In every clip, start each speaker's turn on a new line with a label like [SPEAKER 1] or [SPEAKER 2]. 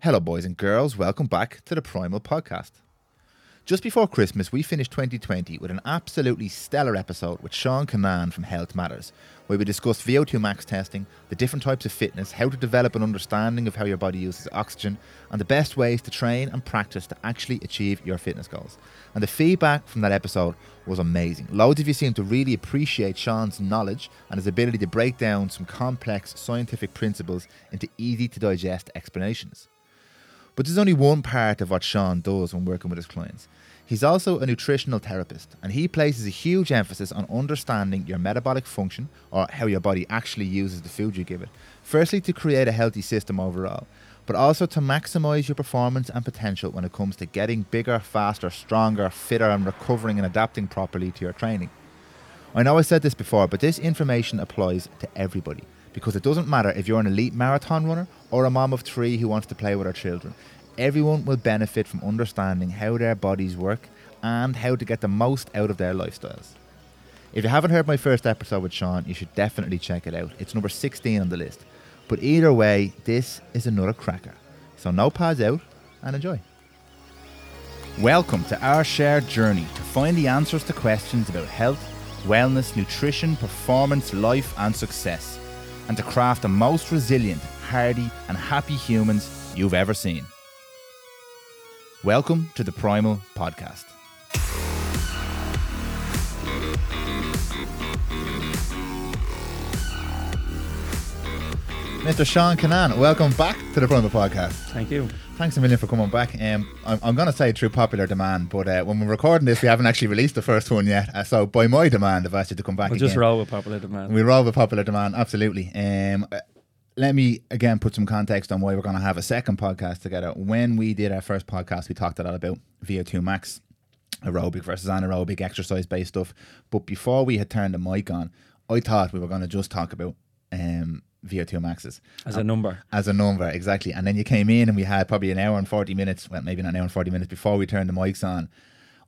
[SPEAKER 1] Hello, boys and girls. Welcome back to the Prymal Podcast. Just before Christmas, we finished 2020 with an absolutely stellar episode with Seán Kinane from Health Matters, where we discussed VO2 max testing, the different types of fitness, how to develop an understanding of how your body uses oxygen, and the best ways to train and practice to actually achieve your fitness goals. And the feedback from that episode was amazing. Loads of you seemed to really appreciate Seán's knowledge and his ability to break down some complex scientific principles into easy to digest explanations. But there's only one part of what Seán does when working with his clients. He's also a nutritional therapist, and he places a huge emphasis on understanding your metabolic function or how your body actually uses the food you give it. Firstly, to create a healthy system overall, but also to maximize your performance and potential when it comes to getting bigger, faster, stronger, fitter, and recovering and adapting properly to your training. I know I said this before, but this information applies to everybody because it doesn't matter if you're an elite marathon runner or a mom of three who wants to play with her children everyone will benefit from understanding how their bodies work and how to get the most out of their lifestyles. If you haven't heard my first episode with Seán, you should definitely check it out. It's number 16 on the list. But either way, this is another cracker. So no pads out and enjoy. Welcome to our shared journey to find the answers to questions about health, wellness, nutrition, performance, life, and success, and to craft the most resilient, hardy, and happy humans you've ever seen. Welcome to the Prymal Podcast. Mr. Seán Kinane, welcome back to the Prymal Podcast.
[SPEAKER 2] Thank you.
[SPEAKER 1] Thanks a million for coming back. Um, I'm, I'm going to say through popular demand, but uh, when we're recording this, we haven't actually released the first one yet. Uh, so, by my demand, I've asked you to come back.
[SPEAKER 2] We'll
[SPEAKER 1] again.
[SPEAKER 2] just roll with popular demand.
[SPEAKER 1] We roll with popular demand, absolutely. Um, let me again put some context on why we're going to have a second podcast together. When we did our first podcast, we talked a lot about VO2 max, aerobic versus anaerobic exercise based stuff. But before we had turned the mic on, I thought we were going to just talk about um, VO2 maxes
[SPEAKER 2] as a number.
[SPEAKER 1] As a number, exactly. And then you came in and we had probably an hour and 40 minutes, well, maybe not an hour and 40 minutes before we turned the mics on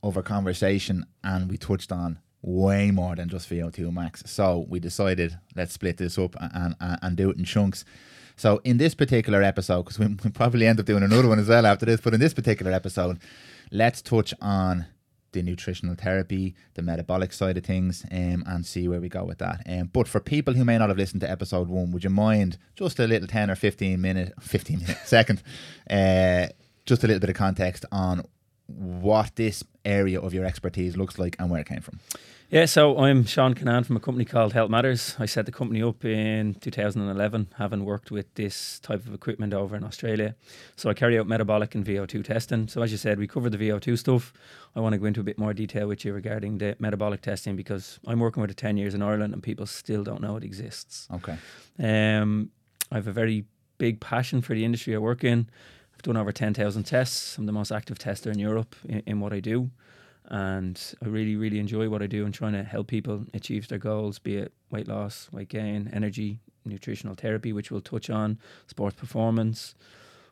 [SPEAKER 1] over conversation and we touched on way more than just VO2 max. So we decided let's split this up and, and, and do it in chunks. So in this particular episode, because we, we probably end up doing another one as well after this, but in this particular episode, let's touch on the nutritional therapy, the metabolic side of things, um, and see where we go with that. Um, but for people who may not have listened to episode one, would you mind just a little ten or fifteen minute, fifteen minute second, uh, just a little bit of context on what this area of your expertise looks like and where it came from.
[SPEAKER 2] Yeah, so I'm Seán Kinane from a company called Health Matters. I set the company up in 2011, having worked with this type of equipment over in Australia. So I carry out metabolic and VO2 testing. So as you said, we cover the VO2 stuff. I want to go into a bit more detail with you regarding the metabolic testing because I'm working with it 10 years in Ireland and people still don't know it exists.
[SPEAKER 1] Okay.
[SPEAKER 2] Um, I have a very big passion for the industry I work in. I've done over 10,000 tests. I'm the most active tester in Europe in, in what I do and I really, really enjoy what I do and trying to help people achieve their goals, be it weight loss, weight gain, energy, nutritional therapy, which we'll touch on, sports performance.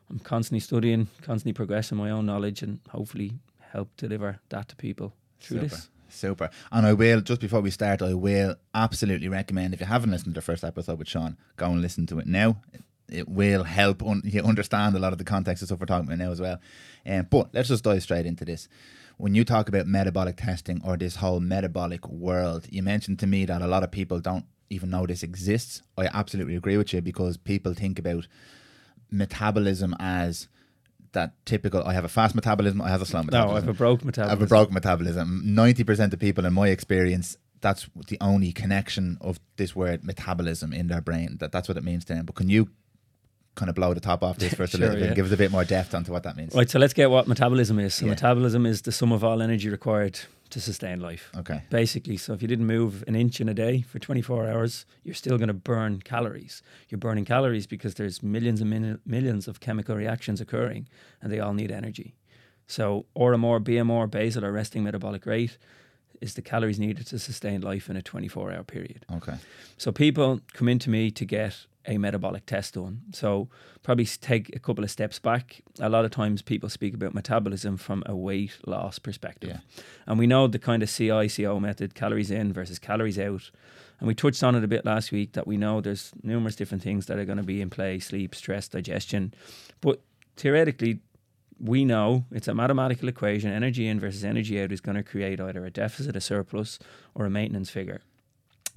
[SPEAKER 2] I'm constantly studying, constantly progressing my own knowledge, and hopefully help deliver that to people through
[SPEAKER 1] Super.
[SPEAKER 2] this.
[SPEAKER 1] Super. And I will, just before we start, I will absolutely recommend if you haven't listened to the first episode with Seán, go and listen to it now. It will help un- you understand a lot of the context of stuff we're talking about now as well. Um, but let's just dive straight into this when you talk about metabolic testing or this whole metabolic world, you mentioned to me that a lot of people don't even know this exists. I absolutely agree with you because people think about metabolism as that typical I have a fast metabolism, I have a slow metabolism.
[SPEAKER 2] No, I have a broke metabolism.
[SPEAKER 1] I have a broke metabolism. 90% of people in my experience that's the only connection of this word metabolism in their brain. That that's what it means to them. But can you kind of blow the top off this first sure, a little bit yeah. and give us a bit more depth onto what that means.
[SPEAKER 2] Right, so let's get what metabolism is. So yeah. metabolism is the sum of all energy required to sustain life.
[SPEAKER 1] Okay.
[SPEAKER 2] Basically, so if you didn't move an inch in a day for 24 hours, you're still going to burn calories. You're burning calories because there's millions and min- millions of chemical reactions occurring and they all need energy. So RMR, BMR, basal or resting metabolic rate is the calories needed to sustain life in a 24 hour period.
[SPEAKER 1] Okay.
[SPEAKER 2] So people come into me to get a metabolic test done. So probably take a couple of steps back. A lot of times people speak about metabolism from a weight loss perspective. Yeah. And we know the kind of CICO method, calories in versus calories out. And we touched on it a bit last week that we know there's numerous different things that are going to be in play, sleep, stress, digestion. But theoretically, we know it's a mathematical equation. Energy in versus energy out is going to create either a deficit, a surplus, or a maintenance figure.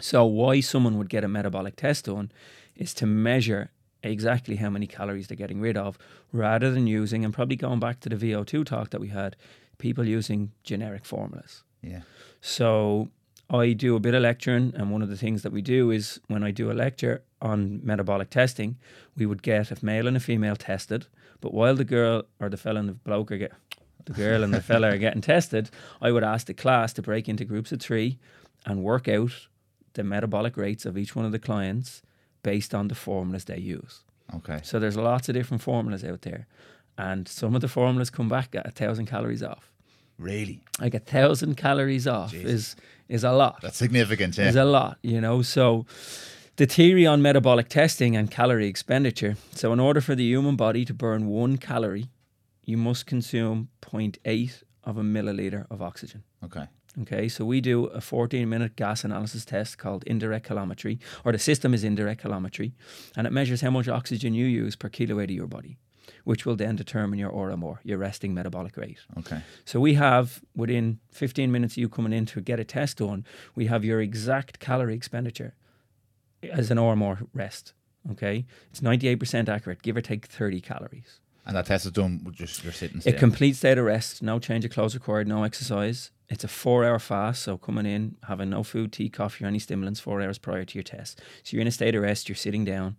[SPEAKER 2] So, why someone would get a metabolic test done is to measure exactly how many calories they're getting rid of rather than using, and probably going back to the VO2 talk that we had, people using generic formulas.
[SPEAKER 1] Yeah.
[SPEAKER 2] So, I do a bit of lecturing, and one of the things that we do is when I do a lecture on metabolic testing, we would get a male and a female tested. But while the girl or the fella and the bloke are get the girl and the fella are getting tested, I would ask the class to break into groups of three and work out the metabolic rates of each one of the clients based on the formulas they use.
[SPEAKER 1] Okay.
[SPEAKER 2] So there's lots of different formulas out there, and some of the formulas come back at a thousand calories off.
[SPEAKER 1] Really?
[SPEAKER 2] Like a thousand calories off
[SPEAKER 1] Jesus.
[SPEAKER 2] is is a lot.
[SPEAKER 1] That's significant, yeah.
[SPEAKER 2] Is a lot, you know. So the theory on metabolic testing and calorie expenditure. So in order for the human body to burn one calorie, you must consume 0.8 of a milliliter of oxygen.
[SPEAKER 1] okay.
[SPEAKER 2] Okay, so we do a 14 minute gas analysis test called indirect calorimetry, or the system is indirect calorimetry, and it measures how much oxygen you use per kilo weight of your body, which will then determine your RMR, your resting metabolic rate.
[SPEAKER 1] Okay.
[SPEAKER 2] So we have within 15 minutes of you coming in to get a test done, we have your exact calorie expenditure as an RMR rest. Okay, it's 98% accurate, give or take 30 calories.
[SPEAKER 1] And that test is done with just your sitting still.
[SPEAKER 2] It complete state of rest, no change of clothes required, no exercise. It's a four hour fast, so coming in, having no food, tea, coffee, or any stimulants four hours prior to your test. So you're in a state of rest, you're sitting down.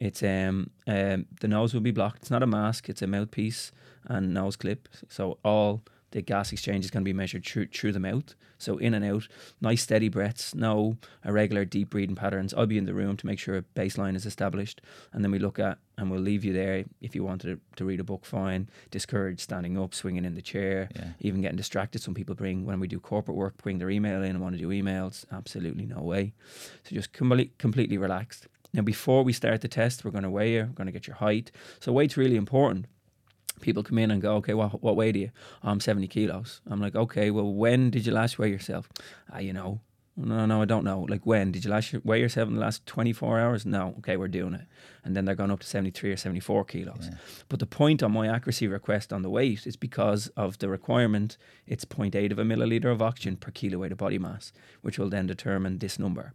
[SPEAKER 2] It's um, um the nose will be blocked. It's not a mask, it's a mouthpiece and nose clip. So all the gas exchange is going to be measured through through the mouth. So in and out, nice steady breaths, no irregular deep breathing patterns. I'll be in the room to make sure a baseline is established, and then we look at and we'll leave you there if you wanted to read a book. Fine. Discourage standing up, swinging in the chair,
[SPEAKER 1] Yeah.
[SPEAKER 2] even getting distracted. Some people bring when we do corporate work, bring their email in and want to do emails. Absolutely no way. So just com- completely relaxed. Now before we start the test, we're going to weigh you. We're going to get your height. So weight's really important people come in and go, okay, what what weight are you? "Oh, I'm 70 kilos. I'm like, okay, well, when did you last weigh yourself? Ah, you know, no, no, I don't know. Like, when did you last weigh yourself in the last 24 hours? No, okay, we're doing it. And then they're going up to 73 or 74 kilos.
[SPEAKER 1] Yeah.
[SPEAKER 2] But the point on my accuracy request on the weight is because of the requirement. It's 0.8 of a milliliter of oxygen per kilo weight of body mass, which will then determine this number.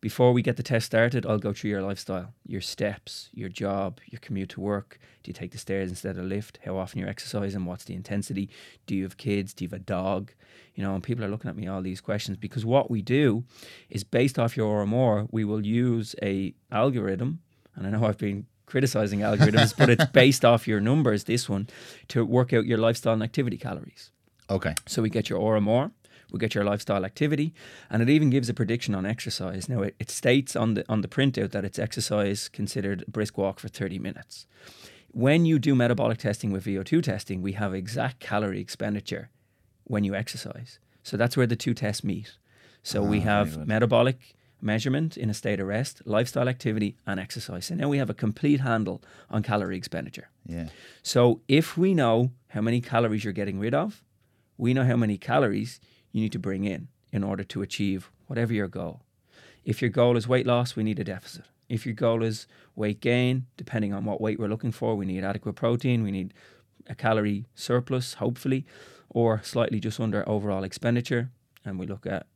[SPEAKER 2] Before we get the test started, I'll go through your lifestyle, your steps, your job, your commute to work. Do you take the stairs instead of lift? How often you're exercising? What's the intensity? Do you have kids? Do you have a dog? You know, and people are looking at me all these questions because what we do is based off your RMR, we will use a algorithm, and I know I've been criticizing algorithms, but it's based off your numbers, this one, to work out your lifestyle and activity calories.
[SPEAKER 1] Okay.
[SPEAKER 2] So we get your RMR, we get your lifestyle activity, and it even gives a prediction on exercise. Now it, it states on the on the printout that it's exercise considered a brisk walk for 30 minutes. When you do metabolic testing with VO2 testing, we have exact calorie expenditure when you exercise. So that's where the two tests meet. So we
[SPEAKER 1] Ah,
[SPEAKER 2] have metabolic measurement in a state of rest, lifestyle activity, and exercise. So now we have a complete handle on calorie expenditure.
[SPEAKER 1] Yeah.
[SPEAKER 2] So if we know how many calories you're getting rid of, we know how many calories you need to bring in in order to achieve whatever your goal. If your goal is weight loss, we need a deficit. If your goal is weight gain, depending on what weight we're looking for, we need adequate protein, we need a calorie surplus, hopefully, or slightly just under overall expenditure. And we look at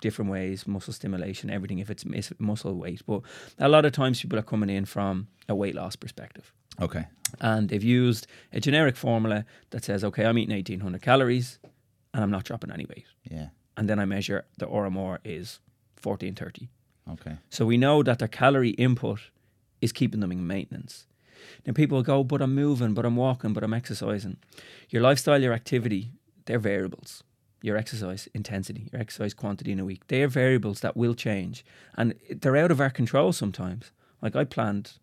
[SPEAKER 2] different ways, muscle stimulation, everything if it's muscle weight. But a lot of times people are coming in from a weight loss perspective
[SPEAKER 1] Okay.
[SPEAKER 2] and they've used a generic formula that says, okay, I'm eating 1800 calories and I'm not dropping any weight.
[SPEAKER 1] Yeah.
[SPEAKER 2] And then I measure the RMR is 1430.
[SPEAKER 1] Okay.
[SPEAKER 2] So we know that their calorie input is keeping them in maintenance. Then people go, but I'm moving, but I'm walking, but I'm exercising. Your lifestyle, your activity, they're variables. Your exercise intensity, your exercise quantity in a week, they're variables that will change. And they're out of our control sometimes. Like I planned,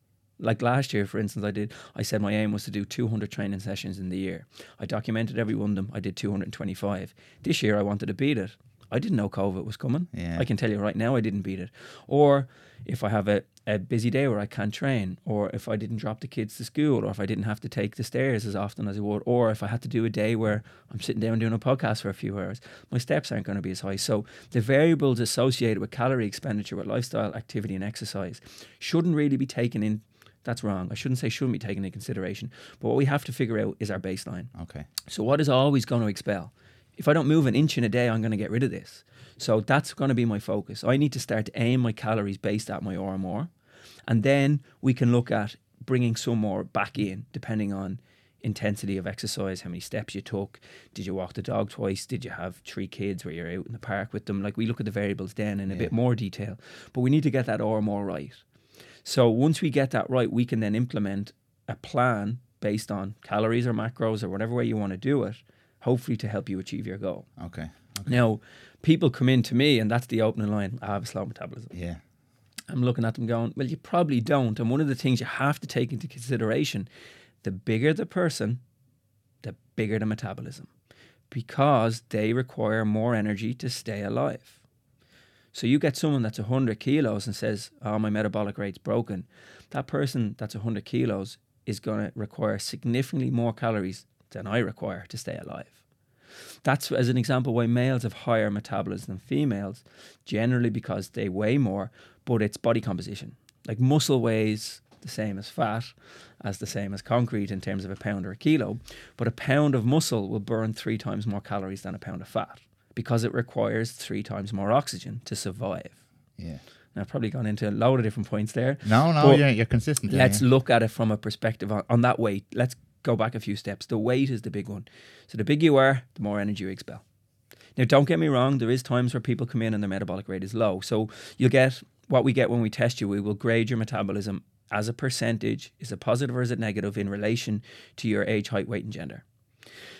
[SPEAKER 2] like last year, for instance, I did, I said my aim was to do 200 training sessions in the year. I documented every one of them. I did 225. This year, I wanted to beat it. I didn't know COVID was coming.
[SPEAKER 1] Yeah.
[SPEAKER 2] I can tell you right now, I didn't beat it. Or if I have a, a busy day where I can't train, or if I didn't drop the kids to school, or if I didn't have to take the stairs as often as I would, or if I had to do a day where I'm sitting down doing a podcast for a few hours, my steps aren't going to be as high. So the variables associated with calorie expenditure, with lifestyle, activity, and exercise shouldn't really be taken in That's wrong. I shouldn't say shouldn't be taken into consideration. But what we have to figure out is our baseline.
[SPEAKER 1] Okay.
[SPEAKER 2] So what is always going to expel? If I don't move an inch in a day, I'm going to get rid of this. So that's going to be my focus. I need to start to aim my calories based at my RMR. And then we can look at bringing some more back in, depending on intensity of exercise, how many steps you took, did you walk the dog twice, did you have three kids where you're out in the park with them? Like we look at the variables then in a bit more detail. But we need to get that RMR right. So once we get that right, we can then implement a plan based on calories or macros or whatever way you want to do it, hopefully to help you achieve your goal.
[SPEAKER 1] Okay.
[SPEAKER 2] Now, people come in to me and that's the opening line. I have a slow metabolism.
[SPEAKER 1] Yeah.
[SPEAKER 2] I'm looking at them going, well, you probably don't. And one of the things you have to take into consideration, the bigger the person, the bigger the metabolism, because they require more energy to stay alive. So you get someone that's 100 kilos and says, oh, my metabolic rate's broken. That person that's 100 kilos is going to require significantly more calories than I require to stay alive. That's, as an example, why males have higher metabolism than females, generally because they weigh more, but it's body composition. Like muscle weighs the same as fat, as the same as concrete in terms of a pound or a kilo, but a pound of muscle will burn three times more calories than a pound of fat because it requires three times more oxygen to survive.
[SPEAKER 1] Yeah.
[SPEAKER 2] Now, I've probably gone into a load of different points there.
[SPEAKER 1] No, no, yeah, you're consistent. there,
[SPEAKER 2] Let's
[SPEAKER 1] yeah.
[SPEAKER 2] look at it from a perspective on, on that weight. Let's go back a few steps. The weight is the big one. So the bigger you are, the more energy you expel. Now, don't get me wrong. There is times where people come in and their metabolic rate is low. So you'll get what we get when we test you. We will grade your metabolism as a percentage. Is it positive or is it negative in relation to your age, height, weight, and gender?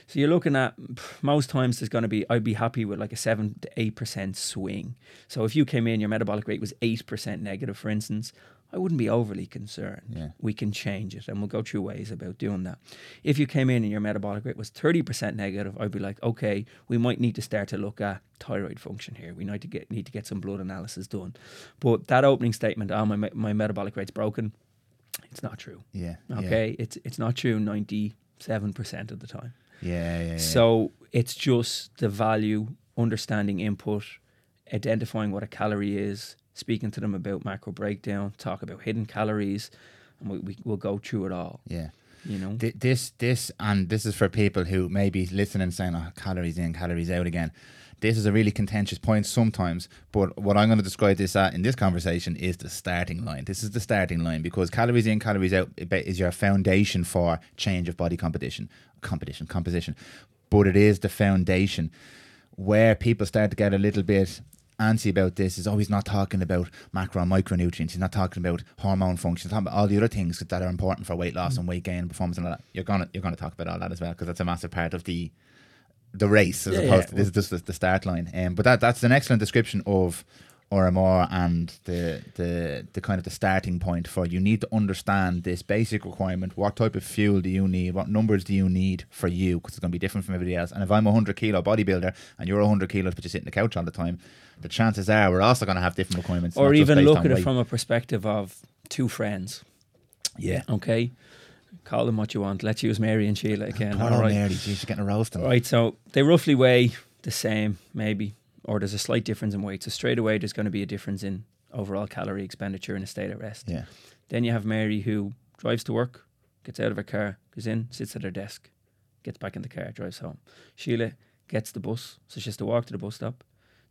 [SPEAKER 2] So you're looking at most times there's going to be I'd be happy with like a seven to eight percent swing. So if you came in, your metabolic rate was eight percent negative, for instance, I wouldn't be overly concerned.
[SPEAKER 1] Yeah.
[SPEAKER 2] We can change it, and we'll go through ways about doing that. If you came in and your metabolic rate was thirty percent negative, I'd be like, okay, we might need to start to look at thyroid function here. We need to get need to get some blood analysis done. But that opening statement, oh my my metabolic rate's broken, it's not true.
[SPEAKER 1] Yeah. yeah,
[SPEAKER 2] Okay, it's it's not true ninety seven percent of the time.
[SPEAKER 1] Yeah. Yeah. yeah.
[SPEAKER 2] So it's just the value, understanding input, identifying what a calorie is, speaking to them about macro breakdown, talk about hidden calories, and we, we will go through it all.
[SPEAKER 1] yeah.
[SPEAKER 2] You know,
[SPEAKER 1] Th- this this and this is for people who may be listening saying oh, calories in calories out again this is a really contentious point sometimes but what i'm going to describe this at in this conversation is the starting line this is the starting line because calories in calories out is your foundation for change of body composition competition composition but it is the foundation where people start to get a little bit antsy about this is oh, always not talking about macro and micronutrients. He's not talking about hormone function. He's talking about all the other things that are important for weight loss mm. and weight gain and performance and all that. You're gonna you're gonna talk about all that as well because that's a massive part of the the race as
[SPEAKER 2] Yeah,
[SPEAKER 1] opposed
[SPEAKER 2] yeah.
[SPEAKER 1] to this is just the, the start line. Um, but that that's an excellent description of RMR and the the the kind of the starting point for you need to understand this basic requirement. What type of fuel do you need? What numbers do you need for you? Because it's going to be different from everybody else. And if I'm a hundred kilo bodybuilder and you're a hundred kilos but you sit in the couch all the time, the chances are we're also going to have different requirements.
[SPEAKER 2] or even look at it
[SPEAKER 1] weight.
[SPEAKER 2] from a perspective of two friends.
[SPEAKER 1] yeah.
[SPEAKER 2] Okay, call them what you want. Let's use Mary and Sheila again.
[SPEAKER 1] Poor
[SPEAKER 2] all right.
[SPEAKER 1] Mary, geez, she's getting a roasting.
[SPEAKER 2] Right, so they roughly weigh the same, maybe, or there's a slight difference in weight. So straight away, there's going to be a difference in overall calorie expenditure in a state of rest.
[SPEAKER 1] Yeah.
[SPEAKER 2] Then you have Mary who drives to work, gets out of her car, goes in, sits at her desk, gets back in the car, drives home. Sheila gets the bus, so she has to walk to the bus stop.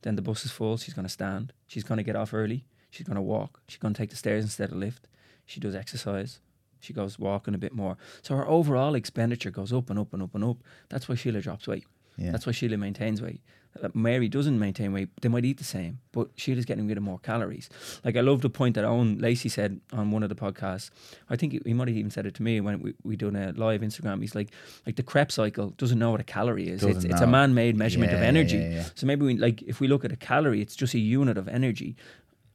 [SPEAKER 2] Then the bus is full, she's going to stand. She's going to get off early. She's going to walk. She's going to take the stairs instead of lift. She does exercise. She goes walking a bit more. So her overall expenditure goes up and up and up and up. That's why Sheila drops weight.
[SPEAKER 1] Yeah.
[SPEAKER 2] That's why Sheila maintains weight. Uh, Mary doesn't maintain weight. They might eat the same, but Sheila's getting rid of more calories. Like I love the point that Owen Lacey said on one of the podcasts. I think he, he might have even said it to me when we we done a live Instagram. He's like, like the Krebs cycle doesn't know what a calorie is. It's, it's a man-made measurement of
[SPEAKER 1] Yeah,
[SPEAKER 2] energy.
[SPEAKER 1] yeah, yeah.
[SPEAKER 2] So maybe we like if we look at a calorie, it's just a unit of energy.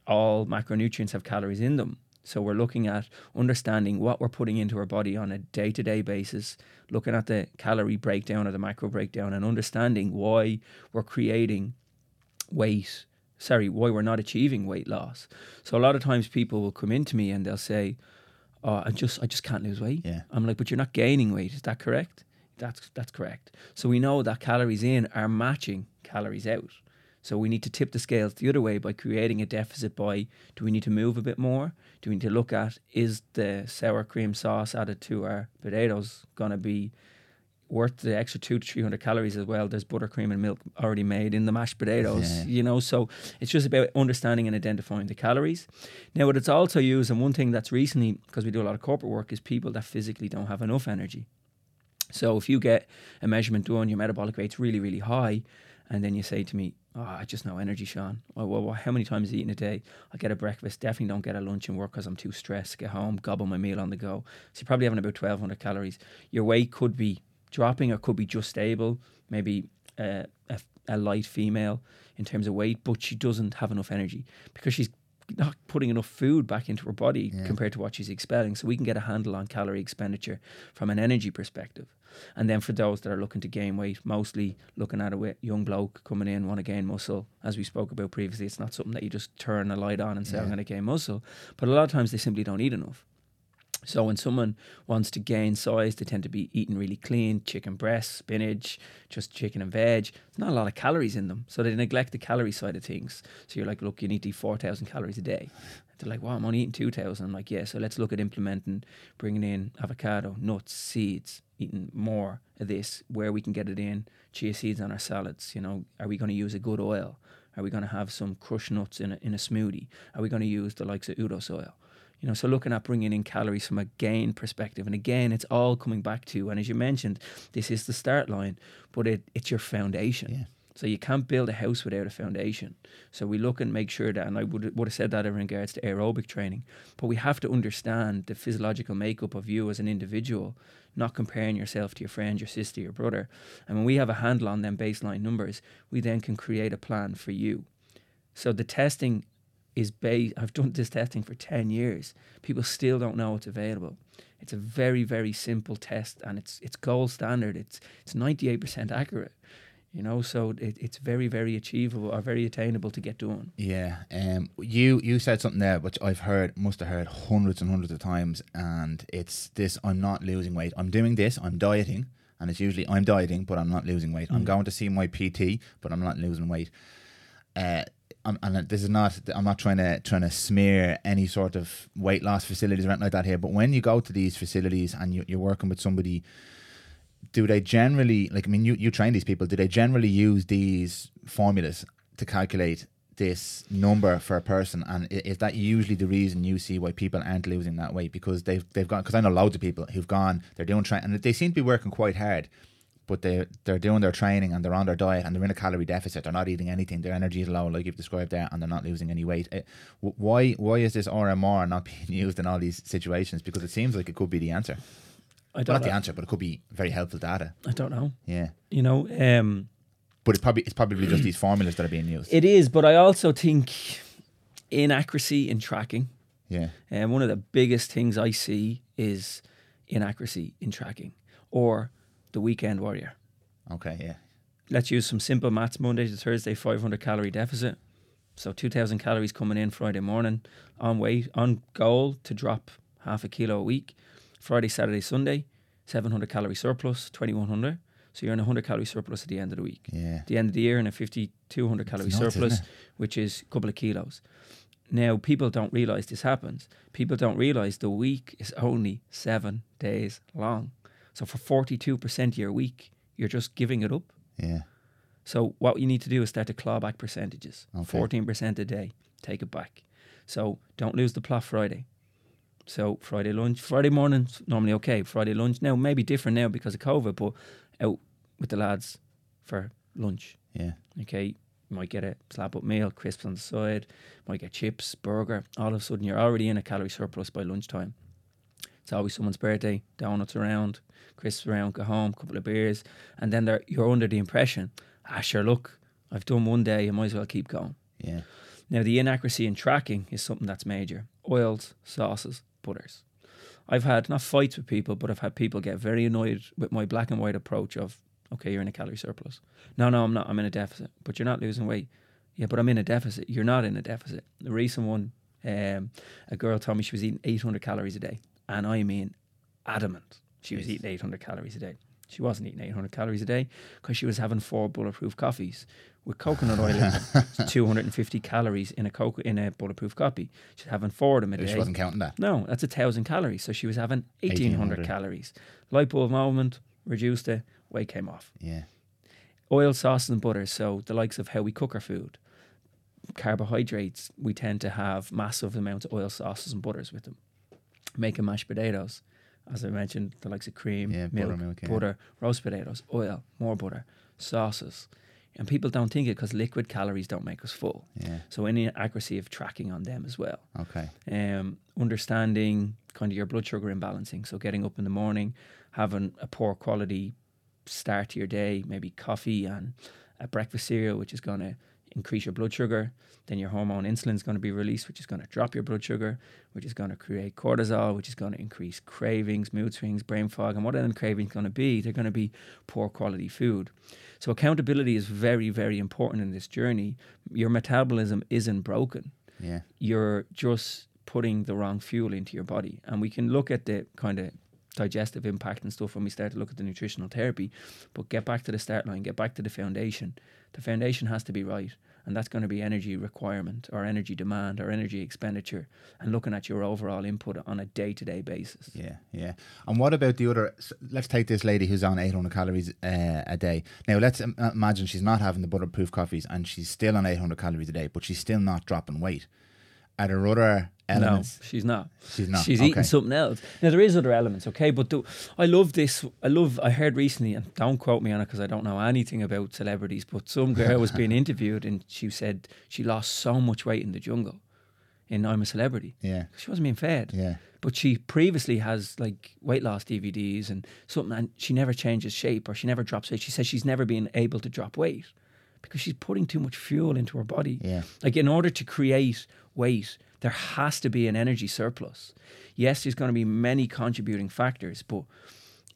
[SPEAKER 2] All macronutrients have calories in them. So we're looking at understanding what we're putting into our body on a day-to-day basis, looking at the calorie breakdown or the macro breakdown, and understanding why we're creating weight. Sorry, why we're not achieving weight loss. So a lot of times people will come into me and they'll say, "Oh, I just I just can't lose weight."
[SPEAKER 1] Yeah.
[SPEAKER 2] I'm like, "But you're not gaining weight. Is that correct?" That's that's correct. So we know that calories in are matching calories out. So we need to tip the scales the other way by creating a deficit by do we need to move a bit more? Do we need to look at is the sour cream sauce added to our potatoes going to be worth the extra two to three hundred calories as well. There's buttercream and milk already made in the mashed potatoes,
[SPEAKER 1] Yeah.
[SPEAKER 2] you know. So it's just about understanding and identifying the calories. Now, what it's also used, and one thing that's recently because we do a lot of corporate work, is people that physically don't have enough energy. So if you get a measurement done, your metabolic rate's really, really high, and then you say to me, "Oh, I just no energy, Seán. Well, well, well, how many times are you eating a day? I get a breakfast. Definitely don't get a lunch and work because I'm too stressed. Get home, gobble my meal on the go. So you're probably having about 1,200 calories. Your weight could be dropping or could be just stable. Maybe uh, a, a light female in terms of weight, but she doesn't have enough energy because she's not putting enough food back into her body
[SPEAKER 1] Yeah.
[SPEAKER 2] compared to what she's expelling. So we can get a handle on calorie expenditure from an energy perspective. And then for those that are looking to gain weight, mostly looking at a young bloke coming in, want to gain muscle, as we spoke about previously, it's not something that you just turn a light on and say, I'm going to gain muscle. But a lot of times they simply don't eat enough. So when someone wants to gain size, they tend to be eating really clean, chicken breast, spinach, just chicken and veg. There's not a lot of calories in them. So they neglect the calorie side of things. So you're like, look, you need to eat 4,000 calories a day. They're like, well, I'm only eating 2,000. I'm like, yeah, so let's look at implementing, bringing in avocado, nuts, seeds, eating more of this, where we can get it in, chia seeds on our salads. You know, are we going to use a good oil? Are we going to have some crushed nuts in a, in a smoothie? Are we going to use the likes of Udos oil? You know, so looking at bringing in calories from a gain perspective, and again, it's all coming back to, and as you mentioned, this is the start line, but it, it's your foundation.
[SPEAKER 1] Yeah.
[SPEAKER 2] So you can't build a house without a foundation. So we look and make sure that, and I would would have said that in regards to aerobic training, but we have to understand the physiological makeup of you as an individual, not comparing yourself to your friend, your sister, your brother. And when we have a handle on them baseline numbers, we then can create a plan for you. So the testing is based. I've done this testing for ten years. People still don't know it's available. It's a very very simple test, and it's it's gold standard. It's it's ninety eight percent accurate. You know, so it, it's very very achievable or very attainable to get done.
[SPEAKER 1] Yeah, um, you you said something there which I've heard, must have heard hundreds and hundreds of times, and it's this: I'm not losing weight. I'm doing this. I'm dieting, and it's usually I'm dieting, but I'm not losing weight. I'm
[SPEAKER 2] Mm.
[SPEAKER 1] going to see my PT, but I'm not losing weight. Uh, I'm, and this is not. I'm not trying to trying to smear any sort of weight loss facilities or anything like that here. But when you go to these facilities and you, you're working with somebody do they generally like i mean you, you train these people do they generally use these formulas to calculate this number for a person? And is that usually the reason you see why people aren't losing that weight? Because they've they've gone because i know loads of people who've gone they're doing train and they seem to be working quite hard but they they're doing their training and they're on their diet and they're in a calorie deficit. They're not eating anything. Their energy is low like you've described there and they're not losing any weight. Eh, wh- why why is this RMR not being used in all these situations? Because it seems like it could be the answer
[SPEAKER 2] I don't
[SPEAKER 1] not the answer, but it could be very helpful data.
[SPEAKER 2] I don't know.
[SPEAKER 1] Yeah,
[SPEAKER 2] You know, um,
[SPEAKER 1] but it's probably it's probably just these formulas that are being used.
[SPEAKER 2] it is, but I also think inaccuracy in tracking.
[SPEAKER 1] yeah,
[SPEAKER 2] And one of the biggest things I see is inaccuracy in tracking or the weekend warrior.
[SPEAKER 1] okay, yeah,
[SPEAKER 2] Let's use some simple maths Monday to Thursday, 500 calorie deficit. So 2,000 calories coming in Friday morning on weight, on goal to drop half a kilo a week. Friday, Saturday, Sunday, 700 calorie surplus, 2,100. So you're in a 100 calorie surplus at the end of the week.
[SPEAKER 1] yeah,
[SPEAKER 2] At the end of the year, in a 5,200 calorie
[SPEAKER 1] nuts,
[SPEAKER 2] surplus, which is a couple of kilos. Now, people don't realize this happens. People don't realize the week is only seven days long. So, for 42% of your week, you're just giving it up.
[SPEAKER 1] yeah,
[SPEAKER 2] So, what you need to do is start to claw back percentages
[SPEAKER 1] Okay.
[SPEAKER 2] 14% a day, take it back. So, don't lose the plot Friday. So, Friday lunch, Friday morning's normally okay. Friday lunch, now, maybe different now because of COVID, but out with the lads for lunch.
[SPEAKER 1] yeah,
[SPEAKER 2] Okay, you might get a slap up meal, crisps on the side, might get chips, burger. All of a sudden, you're already in a calorie surplus by lunchtime. It's always someone's birthday, donuts around, crisps around, go home, couple of beers, and then they're, you're under the impression, ah, sure, look, I've done one day, I might as well keep going.
[SPEAKER 1] yeah,
[SPEAKER 2] Now, the inaccuracy in tracking is something that's major. Oils, sauces, butters. I've had not fights with people, but I've had people get very annoyed with my black and white approach of, okay, you're in a calorie surplus. No, no, I'm not. I'm in a deficit. But you're not losing weight. Yeah, but I'm in a deficit. You're not in a deficit. The recent one, um, a girl told me she was eating 800 calories a day. And I mean, adamant. She was eating 800 calories a day. She wasn't eating 800 calories a day because she was having four bulletproof coffees with coconut oil in them. 250 calories in a coco- in a bulletproof coffee. She's having four of them a day.
[SPEAKER 1] She wasn't counting that.
[SPEAKER 2] No, that's a thousand calories. So she was having 1800
[SPEAKER 1] 1800.
[SPEAKER 2] calories. Light bulb moment, reduced it, weight came off.
[SPEAKER 1] Yeah.
[SPEAKER 2] Oil, sauces, and butter. So the likes of how we cook our food. Carbohydrates, we tend to have massive amounts of oil, sauces, and butters with them. Making mashed potatoes, as I mentioned, the likes of cream,
[SPEAKER 1] Yeah,
[SPEAKER 2] milk,
[SPEAKER 1] buttermilk, yeah.
[SPEAKER 2] butter, roast potatoes, oil, more butter, sauces. And people don't think it because liquid calories don't make us full.
[SPEAKER 1] Yeah.
[SPEAKER 2] So any accuracy of tracking on them as well
[SPEAKER 1] Okay.
[SPEAKER 2] um, understanding kind of your blood sugar imbalancing. So getting up in the morning, having a poor quality start to your day, maybe coffee and a breakfast cereal, which is going to increase your blood sugar. Then your hormone insulin is going to be released, which is going to drop your blood sugar, which is going to create cortisol, which is going to increase cravings, mood swings, brain fog. And what are them cravings going to be? They're going to be poor quality food. So accountability is very, very important in this journey. Your metabolism isn't broken
[SPEAKER 1] Yeah.
[SPEAKER 2] you're just putting the wrong fuel into your body. And we can look at the kind of digestive impact and stuff when we start to look at the nutritional therapy. But get back to the start line, get back to the foundation. The foundation has to be right. And that's going to be energy requirement or energy demand or energy expenditure and looking at your overall input on a day to day basis.
[SPEAKER 1] Yeah, yeah. And what about the other? Let's take this lady who's on 800 calories uh, a day. Now, let's im- imagine she's not having the bulletproof coffees and she's still on 800 calories a day, but she's still not dropping weight. Are there other elements?
[SPEAKER 2] No, she's not.
[SPEAKER 1] She's not.
[SPEAKER 2] She's
[SPEAKER 1] okay.
[SPEAKER 2] eating something else. Now there is other elements, okay, but the, I love this. I love. I heard recently, and don't quote me on it because I don't know anything about celebrities. But some girl was being interviewed, and she said she lost so much weight in the jungle. In I'm a Celebrity,
[SPEAKER 1] Yeah,
[SPEAKER 2] she wasn't being fed.
[SPEAKER 1] yeah,
[SPEAKER 2] But she previously has like weight loss DVDs and something, and she never changes shape or she never drops weight. She says she's never been able to drop weight because she's putting too much fuel into her body.
[SPEAKER 1] yeah,
[SPEAKER 2] Like in order to create weight, there has to be an energy surplus. Yes, there's going to be many contributing factors, but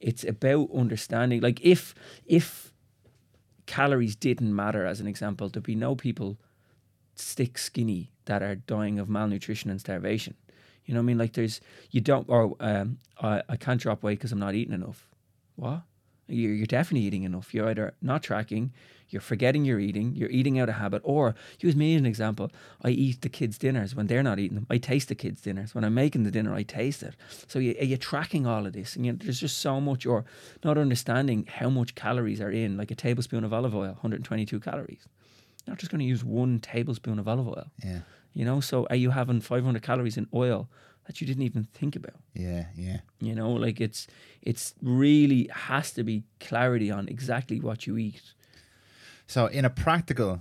[SPEAKER 2] it's about understanding. Like if if calories didn't matter, as an example, there'd be no people stick skinny that are dying of malnutrition and starvation. You know what I mean? Like there's you don't or um, I I can't drop weight because I'm not eating enough. What? You're, you're definitely eating enough. You're either not tracking, you're forgetting you're eating, you're eating out of habit, or use me as an example. I eat the kids' dinners when they're not eating them. I taste the kids' dinners. When I'm making the dinner, I taste it. So you, you're tracking all of this, and you, there's just so much, or not understanding how much calories are in, like a tablespoon of olive oil, 122 calories. You're not just going to use one tablespoon of olive oil.
[SPEAKER 1] yeah,
[SPEAKER 2] You know, so are you having 500 calories in oil that you didn't even think about?
[SPEAKER 1] yeah, yeah.
[SPEAKER 2] You know, like it's it's really has to be clarity on exactly what you eat.
[SPEAKER 1] So, in a practical,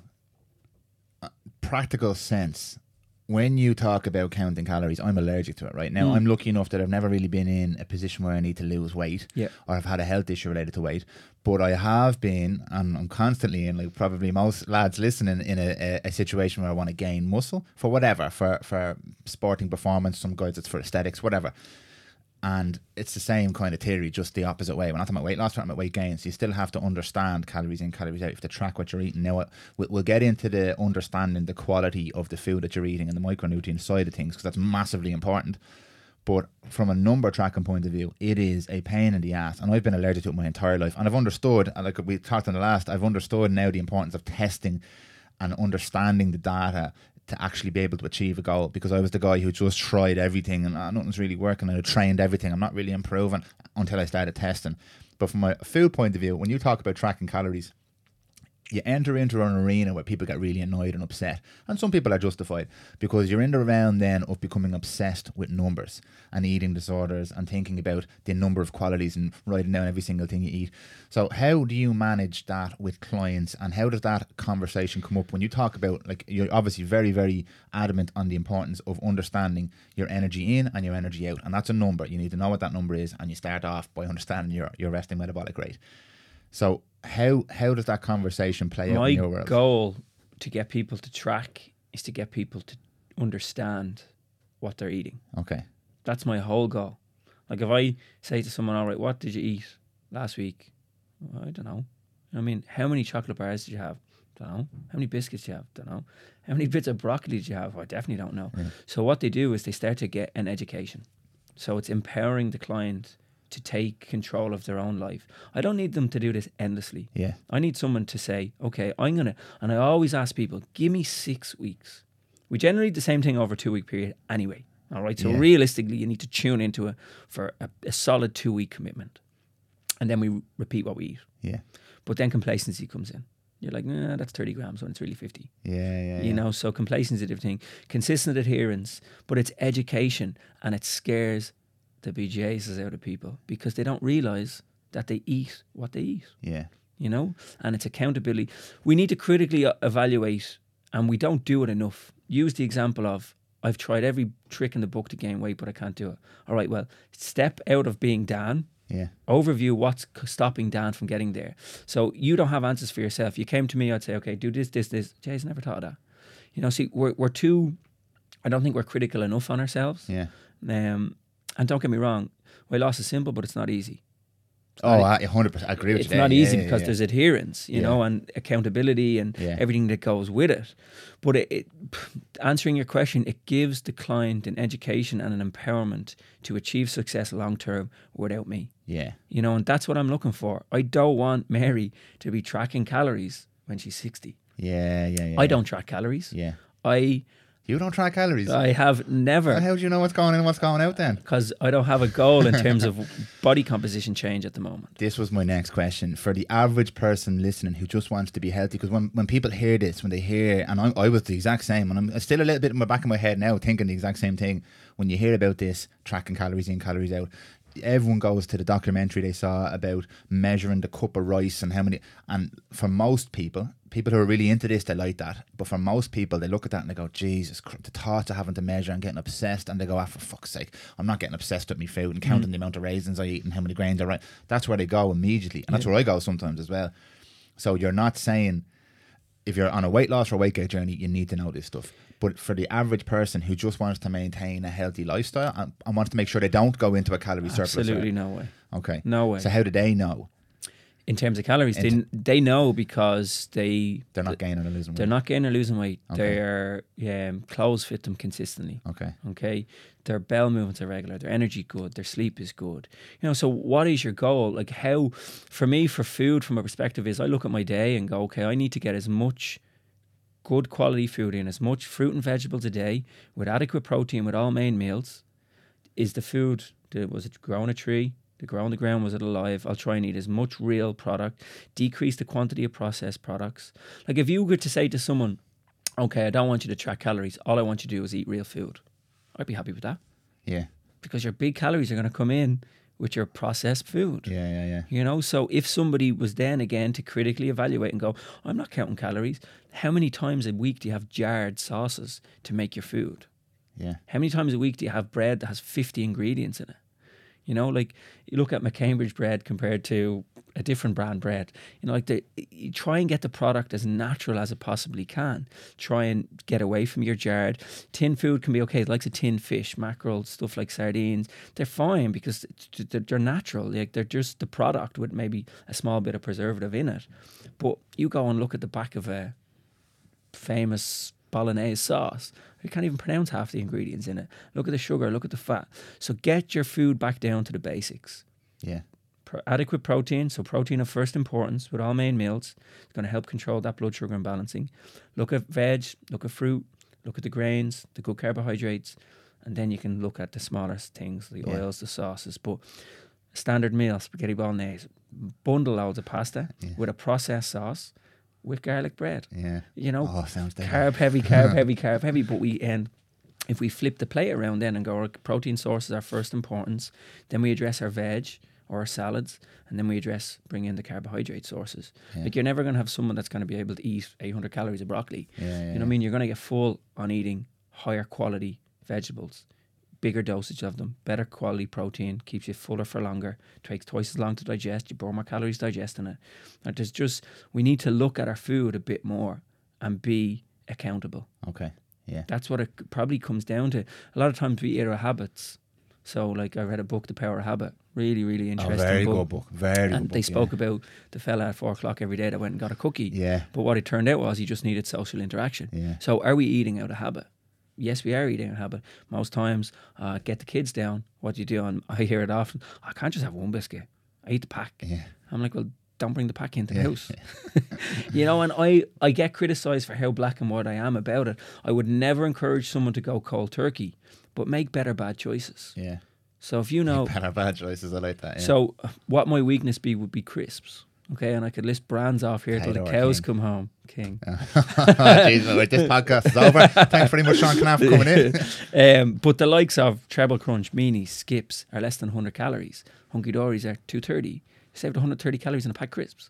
[SPEAKER 1] uh, practical sense, when you talk about counting calories, I'm allergic to it. Right now,
[SPEAKER 2] Mm.
[SPEAKER 1] I'm lucky enough that I've never really been in a position where I need to lose weight,
[SPEAKER 2] Yeah.
[SPEAKER 1] or I've had a health issue related to weight. But I have been, and I'm constantly in, like probably most lads listening, in a, a, a situation where I want to gain muscle for whatever, for for sporting performance. Some guys it's for aesthetics, whatever. And it's the same kind of theory, just the opposite way. We're not talking about weight loss, talking about weight gain. So you still have to understand calories in, calories out. You have to track what you're eating. Now, we'll get into the understanding the quality of the food that you're eating and the micronutrient side of things because that's massively important. But from a number tracking point of view, it is a pain in the ass. And I've been allergic to it my entire life. And I've understood, like we talked in the last, I've understood now the importance of testing and understanding the data to actually be able to achieve a goal because I was the guy who just tried everything and uh, nothing's really working. and I trained everything. I'm not really improving until I started testing. But from a food point of view, when you talk about tracking calories, you enter into an arena where people get really annoyed and upset. And some people are justified because you're in the round then of becoming obsessed with numbers and eating disorders and thinking about the number of qualities and writing down every single thing you eat. So, how do you manage that with clients and how does that conversation come up when you talk about, like, you're obviously very, very adamant on the importance of understanding your energy in and your energy out. And that's a number. You need to know what that number is and you start off by understanding your, your resting metabolic rate. So how how does that conversation play out in your world?
[SPEAKER 2] My goal to get people to track is to get people to understand what they're eating.
[SPEAKER 1] Okay.
[SPEAKER 2] That's my whole goal. Like if I say to someone, "All right, what did you eat last week?" Well, I don't know. I mean, how many chocolate bars did you have? Don't know. How many biscuits did you have? Don't know. How many bits of broccoli did you have? I definitely don't know.
[SPEAKER 1] Yeah.
[SPEAKER 2] So what they do is they start to get an education. So it's empowering the client to take control of their own life. I don't need them to do this endlessly.
[SPEAKER 1] Yeah.
[SPEAKER 2] I need someone to say, okay, I'm going to, and I always ask people, give me six weeks. We generally do the same thing over a two week period anyway. All right. So
[SPEAKER 1] Yeah.
[SPEAKER 2] realistically, you need to tune into it for a, a solid two week commitment. And then we repeat what we eat.
[SPEAKER 1] Yeah.
[SPEAKER 2] But then complacency comes in. You're like, nah, that's 30 grams when it's really 50
[SPEAKER 1] Yeah. Yeah.
[SPEAKER 2] you
[SPEAKER 1] yeah.
[SPEAKER 2] know so complacency is a different thing consistent adherence but it's education and it scares the bjs out of people because they don't realize that they eat what they eat
[SPEAKER 1] Yeah.
[SPEAKER 2] you know and it's accountability we need to critically evaluate and we don't do it enough use the example of i've tried every trick in the book to gain weight but i can't do it all right well step out of being dan
[SPEAKER 1] Yeah.
[SPEAKER 2] overview what's stopping Dan from getting there. So you don't have answers for yourself. You came to me, I'd say, okay, do this, this, this. Jay's never thought of that. You know, see, we're we're too. I don't think we're critical enough on ourselves.
[SPEAKER 1] Yeah.
[SPEAKER 2] Um, and don't get me wrong, weight loss is simple, but it's not easy.
[SPEAKER 1] Oh, I 100%. I agree with
[SPEAKER 2] It's
[SPEAKER 1] you. It's
[SPEAKER 2] not
[SPEAKER 1] Yeah,
[SPEAKER 2] easy
[SPEAKER 1] yeah,
[SPEAKER 2] because
[SPEAKER 1] yeah.
[SPEAKER 2] there's adherence, you know, and accountability and everything that goes with it. But it, it, answering your question, it gives the client an education and an empowerment to achieve success long term without me.
[SPEAKER 1] Yeah.
[SPEAKER 2] You know, and that's what I'm looking for. I don't want Mary to be tracking calories when she's 60.
[SPEAKER 1] Yeah. Yeah. Yeah.
[SPEAKER 2] I don't track calories.
[SPEAKER 1] Yeah.
[SPEAKER 2] I
[SPEAKER 1] You don't track calories.
[SPEAKER 2] I have never
[SPEAKER 1] How do you know what's going in what's going out then?
[SPEAKER 2] because I don't have a goal in terms of body composition change at the moment.
[SPEAKER 1] This was my next question for the average person listening who just wants to be healthy. Because when, when people hear this, when they hear, and I, I was the exact same, and I'm still a little bit in my back of my head now thinking the exact same thing. When you hear about this, tracking calories in, calories out, everyone goes to the documentary they saw about measuring the cup of rice and how many. And for most people, people who are really into this, they like that. But for most people, they look at that and they go, Jesus, Christ, the thoughts of having to measure and getting obsessed. And they go, ah, for fuck's sake, I'm not getting obsessed with my food and counting the amount of raisins I eat and how many grains I write. That's where they go immediately. And that's where I go sometimes as well. So you're not saying if you're on a weight loss or weight gain journey, you need to know this stuff. But for the average person who just wants to maintain a healthy lifestyle and, and wants to make sure they don't go into a calorie surplus.
[SPEAKER 2] Absolutely no way.
[SPEAKER 1] Okay.
[SPEAKER 2] No way.
[SPEAKER 1] So how do they know
[SPEAKER 2] In terms of calories, they, they know because they
[SPEAKER 1] they're not gaining or losing
[SPEAKER 2] they're
[SPEAKER 1] weight?
[SPEAKER 2] not gaining or losing weight.
[SPEAKER 1] Okay.
[SPEAKER 2] Their um, clothes fit them consistently.
[SPEAKER 1] Okay.
[SPEAKER 2] Okay, their bowel movements are regular. Their energy good. Their sleep is good. You know, so what is your goal? Like how, for me, for food, from a perspective, is I look at my day and go, okay, I need to get as much good quality food in, as much fruit and vegetables a day, with adequate protein, with all main meals. Is the food? Was it grown a tree? The grow on the ground was it alive? I'll try and eat as much real product. Decrease the quantity of processed products. Like if you were to say to someone, "Okay, I don't want you to track calories. All I want you to do is eat real food," I'd be happy with that
[SPEAKER 1] Yeah.
[SPEAKER 2] because your big calories are going to come in with your processed food.
[SPEAKER 1] Yeah. Yeah. Yeah.
[SPEAKER 2] You know, so if somebody was then again to critically evaluate and go, I'm not counting calories, how many times a week do you have jarred sauces to make your food?
[SPEAKER 1] Yeah.
[SPEAKER 2] How many times a week do you have bread that has 50 ingredients in it? You know, like you look at McCambridge bread compared to a different brand bread. You know, like the, you try and get the product as natural as it possibly can. Try and get away from your jarred. Tin food can be okay, like a tin fish, mackerel, stuff like sardines. They're fine because they're natural. Like they're just the product with maybe a small bit of preservative in it. But you go and look at the back of a famous bolognese sauce. You can't even pronounce half the ingredients in it. Look at the sugar, look at the fat. So get your food back down to the basics.
[SPEAKER 1] Yeah.
[SPEAKER 2] Pro- adequate protein, so protein of first importance with all main meals. It's going to help control that blood sugar imbalancing. Look at veg, look at fruit, look at the grains, the good carbohydrates, and then you can look at the smaller things, the
[SPEAKER 1] Yeah.
[SPEAKER 2] oils, the sauces. But standard meal, spaghetti bolognese, bundle loads of pasta
[SPEAKER 1] Yeah.
[SPEAKER 2] with a processed sauce with garlic bread.
[SPEAKER 1] Yeah.
[SPEAKER 2] You know,
[SPEAKER 1] Oh, sounds
[SPEAKER 2] carb heavy, carb heavy, carb heavy. But we and if we flip the plate around then and go, our protein sources are first importance, then we address our veg or our salads, and then we address bring in the carbohydrate sources.
[SPEAKER 1] Yeah.
[SPEAKER 2] Like you're never going to have someone that's going to be able to eat 800 calories of broccoli.
[SPEAKER 1] Yeah. yeah,
[SPEAKER 2] You know what I mean? You're going to get full on eating higher quality vegetables, bigger dosage of them, better quality protein, keeps you fuller for longer, takes twice as long to digest, you burn more calories digesting it. Like there's just, we need to look at our food a bit more and be accountable.
[SPEAKER 1] Okay. Yeah.
[SPEAKER 2] That's what it probably comes down to. A lot of times we eat our habits. So, like, I read a book, The Power of Habit. Really, really
[SPEAKER 1] Oh,
[SPEAKER 2] interesting
[SPEAKER 1] very
[SPEAKER 2] book.
[SPEAKER 1] good book. Very
[SPEAKER 2] And they
[SPEAKER 1] book,
[SPEAKER 2] spoke about the fella at four o'clock every day that went and got a cookie.
[SPEAKER 1] Yeah.
[SPEAKER 2] But what it turned out was he just needed social interaction.
[SPEAKER 1] Yeah.
[SPEAKER 2] So, are we eating out of habit? Yes, we are eating a habit. Most times, uh, get the kids down. What do you do? And I hear it often. I can't just have one biscuit. I eat the pack.
[SPEAKER 1] Yeah.
[SPEAKER 2] I'm like, well, don't bring the pack into the
[SPEAKER 1] Yeah.
[SPEAKER 2] house. you know, and I, I get criticized for how black and white I am about it. I would never encourage someone to go cold turkey, but make better bad choices.
[SPEAKER 1] Yeah.
[SPEAKER 2] So if you know,
[SPEAKER 1] Better bad choices. I like that. Yeah.
[SPEAKER 2] so uh, what my weakness be would be crisps. Okay, and I could list brands off here till the cows
[SPEAKER 1] king?
[SPEAKER 2] come home. King.
[SPEAKER 1] Jeez, this podcast is over. Thanks very much, Sean Knapp, for coming in.
[SPEAKER 2] um, but the likes of Treble Crunch, Meanies, Skips are less than 100 calories. Hunky Dorys are 230. You saved 130 calories in a pack of crisps.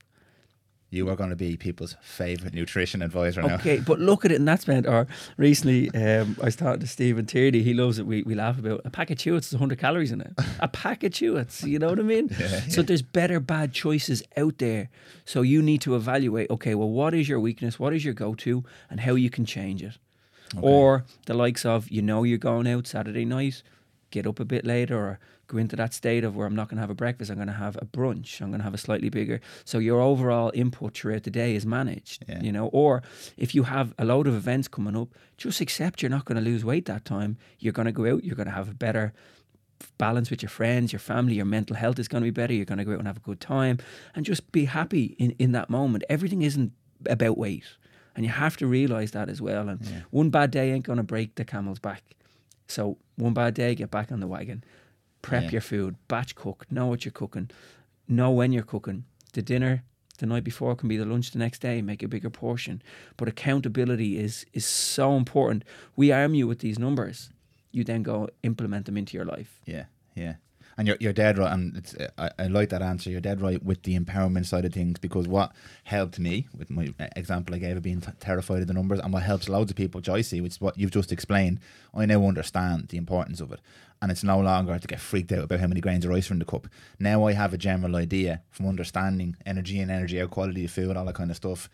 [SPEAKER 1] You are going to be people's favourite nutrition advisor now.
[SPEAKER 2] Okay, but look at it in that spend. Or recently, um, I was talking to Stephen Tierney. He loves it. We, we laugh about a pack of Chewits is 100 calories in it. A pack of Chewits, you know what I mean? So there's better bad choices out there. So you need to evaluate. Okay, well, what is your weakness? What is your go-to, and how you can change it. Or the likes of you know you're going out Saturday night, get up a bit later, or go into that state of where I'm not going to have a breakfast. I'm going to have a brunch. I'm going to have a slightly bigger. So your overall input throughout the day is managed.
[SPEAKER 1] Yeah.
[SPEAKER 2] You know, or if you have a load of events coming up, just accept you're not going to lose weight that time. You're going to go out. You're going to have a better balance with your friends, your family, your mental health is going to be better. You're going to go out and have a good time, and just be happy in in that moment. Everything isn't about weight. And you have to realize that as well. And one bad day ain't going to break the camel's back. So one bad day, get back on the wagon. Prep
[SPEAKER 1] Yeah.
[SPEAKER 2] your food, batch cook, know what you're cooking, know when you're cooking. The dinner the night before can be the lunch the next day. Make a bigger portion. But accountability is is so important. We arm you with these numbers. You then go implement them into your life.
[SPEAKER 1] Yeah, yeah. And you're, you're dead right, and I, I like that answer. You're dead right with the empowerment side of things because what helped me with my example I gave of being t- terrified of the numbers, and what helps loads of people, see, which is what you've just explained. I now understand the importance of it, and it's no longer to get freaked out about how many grains of rice are in the cup. Now I have a general idea from understanding energy and energy out, quality of food, all that kind of stuff,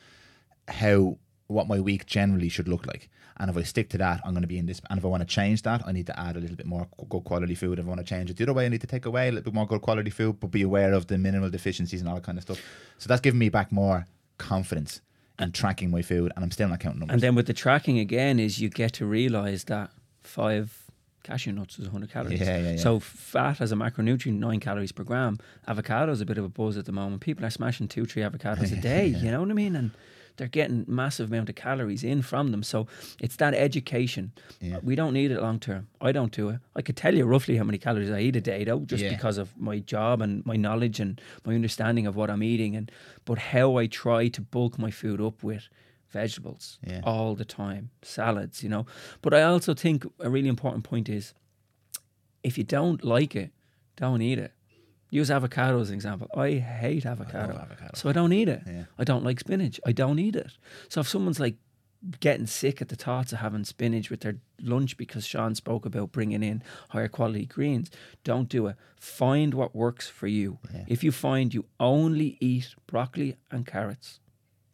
[SPEAKER 1] how what my week generally should look like. And if I stick to that, I'm going to be in this. And if I want to change that, I need to add a little bit more good quality food. If I want to change it the other way, I need to take away a little bit more good quality food, but be aware of the mineral deficiencies and all that kind of stuff. So that's giving me back more confidence in tracking my food, and I'm still not counting numbers.
[SPEAKER 2] And then with the tracking again is you get to realize that five cashew nuts is 100 calories.
[SPEAKER 1] Yeah, yeah, yeah.
[SPEAKER 2] So fat as a macronutrient, nine calories per gram. Avocado is a bit of a buzz at the moment. People are smashing two, three avocados a day. You know what I mean? And they're getting massive amount of calories in from them. So it's that education.
[SPEAKER 1] Yeah.
[SPEAKER 2] We don't need it long term. I don't do it. I could tell you roughly how many calories I eat a day though, just
[SPEAKER 1] Yeah.
[SPEAKER 2] because of my job and my knowledge and my understanding of what I'm eating and but how I try to bulk my food up with vegetables
[SPEAKER 1] Yeah.
[SPEAKER 2] all the time, salads, you know. But I also think a really important point is if you don't like it, don't eat it. Use avocado as an example. I hate avocado.
[SPEAKER 1] avocado.
[SPEAKER 2] So I don't eat it.
[SPEAKER 1] Yeah.
[SPEAKER 2] I don't like spinach. I don't eat it. So if someone's like getting sick at the thoughts of having spinach with their lunch because Sean spoke about bringing in higher quality greens, don't do it. Find what works for you.
[SPEAKER 1] Yeah.
[SPEAKER 2] If you find you only eat broccoli and carrots,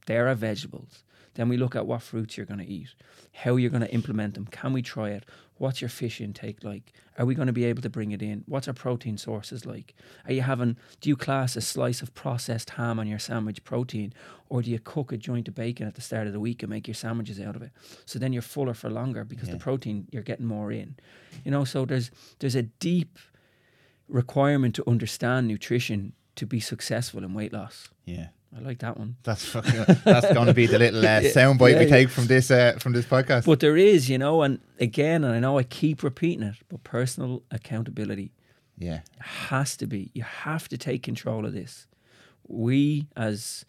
[SPEAKER 2] there are vegetables. Then we look at what fruits you're going to eat, how you're going to implement them. Can we try it? What's your fish intake like? Are we going to be able to bring it in? What's our protein sources like? Are you having, do you class a slice of processed ham on your sandwich protein? Or do you cook a joint of bacon at the start of the week and make your sandwiches out of it? So then you're fuller for longer because the protein, you're getting more in. You know, so there's there's a deep requirement to understand nutrition to be successful in weight loss.
[SPEAKER 1] yeah.
[SPEAKER 2] I like that one.
[SPEAKER 1] That's fucking, that's going to be the little uh, sound bite
[SPEAKER 2] Yeah,
[SPEAKER 1] we
[SPEAKER 2] yeah.
[SPEAKER 1] take from this uh, from this podcast.
[SPEAKER 2] But there is, you know, and again, and I know I keep repeating it, but personal accountability
[SPEAKER 1] yeah,
[SPEAKER 2] has to be. You have to take control of this. We as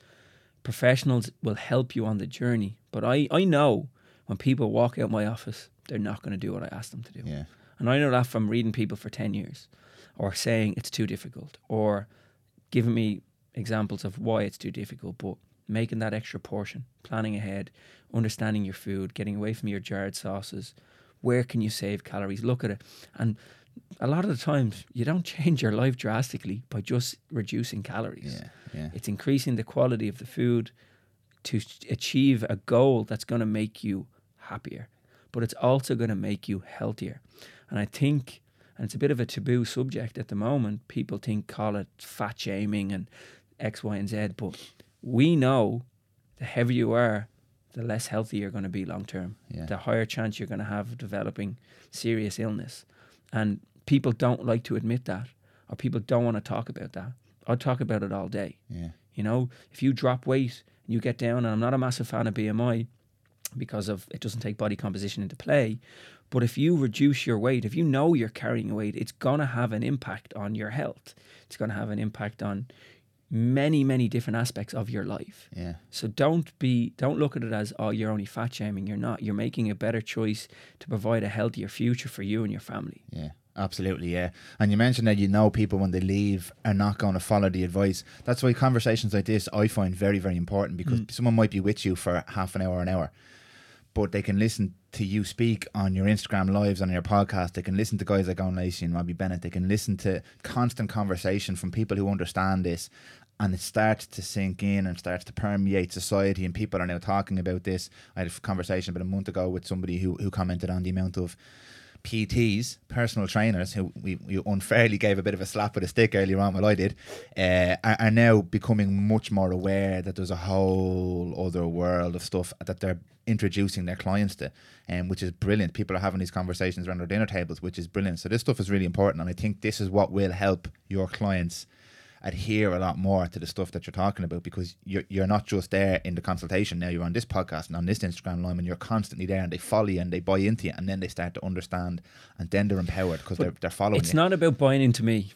[SPEAKER 2] professionals will help you on the journey, but I, I know when people walk out my office, they're not going to do what I ask them to do.
[SPEAKER 1] yeah,
[SPEAKER 2] And I know that from reading people for 10 years or saying it's too difficult or giving me examples of why it's too difficult, but making that extra portion, planning ahead, understanding your food, getting away from your jarred sauces. Where can you save calories? Look at it. And a lot of the times, you don't change your life drastically by just reducing calories.
[SPEAKER 1] yeah, yeah.
[SPEAKER 2] It's increasing the quality of the food to achieve a goal that's going to make you happier, but it's also going to make you healthier. And I think, and it's a bit of a taboo subject at the moment, people think, call it fat shaming and X, Y, and Z, but we know the heavier you are, the less healthy you're going to be long term.
[SPEAKER 1] Yeah.
[SPEAKER 2] The higher chance you're going to have of developing serious illness. And people don't like to admit that, or people don't want to talk about that. I'll talk about it all day.
[SPEAKER 1] Yeah.
[SPEAKER 2] You know, if you drop weight and you get down, and I'm not a massive fan of BMI because of it doesn't take body composition into play. But if you reduce your weight, if you know you're carrying weight, it's gonna have an impact on your health. It's gonna have an impact on many, many different aspects of your life.
[SPEAKER 1] Yeah.
[SPEAKER 2] So don't be don't look at it as oh you're only fat shaming. You're not. You're making a better choice to provide a healthier future for you and your family.
[SPEAKER 1] Yeah, absolutely. Yeah. And you mentioned that you know people when they leave are not going to follow the advice. That's why conversations like this I find very, very important because mm. someone might be with you for half an hour, an hour, but they can listen to you speak on your Instagram lives, on your podcast. They can listen to guys like Owen Lacey and Robbie Bennett. They can listen to constant conversation from people who understand this. And it starts to sink in and starts to permeate society, and people are now talking about this. I had a conversation about a month ago with somebody who, who commented on the amount of PTs, personal trainers, who we, we unfairly gave a bit of a slap with a stick earlier on, well, I did, uh, are, are now becoming much more aware that there's a whole other world of stuff that they're introducing their clients to, um, which is brilliant. People are having these conversations around their dinner tables, which is brilliant. So this stuff is really important, and I think this is what will help your clients adhere a lot more to the stuff that you're talking about because you're, you're not just there in the consultation now you're on this podcast and on this instagram line and you're constantly there and they follow you and they buy into you and then they start to understand and then they're empowered because they're, they're following
[SPEAKER 2] It's
[SPEAKER 1] you
[SPEAKER 2] not about buying into me.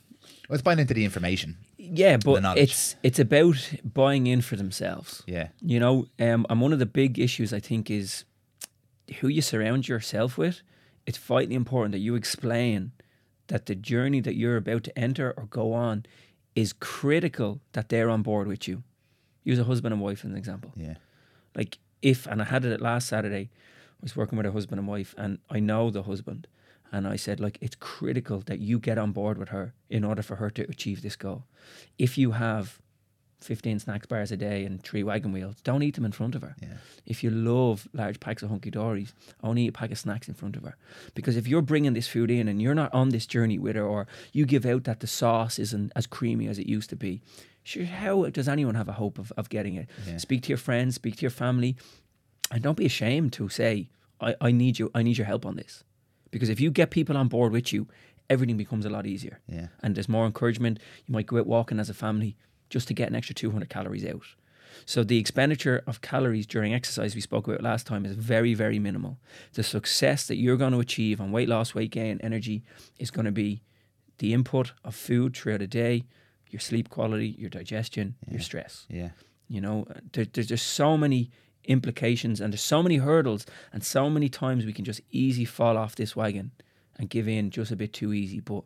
[SPEAKER 1] well, it's buying into the information
[SPEAKER 2] Yeah, but it's it's about buying in for themselves.
[SPEAKER 1] yeah
[SPEAKER 2] You know, um, and one of the big issues I think is who you surround yourself with. It's vitally important that you explain that the journey that you're about to enter or go on is critical that they're on board with you. Use a husband and wife as an example.
[SPEAKER 1] yeah
[SPEAKER 2] Like if, and I had it last Saturday, I was working with a husband and wife, and I know the husband, and I said like it's critical that you get on board with her in order for her to achieve this goal. If you have 15 snacks bars a day and three wagon wheels, don't eat them in front of her.
[SPEAKER 1] Yeah.
[SPEAKER 2] If you love large packs of hunky dories, only eat a pack of snacks in front of her. Because if you're bringing this food in and you're not on this journey with her, or you give out that the sauce isn't as creamy as it used to be, sure, how does anyone have a hope of, of getting it?
[SPEAKER 1] Yeah.
[SPEAKER 2] Speak to your friends, speak to your family, and don't be ashamed to say, I, I need you, I need your help on this. Because if you get people on board with you, everything becomes a lot easier.
[SPEAKER 1] Yeah.
[SPEAKER 2] And there's more encouragement. You might go out walking as a family just to get an extra 200 calories out. So the expenditure of calories during exercise we spoke about last time is very, very minimal. The success that you're going to achieve on weight loss, weight gain, energy is going to be the input of food throughout a day, your sleep quality, your digestion, your stress.
[SPEAKER 1] yeah
[SPEAKER 2] You know, there, there's just so many implications and there's so many hurdles and so many times we can just easy fall off this wagon and give in just a bit too easy. But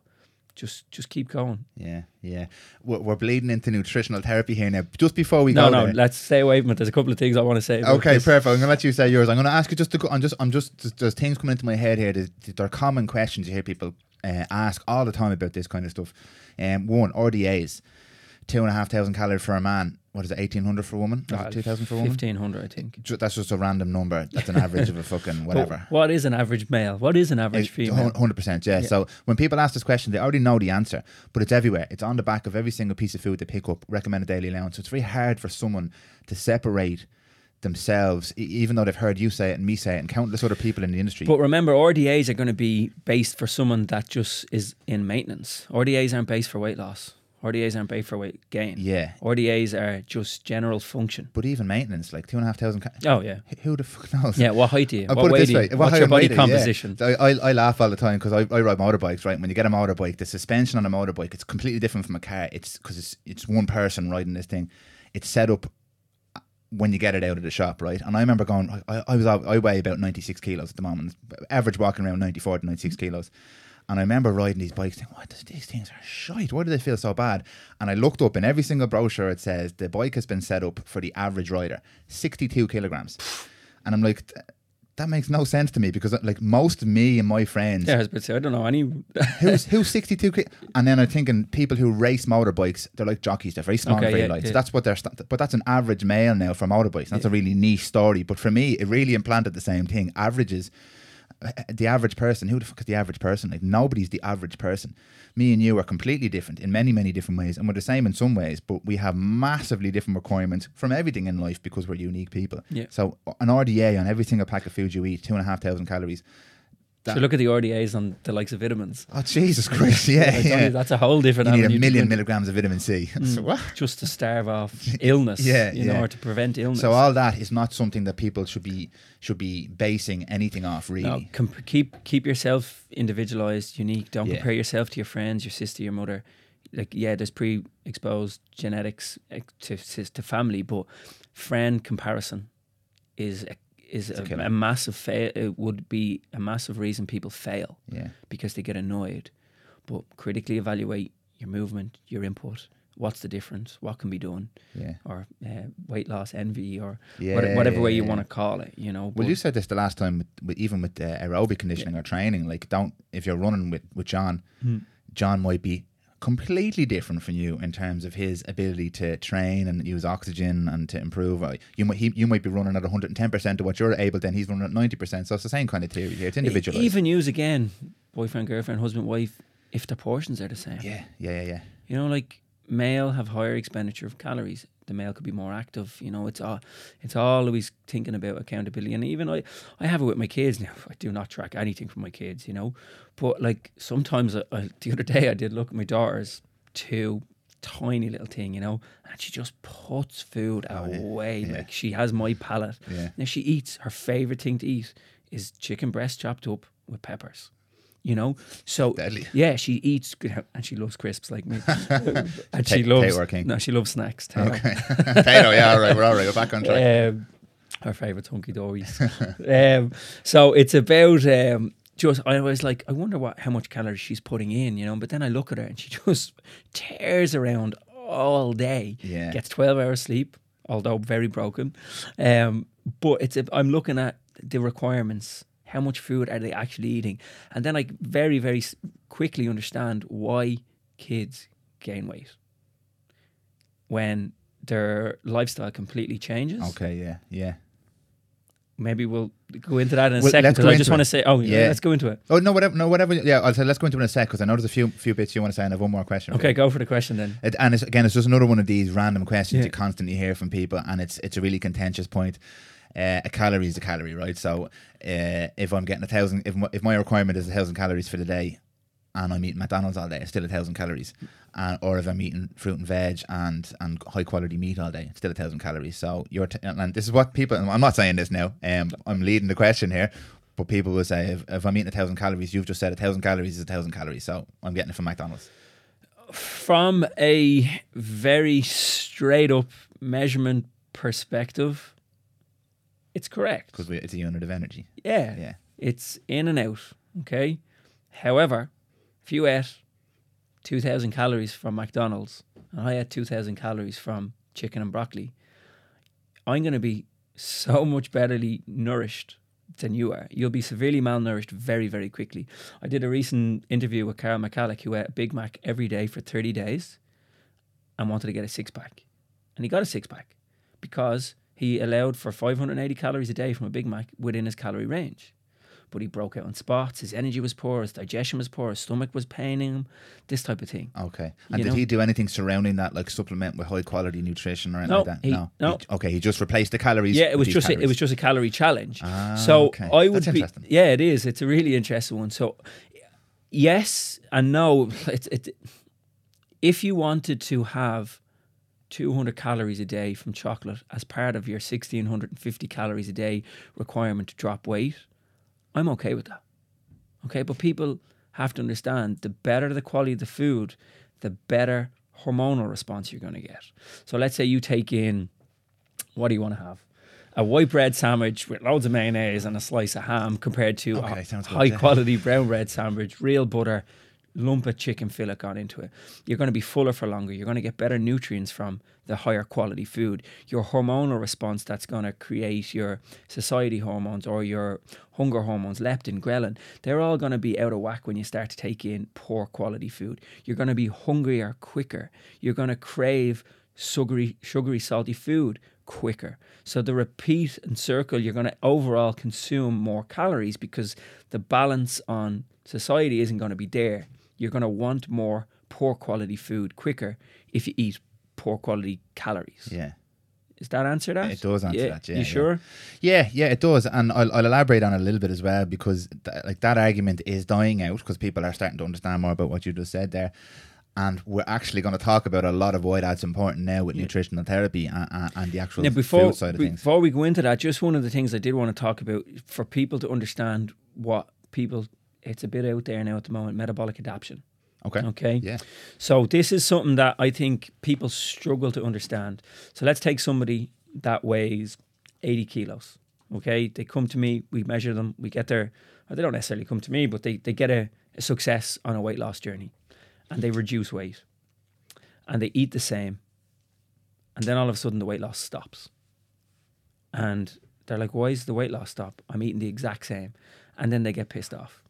[SPEAKER 2] just just keep going.
[SPEAKER 1] yeah yeah we're, we're bleeding into nutritional therapy here now just before we
[SPEAKER 2] No,
[SPEAKER 1] go
[SPEAKER 2] no,
[SPEAKER 1] there,
[SPEAKER 2] let's stay away from it. There's a couple of things I want to say.
[SPEAKER 1] Okay,
[SPEAKER 2] this.
[SPEAKER 1] perfect. I'm gonna let you say yours. I'm gonna ask you just to. go- I'm just. I'm just. There's, things coming into my head here. That, that are common questions you hear people uh, ask all the time about this kind of stuff. Um, one RDAs, two and a half thousand calories for a man. What is it? Eighteen hundred for a woman?
[SPEAKER 2] Uh,
[SPEAKER 1] Two thousand for a woman?
[SPEAKER 2] 1500, I think.
[SPEAKER 1] That's just a random number. That's an average of a fucking whatever.
[SPEAKER 2] what is an average male? What is an average female?
[SPEAKER 1] Hundred percent, yeah.
[SPEAKER 2] Yeah.
[SPEAKER 1] So when people ask this question, they already know the answer, but it's everywhere. It's on the back of every single piece of food they pick up. Recommended daily allowance. So it's very hard for someone to separate themselves, even though they've heard you say it and me say it, and countless other people in the industry.
[SPEAKER 2] But remember, RDAs are going to be based for someone that just is in maintenance. RDAs aren't based for weight loss. RDAs aren't based for weight gain.
[SPEAKER 1] yeah,
[SPEAKER 2] RDAs are just general function.
[SPEAKER 1] but even maintenance, like two and a half thousand. Ca-
[SPEAKER 2] Oh yeah,
[SPEAKER 1] who the fuck knows?
[SPEAKER 2] yeah. What height do you?
[SPEAKER 1] I'll
[SPEAKER 2] what
[SPEAKER 1] put it
[SPEAKER 2] weight
[SPEAKER 1] this
[SPEAKER 2] do you?
[SPEAKER 1] way. What
[SPEAKER 2] What's your body
[SPEAKER 1] are? Yeah.
[SPEAKER 2] composition?
[SPEAKER 1] So I, I, I laugh all the time because I, I ride motorbikes, right? When you get a motorbike, the suspension on a motorbike, it's completely different from a car. It's because it's, it's one person riding this thing. It's set up uh, when you get it out of the shop, right? And I remember going, I, I was I weigh about 96 kilos at the moment, average walking around 94 to 96 kilos. And I remember riding these bikes thinking, what these things are shite? Why do they feel so bad? And I looked up in every single brochure, it says the bike has been set up for the average rider, 62 kilograms. And I'm like, that makes no sense to me because like most me and my friends,
[SPEAKER 2] Yeah, I was about to say, I don't know any.
[SPEAKER 1] who's who's 62 ki- and then I'm thinking people who race motorbikes they're like jockeys they're very small
[SPEAKER 2] Okay,
[SPEAKER 1] very
[SPEAKER 2] yeah,
[SPEAKER 1] light so that's what they're st- but that's an average male now for motorbikes that's a really niche story but for me it really implanted the same thing averages Uh, uh, the average person. Who the fuck is the average person? Like nobody's the average person. Me and you are completely different in many, many different ways, and we're the same in some ways, but we have massively different requirements from everything in life because we're unique people.
[SPEAKER 2] Yeah.
[SPEAKER 1] So an RDA on every single pack of food you eat, two and a half thousand calories.
[SPEAKER 2] So look at the RDAs on the likes of vitamins.
[SPEAKER 1] Oh Jesus Christ! Yeah,
[SPEAKER 2] Like,
[SPEAKER 1] yeah.
[SPEAKER 2] That's a whole different.
[SPEAKER 1] You need a million milligrams of vitamin C. So what?
[SPEAKER 2] just to starve off illness.
[SPEAKER 1] Yeah,
[SPEAKER 2] you know, or to prevent illness.
[SPEAKER 1] So all that is not something that people should be should be basing anything off. Really.
[SPEAKER 2] No, comp- keep keep yourself individualized, unique. Don't
[SPEAKER 1] Yeah.
[SPEAKER 2] compare yourself to your friends, your sister, your mother. Like, yeah, there's pre-exposed genetics eh, to to family, but friend comparison is a, is
[SPEAKER 1] a
[SPEAKER 2] a, massive fail. It would be a massive reason people fail
[SPEAKER 1] Yeah.
[SPEAKER 2] because they get annoyed. But critically evaluate your movement, your input. What's the difference? What can be done?
[SPEAKER 1] Yeah.
[SPEAKER 2] Or uh, weight loss, envy, or
[SPEAKER 1] Yeah,
[SPEAKER 2] what- whatever way you want to call it. You know.
[SPEAKER 1] Well, you said this the last time, with, with even with uh, aerobic conditioning or training. Like, don't if you're running with with John,
[SPEAKER 2] Hmm.
[SPEAKER 1] John might be completely different from you in terms of his ability to train and use oxygen and to improve. Uh, You might he, you might be running at 110 percent of what you're able. Then he's running at 90 percent. So it's the same kind of theory here. It's individual.
[SPEAKER 2] Even use again, boyfriend, girlfriend, husband, wife, if the portions are the same.
[SPEAKER 1] yeah, yeah, yeah, yeah.
[SPEAKER 2] You know, like male have higher expenditure of calories. The male could be more active. You know, it's all it's always thinking about accountability. And even I, I have it with my kids now. I do not track anything from my kids. You know, but like sometimes I, I, the other day I did look at my daughter's two tiny little thing. You know, and she just puts food
[SPEAKER 1] Oh,
[SPEAKER 2] away.
[SPEAKER 1] yeah.
[SPEAKER 2] Like she has my palate.
[SPEAKER 1] Yeah.
[SPEAKER 2] Now she eats her favorite thing to eat is chicken breast chopped up with peppers. You know, so
[SPEAKER 1] Deadly.
[SPEAKER 2] yeah, she eats and she loves crisps like me, and she loves
[SPEAKER 1] Taylor King.
[SPEAKER 2] no, she loves snacks. Taylor.
[SPEAKER 1] Okay. Tayto, yeah, all right, we're all right. We're back on track.
[SPEAKER 2] Um, her favorite hunky dories. um, so it's about um, just I was like, I wonder what how much calories she's putting in, you know. But then I look at her and she just tears around all day.
[SPEAKER 1] Yeah.
[SPEAKER 2] gets twelve hours sleep, although very broken. Um, but it's a, I'm looking at the requirements. How much food are they actually eating? And then I very very quickly understand why kids gain weight when their lifestyle completely changes
[SPEAKER 1] Okay, yeah, yeah.
[SPEAKER 2] maybe we'll go into that in a
[SPEAKER 1] Well,
[SPEAKER 2] second because I just want to say, oh, yeah,
[SPEAKER 1] Yeah.
[SPEAKER 2] let's go into it.
[SPEAKER 1] Oh no, whatever, no, whatever. Yeah, I'll say let's go into it in a sec because I know there's a few few bits you want to say, and I have one more question.
[SPEAKER 2] Okay, go for the question then.
[SPEAKER 1] It, and it's, again, it's just another one of these random questions
[SPEAKER 2] Yeah.
[SPEAKER 1] you constantly hear from people, and it's it's a really contentious point. Uh, a calorie is a calorie, right? So uh, if I'm getting a thousand, if my, if my requirement is a thousand calories for the day, and I'm eating McDonald's all day, it's still a thousand calories. And, or if I'm eating fruit and veg and and high quality meat all day, it's still a thousand calories. So you're t- and this is what people. I'm not saying this now. Um, I'm leading the question here. But people will say if, if I'm eating a thousand calories, you've just said a thousand calories is a thousand calories. So I'm getting it from McDonald's.
[SPEAKER 2] From a very straight up measurement perspective, it's correct.
[SPEAKER 1] because it's a unit of energy.
[SPEAKER 2] Yeah.
[SPEAKER 1] Yeah.
[SPEAKER 2] It's in and out. Okay. However, if you ate 2,000 calories from McDonald's and I ate 2,000 calories from chicken and broccoli, I'm going to be so much betterly nourished than you are. You'll be severely malnourished very, very quickly. I did a recent interview with Carol McCallick who ate a Big Mac every day for 30 days and wanted to get a six pack. And he got a six pack because he allowed for 580 calories a day from a Big Mac within his calorie range. But he broke out in spots, his energy was poor, his digestion was poor, his stomach was paining him, this type of thing.
[SPEAKER 1] Okay. And
[SPEAKER 2] You
[SPEAKER 1] did
[SPEAKER 2] know?
[SPEAKER 1] he do anything surrounding that, like supplement with high quality nutrition or anything
[SPEAKER 2] No,
[SPEAKER 1] like that?
[SPEAKER 2] he- no.
[SPEAKER 1] okay, he just replaced the calories.
[SPEAKER 2] Yeah, it
[SPEAKER 1] with
[SPEAKER 2] was
[SPEAKER 1] these
[SPEAKER 2] just a, it
[SPEAKER 1] calories.
[SPEAKER 2] was just a calorie challenge.
[SPEAKER 1] Ah,
[SPEAKER 2] so
[SPEAKER 1] okay.
[SPEAKER 2] I would
[SPEAKER 1] That's
[SPEAKER 2] be
[SPEAKER 1] interesting.
[SPEAKER 2] yeah, it is. It's a really interesting one. So yes and no. It's it. If you wanted to have 200 calories a day from chocolate as part of your 1650 calories a day requirement to drop weight, I'm okay with that. Okay, but people have to understand the better the quality of the food, the better hormonal response you're going to get. So let's say you take in what do you want to have? A white bread sandwich with loads of mayonnaise and a slice of ham compared to
[SPEAKER 1] Okay,
[SPEAKER 2] a high quality brown bread sandwich, real butter, lump of chicken fillet gone into it. You're going to be fuller for longer. You're going to get better nutrients from the higher quality food. Your hormonal response that's going to create your satiety hormones or your hunger hormones, leptin, ghrelin, they're all going to be out of whack when you start to take in poor quality food. You're going to be hungrier quicker. You're going to crave sugary, sugary, salty food quicker. So the repeat and circle, you're going to overall consume more calories because the balance on satiety isn't going to be there. You're going to want more poor quality food quicker if you eat poor quality calories.
[SPEAKER 1] Yeah.
[SPEAKER 2] Is that answer that?
[SPEAKER 1] It does answer that, yeah,
[SPEAKER 2] You
[SPEAKER 1] yeah.
[SPEAKER 2] sure?
[SPEAKER 1] Yeah, yeah, it does, and I'll, I'll elaborate on it a little bit as well because th- like that argument is dying out because people are starting to understand more about what you just said there, and we're actually going to talk about a lot of why that's important now with nutritional therapy and, and, and the actual
[SPEAKER 2] Now, before
[SPEAKER 1] food side of things.
[SPEAKER 2] before we go into that, just one of the things I did want to talk about for people to understand what people. It's a bit out there now at the moment. Metabolic adaptation.
[SPEAKER 1] Okay.
[SPEAKER 2] Okay.
[SPEAKER 1] Yeah.
[SPEAKER 2] So this is something that I think people struggle to understand. So let's take somebody that weighs 80 kilos. Okay. They come to me, we measure them, we get their, they don't necessarily come to me, but they, they get a, a success on a weight loss journey and they reduce weight and they eat the same. And then all of a sudden the weight loss stops. And they're like, why is the weight loss stop? I'm eating the exact same. And then they get pissed off.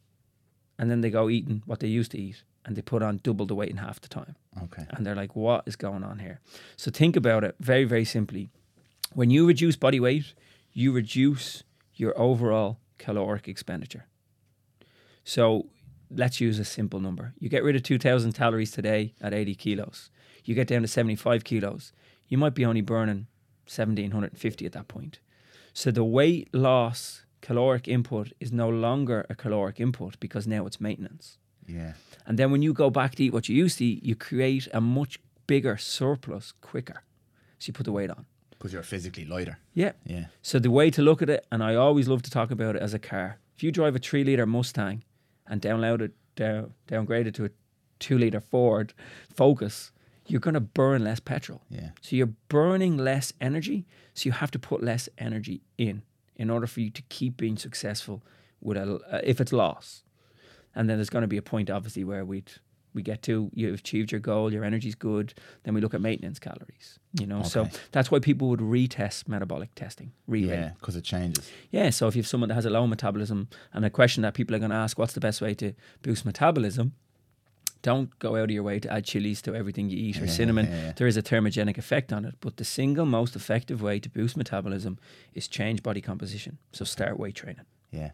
[SPEAKER 2] And then they go eating what they used to eat and they put on double the weight in half the time.
[SPEAKER 1] Okay.
[SPEAKER 2] And they're like, what is going on here? So think about it very, very simply. When you reduce body weight, you reduce your overall caloric expenditure. So let's use a simple number. You get rid of 2,000 calories today at 80 kilos. You get down to 75 kilos. You might be only burning 1,750 at that point. So the weight loss caloric input is no longer a caloric input because now it's maintenance.
[SPEAKER 1] Yeah.
[SPEAKER 2] And then when you go back to eat what you used to eat, you create a much bigger surplus quicker. So you put the weight on.
[SPEAKER 1] Because you're physically lighter.
[SPEAKER 2] Yeah.
[SPEAKER 1] Yeah.
[SPEAKER 2] So the way to look at it, and I always love to talk about it as a car. If you drive a three liter Mustang and download it, down, downgrade it to a two liter Ford Focus, you're going to burn less petrol.
[SPEAKER 1] Yeah.
[SPEAKER 2] So you're burning less energy. So you have to put less energy in in order for you to keep being successful with a, uh, if it's loss. And then there's going to be a point, obviously, where we'd we get to you've achieved your goal, your energy's good. Then we look at maintenance calories. You know, so that's why people would retest metabolic testing,
[SPEAKER 1] Yeah. Because it changes.
[SPEAKER 2] yeah, so if you have someone that has a low metabolism and a question that people are going to ask, what's the best way to boost metabolism? Don't go out of your way to add chilies to everything you eat or
[SPEAKER 1] Yeah,
[SPEAKER 2] cinnamon.
[SPEAKER 1] yeah, yeah.
[SPEAKER 2] There is a thermogenic effect on it, but the single most effective way to boost metabolism is change body composition. So start weight training.
[SPEAKER 1] Yeah.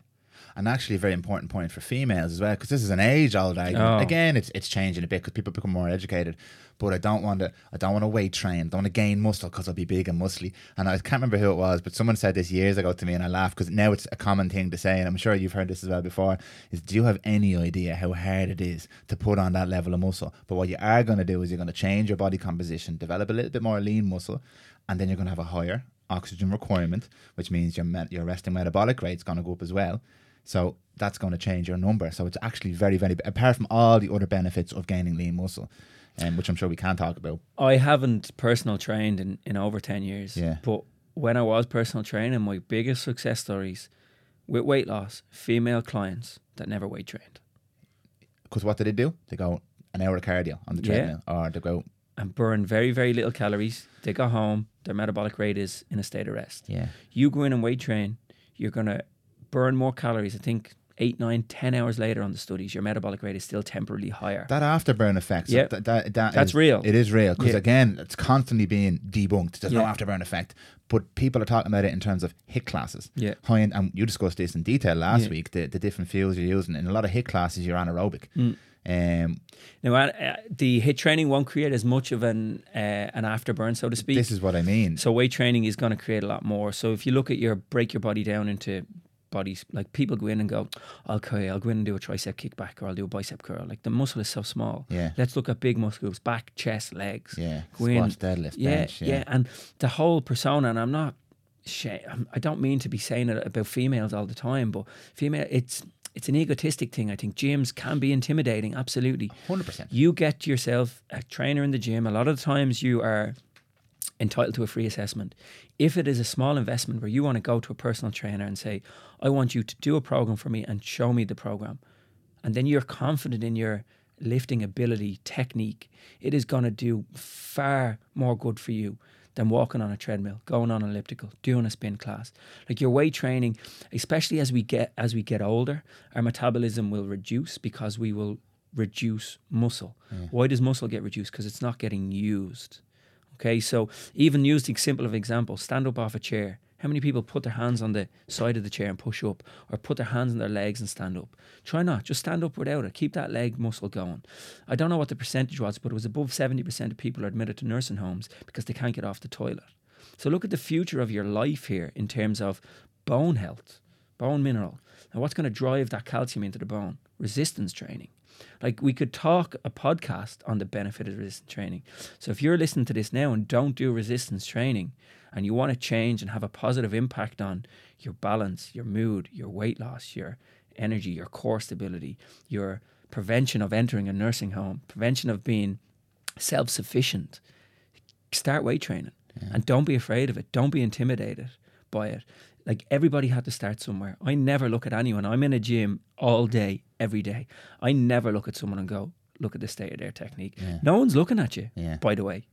[SPEAKER 1] And actually, a very important point for females as well, because this is an age-old argument.
[SPEAKER 2] Oh.
[SPEAKER 1] Again, it's it's changing a bit because people become more educated. But I don't want to. I don't want to weight train. I don't want to gain muscle because I'll be big and muscly. And I can't remember who it was, but someone said this years ago to me, and I laughed because now it's a common thing to say, and I'm sure you've heard this as well before. Is do you have any idea how hard it is to put on that level of muscle? But what you are going to do is you're going to change your body composition, develop a little bit more lean muscle, and then you're going to have a higher oxygen requirement, which means your met- your resting metabolic rate's going to go up as well. So that's going to change your number. So it's actually very, very apart from all the other benefits of gaining lean muscle, um, which I'm sure we can talk about.
[SPEAKER 2] I haven't personal trained in, in over 10 years.
[SPEAKER 1] Yeah.
[SPEAKER 2] But when I was personal training, my biggest success stories with weight loss, female clients that never weight trained.
[SPEAKER 1] Because what do they do? They go an hour of cardio on the
[SPEAKER 2] Yeah.
[SPEAKER 1] treadmill, or they go
[SPEAKER 2] and burn very, very little calories. They go home, their metabolic rate is in a state of rest.
[SPEAKER 1] yeah,
[SPEAKER 2] You go in and weight train, you're going to burn more calories. I think eight, nine, ten hours later on the studies, your metabolic rate is still temporarily higher.
[SPEAKER 1] that afterburn effect.
[SPEAKER 2] Yeah.
[SPEAKER 1] that, that, that
[SPEAKER 2] That's
[SPEAKER 1] is-
[SPEAKER 2] real.
[SPEAKER 1] It is real because
[SPEAKER 2] Yeah.
[SPEAKER 1] again, it's constantly being debunked. There's no afterburn effect, but people are talking about it in terms of HIIT classes.
[SPEAKER 2] Yeah.
[SPEAKER 1] high end, and you discussed this in detail last
[SPEAKER 2] Yeah.
[SPEAKER 1] week. The, the different fuels you're using in a lot of HIIT classes, you're anaerobic.
[SPEAKER 2] Mm.
[SPEAKER 1] Um,
[SPEAKER 2] Now, uh, the hit training won't create as much of an uh, an afterburn, so to speak.
[SPEAKER 1] this is what I mean.
[SPEAKER 2] So weight training is going to create a lot more. So if you look at your break your body down into bodies, like people go in and go, okay, I'll go in and do a tricep kickback or I'll do a bicep curl. Like the muscle is so small.
[SPEAKER 1] Yeah.
[SPEAKER 2] Let's look at big muscle groups, back, chest, legs.
[SPEAKER 1] yeah,
[SPEAKER 2] Go in.
[SPEAKER 1] squats, deadlift,
[SPEAKER 2] Yeah,
[SPEAKER 1] bench.
[SPEAKER 2] yeah, yeah and the whole persona. And I'm not, sha- I'm- I don't mean to be saying it about females all the time, but female, it's it's an egotistic thing. I think gyms can be intimidating. Absolutely.
[SPEAKER 1] hundred percent.
[SPEAKER 2] You get yourself a trainer in the gym. A lot of the times you are entitled to a free assessment. If it is a small investment where you want to go to a personal trainer and say, I want you to do a program for me and show me the program, and then you're confident in your lifting ability, technique, it is going to do far more good for you than walking on a treadmill, going on an elliptical, doing a spin class. Like your weight training, especially as we get as we get older, our metabolism will reduce because we will reduce muscle. Why does muscle get reduced? Because it's not getting used. Okay, so even using simple of example, stand up off a chair. How many people put their hands on the side of the chair and push up, or put their hands on their legs and stand up? Try not. Just stand up without it. Keep that leg muscle going. I don't know what the percentage was, but it was above 70% of people are admitted to nursing homes because they can't get off the toilet. So look at the future of your life here in terms of bone health, bone mineral. And what's going to drive that calcium into the bone? Resistance training. Like we could talk a podcast on the benefit of resistance training. So if you're listening to this now and don't do resistance training and you want to change and have a positive impact on your balance, your mood, your weight loss, your energy, your core stability, your prevention of entering a nursing home, prevention of being self-sufficient, start weight training. Yeah. And don't be afraid of it. Don't be intimidated by it like everybody had to start somewhere. I never look at anyone. I'm in a gym all day, every day. I never look at someone and go, look at the state of their technique. Yeah. No one's looking at you, yeah. by the way.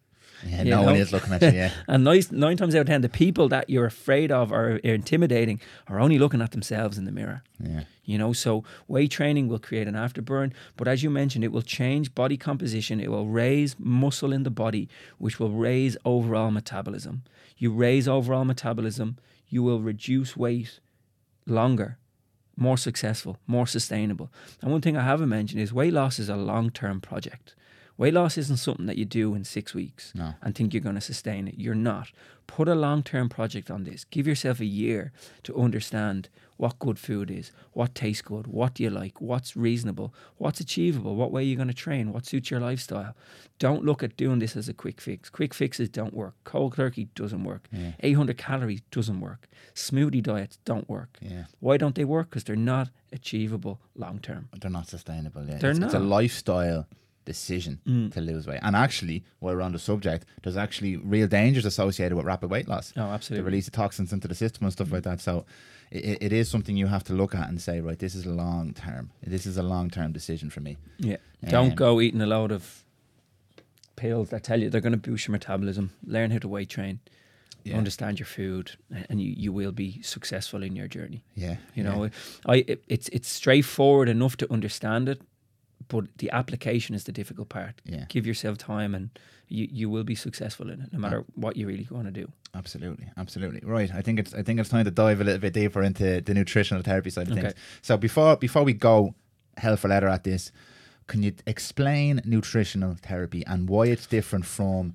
[SPEAKER 1] Yeah, you no know? one is looking at you, yeah.
[SPEAKER 2] and nine, nine times out of ten, the people that you're afraid of or are intimidating are only looking at themselves in the mirror.
[SPEAKER 1] Yeah.
[SPEAKER 2] You know, so weight training will create an afterburn, but as you mentioned, it will change body composition. It will raise muscle in the body, which will raise overall metabolism. You raise overall metabolism, you will reduce weight longer, more successful, more sustainable. And one thing I haven't mentioned is weight loss is a long term project. Weight loss isn't something that you do in six weeks
[SPEAKER 1] no.
[SPEAKER 2] and think you're going to sustain it. You're not. Put a long term project on this. Give yourself a year to understand what good food is, what tastes good, what do you like, what's reasonable, what's achievable, what way you're going to train, what suits your lifestyle. Don't look at doing this as a quick fix. Quick fixes don't work. Cold turkey doesn't work.
[SPEAKER 1] Yeah.
[SPEAKER 2] 800 calories doesn't work. Smoothie diets don't work.
[SPEAKER 1] Yeah.
[SPEAKER 2] Why don't they work? Because they're not achievable long term.
[SPEAKER 1] They're not sustainable. Yeah.
[SPEAKER 2] They're
[SPEAKER 1] it's,
[SPEAKER 2] not.
[SPEAKER 1] It's a lifestyle decision
[SPEAKER 2] Mm.
[SPEAKER 1] to lose weight. And actually, while we're on the subject, there's actually real dangers associated with rapid weight loss.
[SPEAKER 2] Oh, absolutely.
[SPEAKER 1] The release of toxins into the system and stuff like that. So it, it is something you have to look at and say, right, this is a long term. This is a long term decision for me.
[SPEAKER 2] Yeah.
[SPEAKER 1] Um,
[SPEAKER 2] Don't go eating a load of pills that tell you they're going to boost your metabolism. Learn how to weight train.
[SPEAKER 1] Yeah.
[SPEAKER 2] Understand your food, and you, you will be successful in your journey.
[SPEAKER 1] Yeah.
[SPEAKER 2] You
[SPEAKER 1] yeah.
[SPEAKER 2] know, I it, it's it's straightforward enough to understand it, but the application is the difficult part.
[SPEAKER 1] Yeah.
[SPEAKER 2] Give yourself time, and you, you will be successful in it, no matter what you really want to do.
[SPEAKER 1] Absolutely, absolutely. Right. I think it's I think it's time to dive a little bit deeper into the nutritional therapy side of
[SPEAKER 2] Okay.
[SPEAKER 1] things. So before before we go hell for leather at this, can you explain nutritional therapy and why it's different from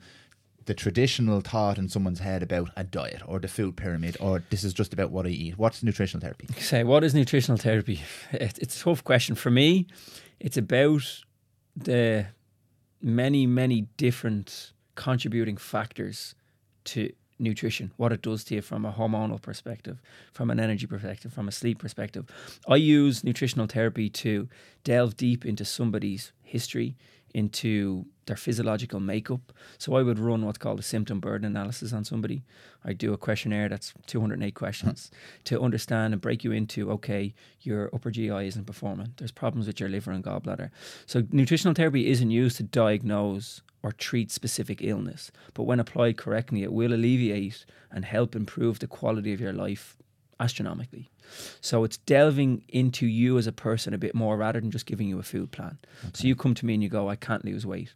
[SPEAKER 1] the traditional thought in someone's head about a diet or the food pyramid or this is just about what I eat? What's nutritional therapy?
[SPEAKER 2] Say, what is nutritional therapy? It, it's a tough question for me. It's about the many, many different contributing factors to nutrition, what it does to you from a hormonal perspective, from an energy perspective, from a sleep perspective. I use nutritional therapy to delve deep into somebody's history, into their physiological makeup. So I would run what's called a symptom burden analysis on somebody. I do a questionnaire that's 208 questions hmm. to understand and break you into okay, your upper GI isn't performing. There's problems with your liver and gallbladder. So nutritional therapy isn't used to diagnose or treat specific illness, but when applied correctly, it will alleviate and help improve the quality of your life astronomically. So it's delving into you as a person a bit more rather than just giving you a food plan. So you come to me and you go, I can't lose weight.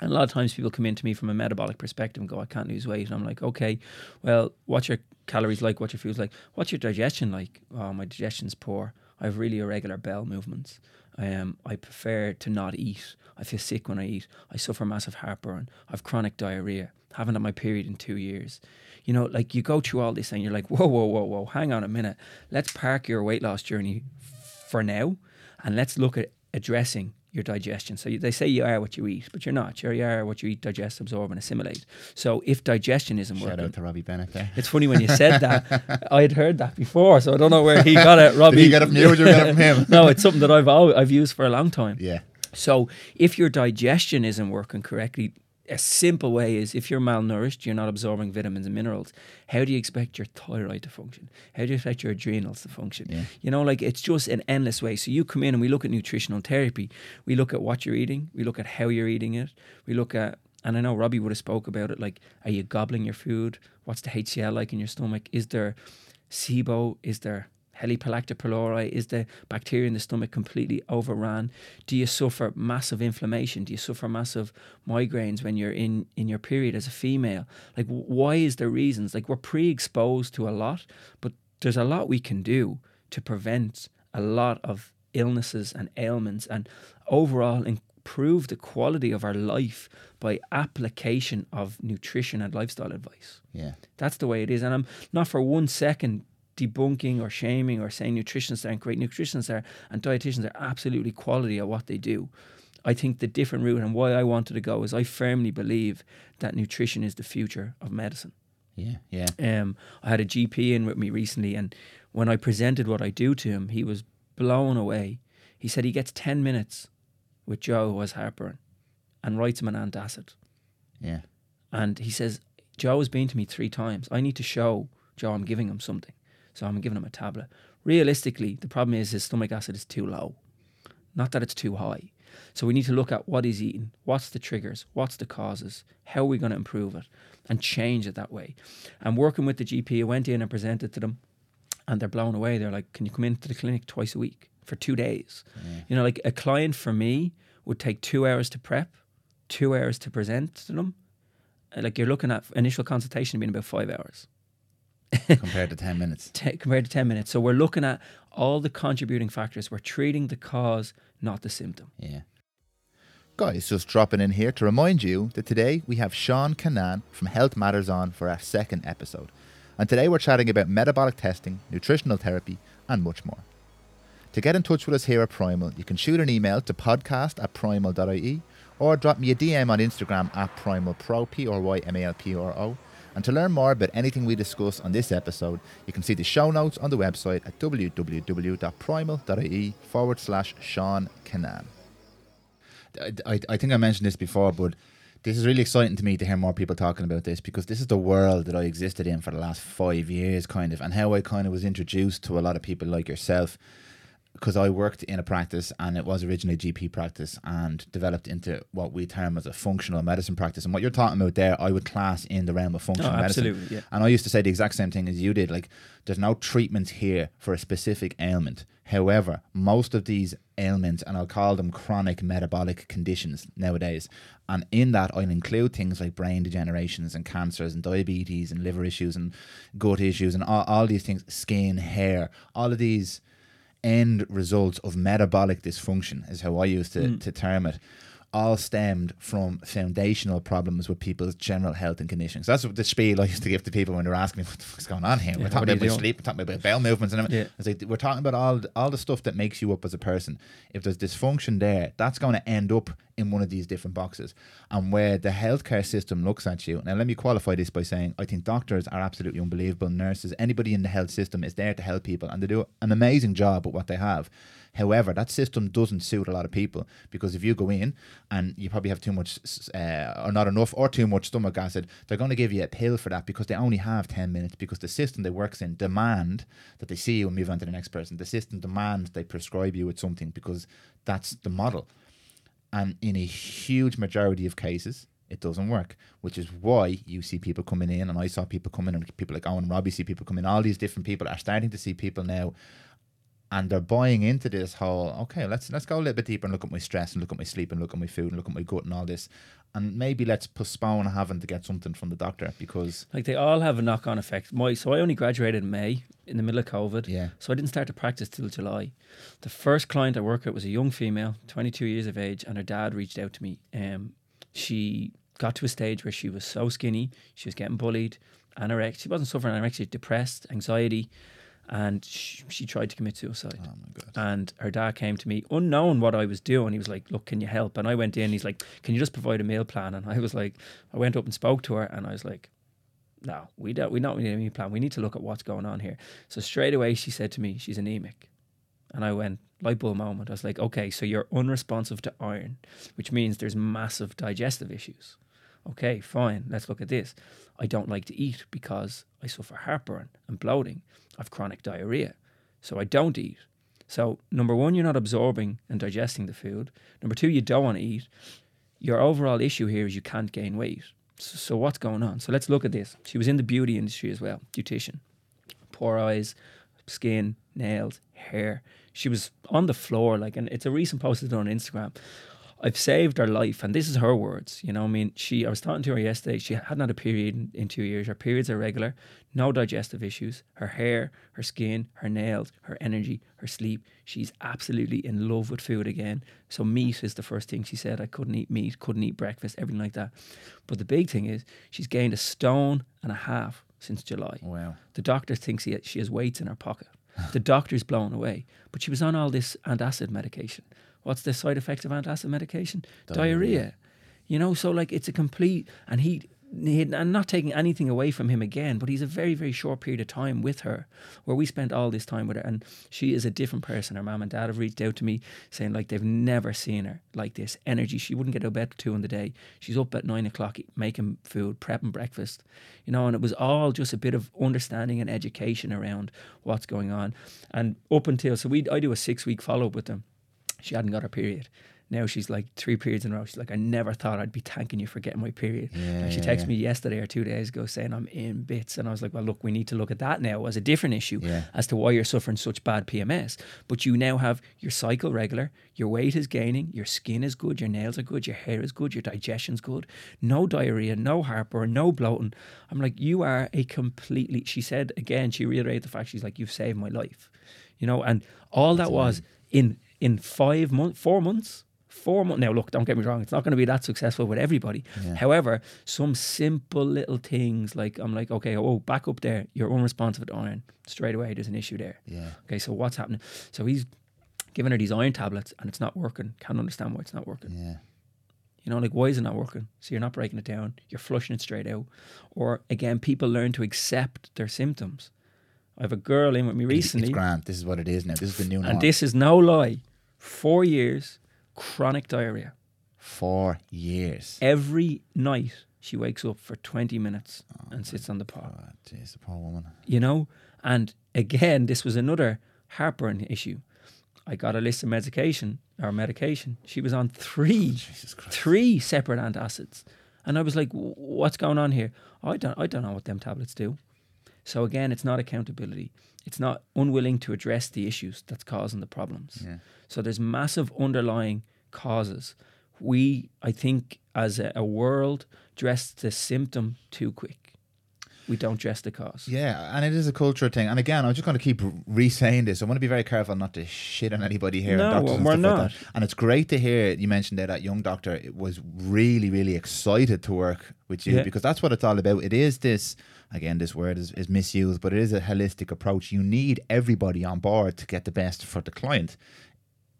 [SPEAKER 2] And a lot of times people come into me from a metabolic perspective and go, I can't lose weight. And I'm like, okay, well, what's your calories like? What's your food like? What's your digestion like? Oh, my digestion's poor. I have really irregular bowel movements. Um, I prefer to not eat. I feel sick when I eat. I suffer massive heartburn. I've chronic diarrhea. Haven't had my period in two years. You know, like you go through all this and you're like, whoa, whoa, whoa, whoa, hang on a minute. Let's park your weight loss journey for now and let's look at addressing your digestion. So you- they say you are what you eat, but you're not. You're, you are what you eat, digest, absorb, and assimilate. So if digestion isn't
[SPEAKER 1] Shout
[SPEAKER 2] working,
[SPEAKER 1] out to Robbie Bennett there.
[SPEAKER 2] it's funny when you said that. I had heard that before, so I don't know where he got it. Robbie,
[SPEAKER 1] Did he get it from you or you get it from him?
[SPEAKER 2] no, it's something that I've always, I've used for a long time.
[SPEAKER 1] Yeah.
[SPEAKER 2] So if your digestion isn't working correctly, a simple way is if you're malnourished, you're not absorbing vitamins and minerals. How do you expect your thyroid to function? How do you expect your adrenals to function?
[SPEAKER 1] Yeah.
[SPEAKER 2] You know, like it's just an endless way. So you come in and we look at nutritional therapy. We look at what you're eating. We look at how you're eating it. We look at, and I know Robbie would have spoke about it. Like, are you gobbling your food? What's the HCl like in your stomach? Is there SIBO? Is there Helicobacter pylori? Is the bacteria in the stomach completely overrun? Do you suffer massive inflammation? Do you suffer massive migraines when you're in, in your period as a female? Like, why is there reasons? Like, we're pre exposed to a lot, but there's a lot we can do to prevent a lot of illnesses and ailments and overall improve the quality of our life by application of nutrition and lifestyle advice.
[SPEAKER 1] Yeah.
[SPEAKER 2] That's the way it is. And I'm not for one second debunking or shaming or saying nutritionists aren't great. Nutritionists are and dietitians are absolutely quality at what they do. I think the different route and why I wanted to go is I firmly believe that nutrition is the future of medicine.
[SPEAKER 1] Yeah, yeah.
[SPEAKER 2] Um, I had a GP in with me recently, and when I presented what I do to him, he was blown away. He said he gets 10 minutes with Joe, who has heartburn, and writes him an antacid.
[SPEAKER 1] Yeah.
[SPEAKER 2] And he says, Joe has been to me three times. I need to show Joe I'm giving him something. So I'm giving him a tablet. Realistically, the problem is his stomach acid is too low, not that it's too high. So we need to look at what he's eating, what's the triggers, what's the causes, how are we going to improve it, and change it that way. And working with the GP, I went in and presented to them, and they're blown away. They're like, "Can you come into the clinic twice a week for two days?"
[SPEAKER 1] Yeah.
[SPEAKER 2] You know, like a client for me would take two hours to prep, two hours to present to them. Like you're looking at initial consultation being about five hours
[SPEAKER 1] Compared to 10 minutes.
[SPEAKER 2] te- compared to 10 minutes. So we're looking at all the contributing factors. We're treating the cause, not the symptom.
[SPEAKER 1] Yeah. Guys, just dropping in here to remind you that today we have Seán Kinane from Health Matters on for our second episode. And today we're chatting about metabolic testing, nutritional therapy, and much more. To get in touch with us here at Prymal, you can shoot an email to podcast at prymal.ie or drop me a DM on Instagram at prymalpro, P-R-Y-M-A-L-P-R-O. And to learn more about anything we discuss on this episode, you can see the show notes on the website at www.prymal.ie forward slash Seán Kinane. I, I, think I mentioned this before, but this is really exciting to me to hear more people talking about this because this is the world that I existed in for the last five years, kind of, and how I kind of was introduced to a lot of people like yourself. Because I worked in a practice and it was originally a GP practice and developed into what we term as a functional medicine practice. And what you're talking about there, I would class in the realm of functional
[SPEAKER 2] Oh,
[SPEAKER 1] medicine.
[SPEAKER 2] absolutely, yeah.
[SPEAKER 1] And I used to say the exact same thing as you did. Like, there's no treatment here for a specific ailment. However, most of these ailments, and I'll call them chronic metabolic conditions nowadays, and in that I'll include things like brain degenerations and cancers and diabetes and liver issues and gut issues and all, all these things, skin, hair, all of these end results of metabolic dysfunction is how I used to, mm. to term it. All stemmed from foundational problems with people's general health and conditions. That's what the spiel I used to give to people when they're asking me what the fuck's going on here.
[SPEAKER 2] Yeah,
[SPEAKER 1] we're talking about sleep, we're talking about bowel movements, and everything.
[SPEAKER 2] Yeah.
[SPEAKER 1] It's like we're talking about all all the stuff that makes you up as a person. If there's dysfunction there, that's going to end up in one of these different boxes. And where the healthcare system looks at you, now let me qualify this by saying I think doctors are absolutely unbelievable. Nurses, anybody in the health system is there to help people, and they do an amazing job at what they have. However, that system doesn't suit a lot of people because if you go in and you probably have too much uh, or not enough or too much stomach acid, they're going to give you a pill for that because they only have 10 minutes because the system they works in demand that they see you and move on to the next person. The system demands they prescribe you with something because that's the model. And in a huge majority of cases, it doesn't work, which is why you see people coming in, and I saw people coming, and people like Owen Robbie see people coming. All these different people are starting to see people now, and they're buying into this whole. Okay, let's let's go a little bit deeper and look at my stress, and look at my sleep, and look at my food, and look at my gut, and all this, and maybe let's postpone having to get something from the doctor because
[SPEAKER 2] Like they all have a knock on effect. My so I only graduated in May in the middle of COVID.
[SPEAKER 1] Yeah.
[SPEAKER 2] So I didn't start to practice till July. The first client I worked with was a young female, 22 years of age, and her dad reached out to me. Um, she got to a stage where she was so skinny, she was getting bullied, anorexia. She wasn't suffering anorexia, depressed, anxiety, and she, she tried to commit suicide.
[SPEAKER 1] oh my god,
[SPEAKER 2] And her dad came to me, unknown what I was doing. He was like, "Look, can you help?" And I went in. He's like, "Can you just provide a meal plan?" And I was like, I went up and spoke to her, and I was like, "No, we don't. We don't need a meal plan. We need to look at what's going on here." So straight away, she said to me, "She's anemic," and I went light bulb moment. I was like, "Okay, so you're unresponsive to iron, which means there's massive digestive issues." Okay, fine. Let's look at this. I don't like to eat because I suffer heartburn and bloating. I've chronic diarrhea, so I don't eat. So, number one, you're not absorbing and digesting the food. Number two, you don't want to eat. Your overall issue here is you can't gain weight. So, so what's going on? So, let's look at this. She was in the beauty industry as well, beautician. Poor eyes, skin, nails, hair. She was on the floor, like, and it's a recent post I did on Instagram. I've saved her life, and this is her words. You know, I mean, she. I was talking to her yesterday. She hadn't had a period in, in two years. Her periods are regular, no digestive issues. Her hair, her skin, her nails, her energy, her sleep. She's absolutely in love with food again. So meat is the first thing she said. I couldn't eat meat, couldn't eat breakfast, everything like that. But the big thing is, she's gained a stone and a half since July.
[SPEAKER 1] Wow.
[SPEAKER 2] The doctor thinks he, she has weights in her pocket. The doctor's blown away. But she was on all this antacid medication. What's the side effect of antacid medication?
[SPEAKER 1] Diarrhea.
[SPEAKER 2] Diarrhea. You know, so like it's a complete, and he, I'm not taking anything away from him again, but he's a very, very short period of time with her where we spent all this time with her. And she is a different person. Her mom and dad have reached out to me saying like they've never seen her like this energy. She wouldn't get out of bed till two in the day. She's up at nine o'clock making food, prepping breakfast, you know, and it was all just a bit of understanding and education around what's going on. And up until, so we, I do a six week follow up with them she hadn't got her period. Now she's like three periods in a row. She's like, I never thought I'd be thanking you for getting my period.
[SPEAKER 1] Yeah,
[SPEAKER 2] and she texted
[SPEAKER 1] yeah.
[SPEAKER 2] me yesterday or two days ago saying I'm in bits. And I was like, well, look, we need to look at that now as a different issue
[SPEAKER 1] Yeah.
[SPEAKER 2] as to why you're suffering such bad PMS. But you now have your cycle regular, your weight is gaining, your skin is good, your nails are good, your hair is good, your digestion's good, no diarrhea, no heartburn, no bloating. I'm like, you are a completely, she said again, she reiterated the fact, she's like, you've saved my life. You know, and all that was in in five months, four months, four months. Now, look, don't get me wrong; it's not going to be that successful with everybody.
[SPEAKER 1] Yeah.
[SPEAKER 2] However, some simple little things like I'm like, okay, oh, back up there, you're unresponsive to iron. Straight away, there's an issue there.
[SPEAKER 1] Yeah.
[SPEAKER 2] Okay, so what's happening? So he's giving her these iron tablets, and it's not working. Can't understand why it's not working.
[SPEAKER 1] Yeah.
[SPEAKER 2] You know, like why is it not working? So you're not breaking it down. You're flushing it straight out. Or again, people learn to accept their symptoms. I have a girl in with me recently.
[SPEAKER 1] It's grand. This is what it is now. This is the new norm.
[SPEAKER 2] And this is no lie. Four years, chronic diarrhea.
[SPEAKER 1] Four years.
[SPEAKER 2] Every night she wakes up for 20 minutes
[SPEAKER 1] Oh
[SPEAKER 2] and sits on the pot.
[SPEAKER 1] Jeez, the poor woman.
[SPEAKER 2] You know? And again, this was another heartburn issue. I got a list of medication or medication. She was on three,
[SPEAKER 1] oh,
[SPEAKER 2] three separate antacids. And I was like, what's going on here? I don't, I don't know what them tablets do. So again, it's not accountability. It's not unwilling to address the issues that's causing the problems.
[SPEAKER 1] Yeah.
[SPEAKER 2] So there's massive underlying causes. We, I think, as a, a world, dress the symptom too quick. We don't dress the cause.
[SPEAKER 1] Yeah, and it is a cultural thing. And again, I'm just going to keep re-saying this. I want to be very careful not to shit on anybody here.
[SPEAKER 2] No,
[SPEAKER 1] and doctors and
[SPEAKER 2] we're
[SPEAKER 1] stuff
[SPEAKER 2] not.
[SPEAKER 1] Like that. And it's great to hear you mentioned there that young doctor was really, really excited to work with you
[SPEAKER 2] Yeah.
[SPEAKER 1] because that's what it's all about. It is this. Again, this word is, is misused, but it is a holistic approach. You need everybody on board to get the best for the client.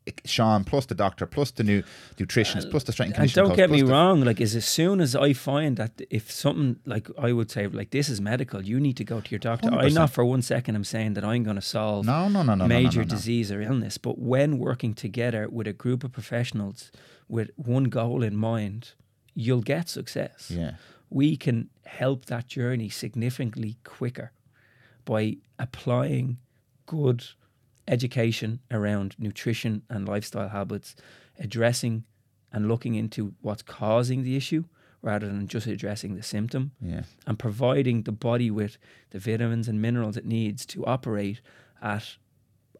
[SPEAKER 1] Seán, plus the doctor, plus the new nutritionist, plus the strength and
[SPEAKER 2] don't
[SPEAKER 1] coach,
[SPEAKER 2] get me wrong, like as, as soon as I find that if something like I would say like this is medical, you need to go to your doctor. I
[SPEAKER 1] 100%.
[SPEAKER 2] not for one second I'm saying that I'm going to solve
[SPEAKER 1] No, no, no, no, no, no,
[SPEAKER 2] major
[SPEAKER 1] no, no.
[SPEAKER 2] disease or illness, but when working together with a group of professionals with one goal in mind, you'll get success.
[SPEAKER 1] Yeah.
[SPEAKER 2] We can help that journey significantly quicker by applying good education around nutrition and lifestyle habits, addressing and looking into what's causing the issue rather than just addressing the symptom
[SPEAKER 1] Yeah.
[SPEAKER 2] and providing the body with the vitamins and minerals it needs to operate at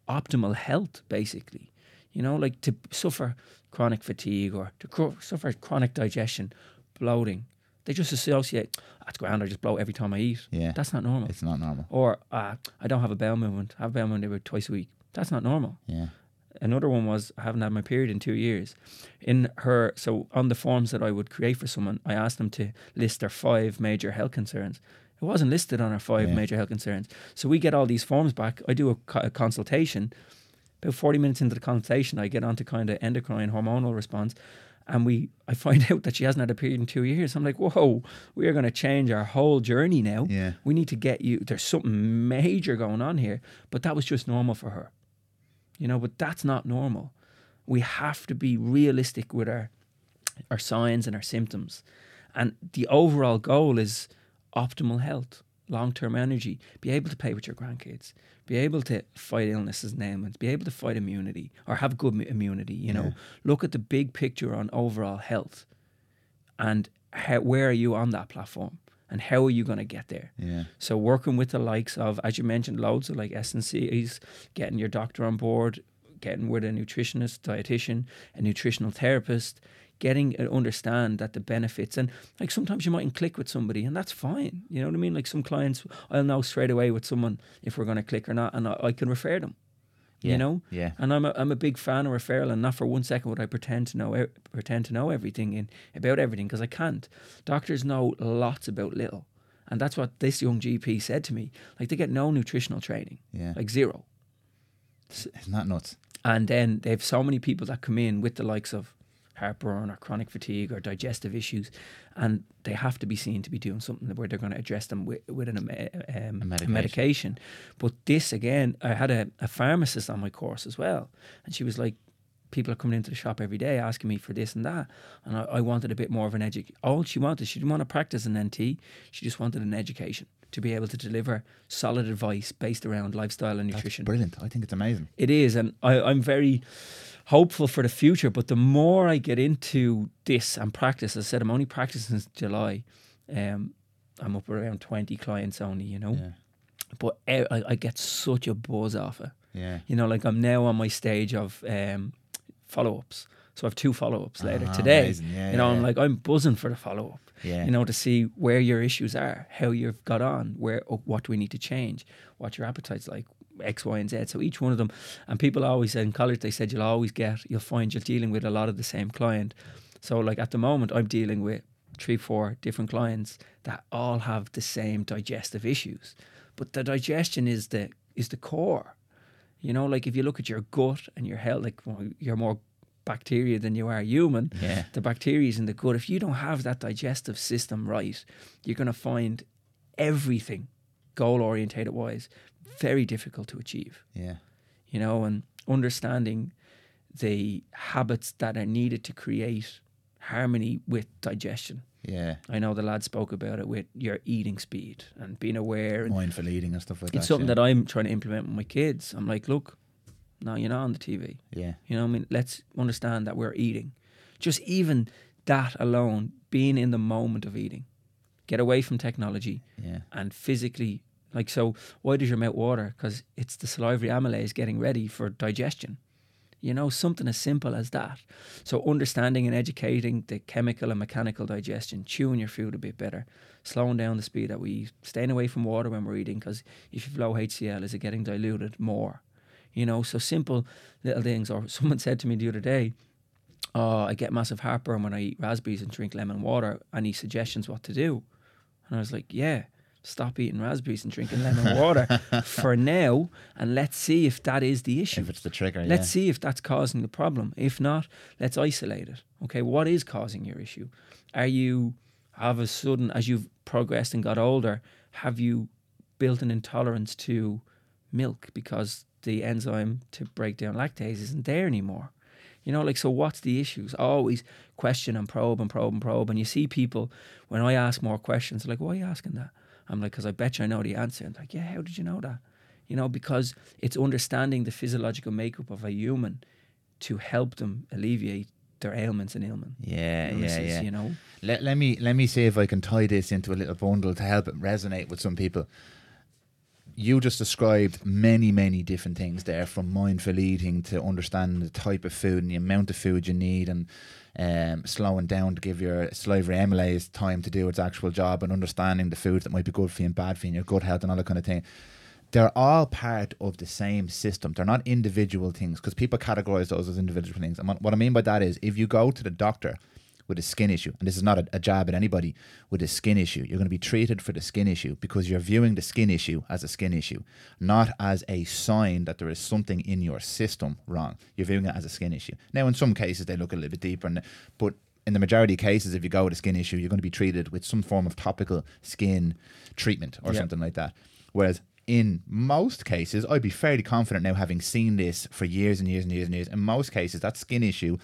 [SPEAKER 2] optimal health, basically. You know, like to suffer chronic fatigue or to cro- suffer chronic digestion, bloating. They just associate, that's grand, I just bloat every time I eat.
[SPEAKER 1] Yeah.
[SPEAKER 2] That's not normal.
[SPEAKER 1] It's not normal.
[SPEAKER 2] or, uh, I don't have a bowel movement. I have a bowel movement about twice a week. That's not normal.
[SPEAKER 1] Yeah.
[SPEAKER 2] Another one was I haven't had my period in two years. In her, so on the forms that I would create for someone, I asked them to list their five major health concerns. It wasn't listed on our five
[SPEAKER 1] Yeah.
[SPEAKER 2] major health concerns. So we get all these forms back. I do a, co- a consultation. About 40 minutes into the consultation, I get onto kind of endocrine hormonal response. And we, I find out that she hasn't had a period in two years. I'm like, whoa, we are going to change our whole journey now.
[SPEAKER 1] Yeah.
[SPEAKER 2] We need to get you, there's something major going on here. But that was just normal for her you know but that's not normal we have to be realistic with our our signs and our symptoms and the overall goal is optimal health long-term energy be able to play with your grandkids be able to fight illnesses and ailments be able to fight immunity or have good immunity you know
[SPEAKER 1] Yeah.
[SPEAKER 2] look at the big picture on overall health and how, where are you on that platform and how are you going to get there?
[SPEAKER 1] Yeah.
[SPEAKER 2] So working with the likes of, as you mentioned, loads of like SNCs, getting your doctor on board, getting with a nutritionist, dietitian, a nutritional therapist, getting to understand that the benefits and like sometimes you mightn't click with somebody and that's fine. You know what I mean? Like some clients, I'll know straight away with someone if we're going to click or not, and I, I can refer them.
[SPEAKER 1] Yeah.
[SPEAKER 2] You know,
[SPEAKER 1] Yeah.
[SPEAKER 2] and I'm a, I'm a big fan of referral, and not for one second would I pretend to know pretend to know everything in about everything because I can't. Doctors know lots about little, and that's what this young GP said to me. Like they get no nutritional training,
[SPEAKER 1] Yeah.
[SPEAKER 2] like zero.
[SPEAKER 1] Isn't that nuts?
[SPEAKER 2] And then they have so many people that come in with the likes of heartburn or chronic fatigue or digestive issues, and they have to be seen to be doing something where they're going to address them with, with an, eh, eh, eh, um,
[SPEAKER 1] A medication.
[SPEAKER 2] medication. But this again, I had a, a pharmacist on my course as well, and she was like, people are coming into the shop every day asking me for this and that, and I, I wanted a bit more of an education. All she wanted, she didn't want to practice an NT, she just wanted an education to be able to deliver solid advice based around lifestyle and
[SPEAKER 1] That's
[SPEAKER 2] nutrition.
[SPEAKER 1] brilliant. I think it's amazing.
[SPEAKER 2] It is, and I, I'm very hopeful for the future. But the more I get into this and practice, as I said, I'm only practicing since July. Um, I'm up around 20 clients only, you know.
[SPEAKER 1] Yeah.
[SPEAKER 2] But I get such a buzz off it.
[SPEAKER 1] Yeah.
[SPEAKER 2] You know, like I'm now on my stage of um, follow ups. So I have two follow ups later
[SPEAKER 1] Ah,
[SPEAKER 2] today.
[SPEAKER 1] Yeah,
[SPEAKER 2] you know,
[SPEAKER 1] yeah,
[SPEAKER 2] I'm like I'm buzzing for the follow up.
[SPEAKER 1] Yeah.
[SPEAKER 2] You know, to see where your issues are, how you've got on, where oh, what do we need to change, what your appetite's like, X, Y, and Z. So each one of them, and people always said in college they said you'll always get, you'll find you're dealing with a lot of the same client. So like at the moment, I'm dealing with three, four different clients that all have the same digestive issues, but the digestion is the is the core. You know, like if you look at your gut and your health, like well, you're more bacteria than you are human.
[SPEAKER 1] Yeah.
[SPEAKER 2] The bacteria is in the gut. If you don't have that digestive system right, you're going to find everything goal orientated wise very difficult to achieve.
[SPEAKER 1] Yeah.
[SPEAKER 2] You know, and understanding the habits that are needed to create harmony with digestion.
[SPEAKER 1] Yeah.
[SPEAKER 2] I know the lad spoke about it with your eating speed and being aware. And
[SPEAKER 1] Mindful eating and stuff like that.
[SPEAKER 2] it's something
[SPEAKER 1] yeah.
[SPEAKER 2] that I'm trying to implement with my kids. I'm like, look, no, you're not on the TV.
[SPEAKER 1] Yeah.
[SPEAKER 2] You know, what I mean, let's understand that we're eating. Just even that alone, being in the moment of eating, get away from technology
[SPEAKER 1] Yeah.
[SPEAKER 2] and physically, like, so why does your mouth water? Because it's the salivary amylase getting ready for digestion. You know, something as simple as that. So, understanding and educating the chemical and mechanical digestion, chewing your food a bit better, slowing down the speed that we eat, staying away from water when we're eating, because if you've low HCl, is it getting diluted more? You know, so simple little things. Or someone said to me the other day, Oh, I get massive heartburn when I eat raspberries and drink lemon water. Any suggestions what to do? And I was like, Yeah, stop eating raspberries and drinking lemon water for now, and let's see if that is the issue.
[SPEAKER 1] If it's the trigger,
[SPEAKER 2] Let's
[SPEAKER 1] yeah.
[SPEAKER 2] see if that's causing the problem. If not, let's isolate it. Okay, what is causing your issue? Are you have a sudden as you've progressed and got older, have you built an intolerance to milk because the enzyme to break down lactase isn't there anymore? You know, like so what's the issues? Always question and probe and probe and probe. And you see people when I ask more questions, like, Why are you asking that? I'm like, because I bet you I know the answer. And like, yeah, how did you know that? You know, because it's understanding the physiological makeup of a human to help them alleviate their ailments and ailment.
[SPEAKER 1] Yeah, yeah,
[SPEAKER 2] illnesses,
[SPEAKER 1] yeah.
[SPEAKER 2] You know,
[SPEAKER 1] Let, let me let me see if I can tie this into a little bundle to help it resonate with some people. You just described many, many different things there, from mindful eating to understanding the type of food and the amount of food you need, and um, slowing down to give your salivary amylase time to do its actual job, and understanding the foods that might be good for you and bad for you, and your gut health and all that kind of thing. They're all part of the same system. They're not individual things because people categorize those as individual things. And what I mean by that is, if you go to the doctor with a skin issue, and this is not a, a jab at anybody with a skin issue, you're going to be treated for the skin issue because you're viewing the skin issue as a skin issue, not as a sign that there is something in your system wrong. You're viewing it as a skin issue. Now, in some cases, they look a little bit deeper, and but in the majority of cases, if you go with a skin issue, you're going to be treated with some form of topical skin treatment or something like that. Whereas in most cases, I'd be fairly confident now, having seen this for years and years and years and years. In most cases, that skin issue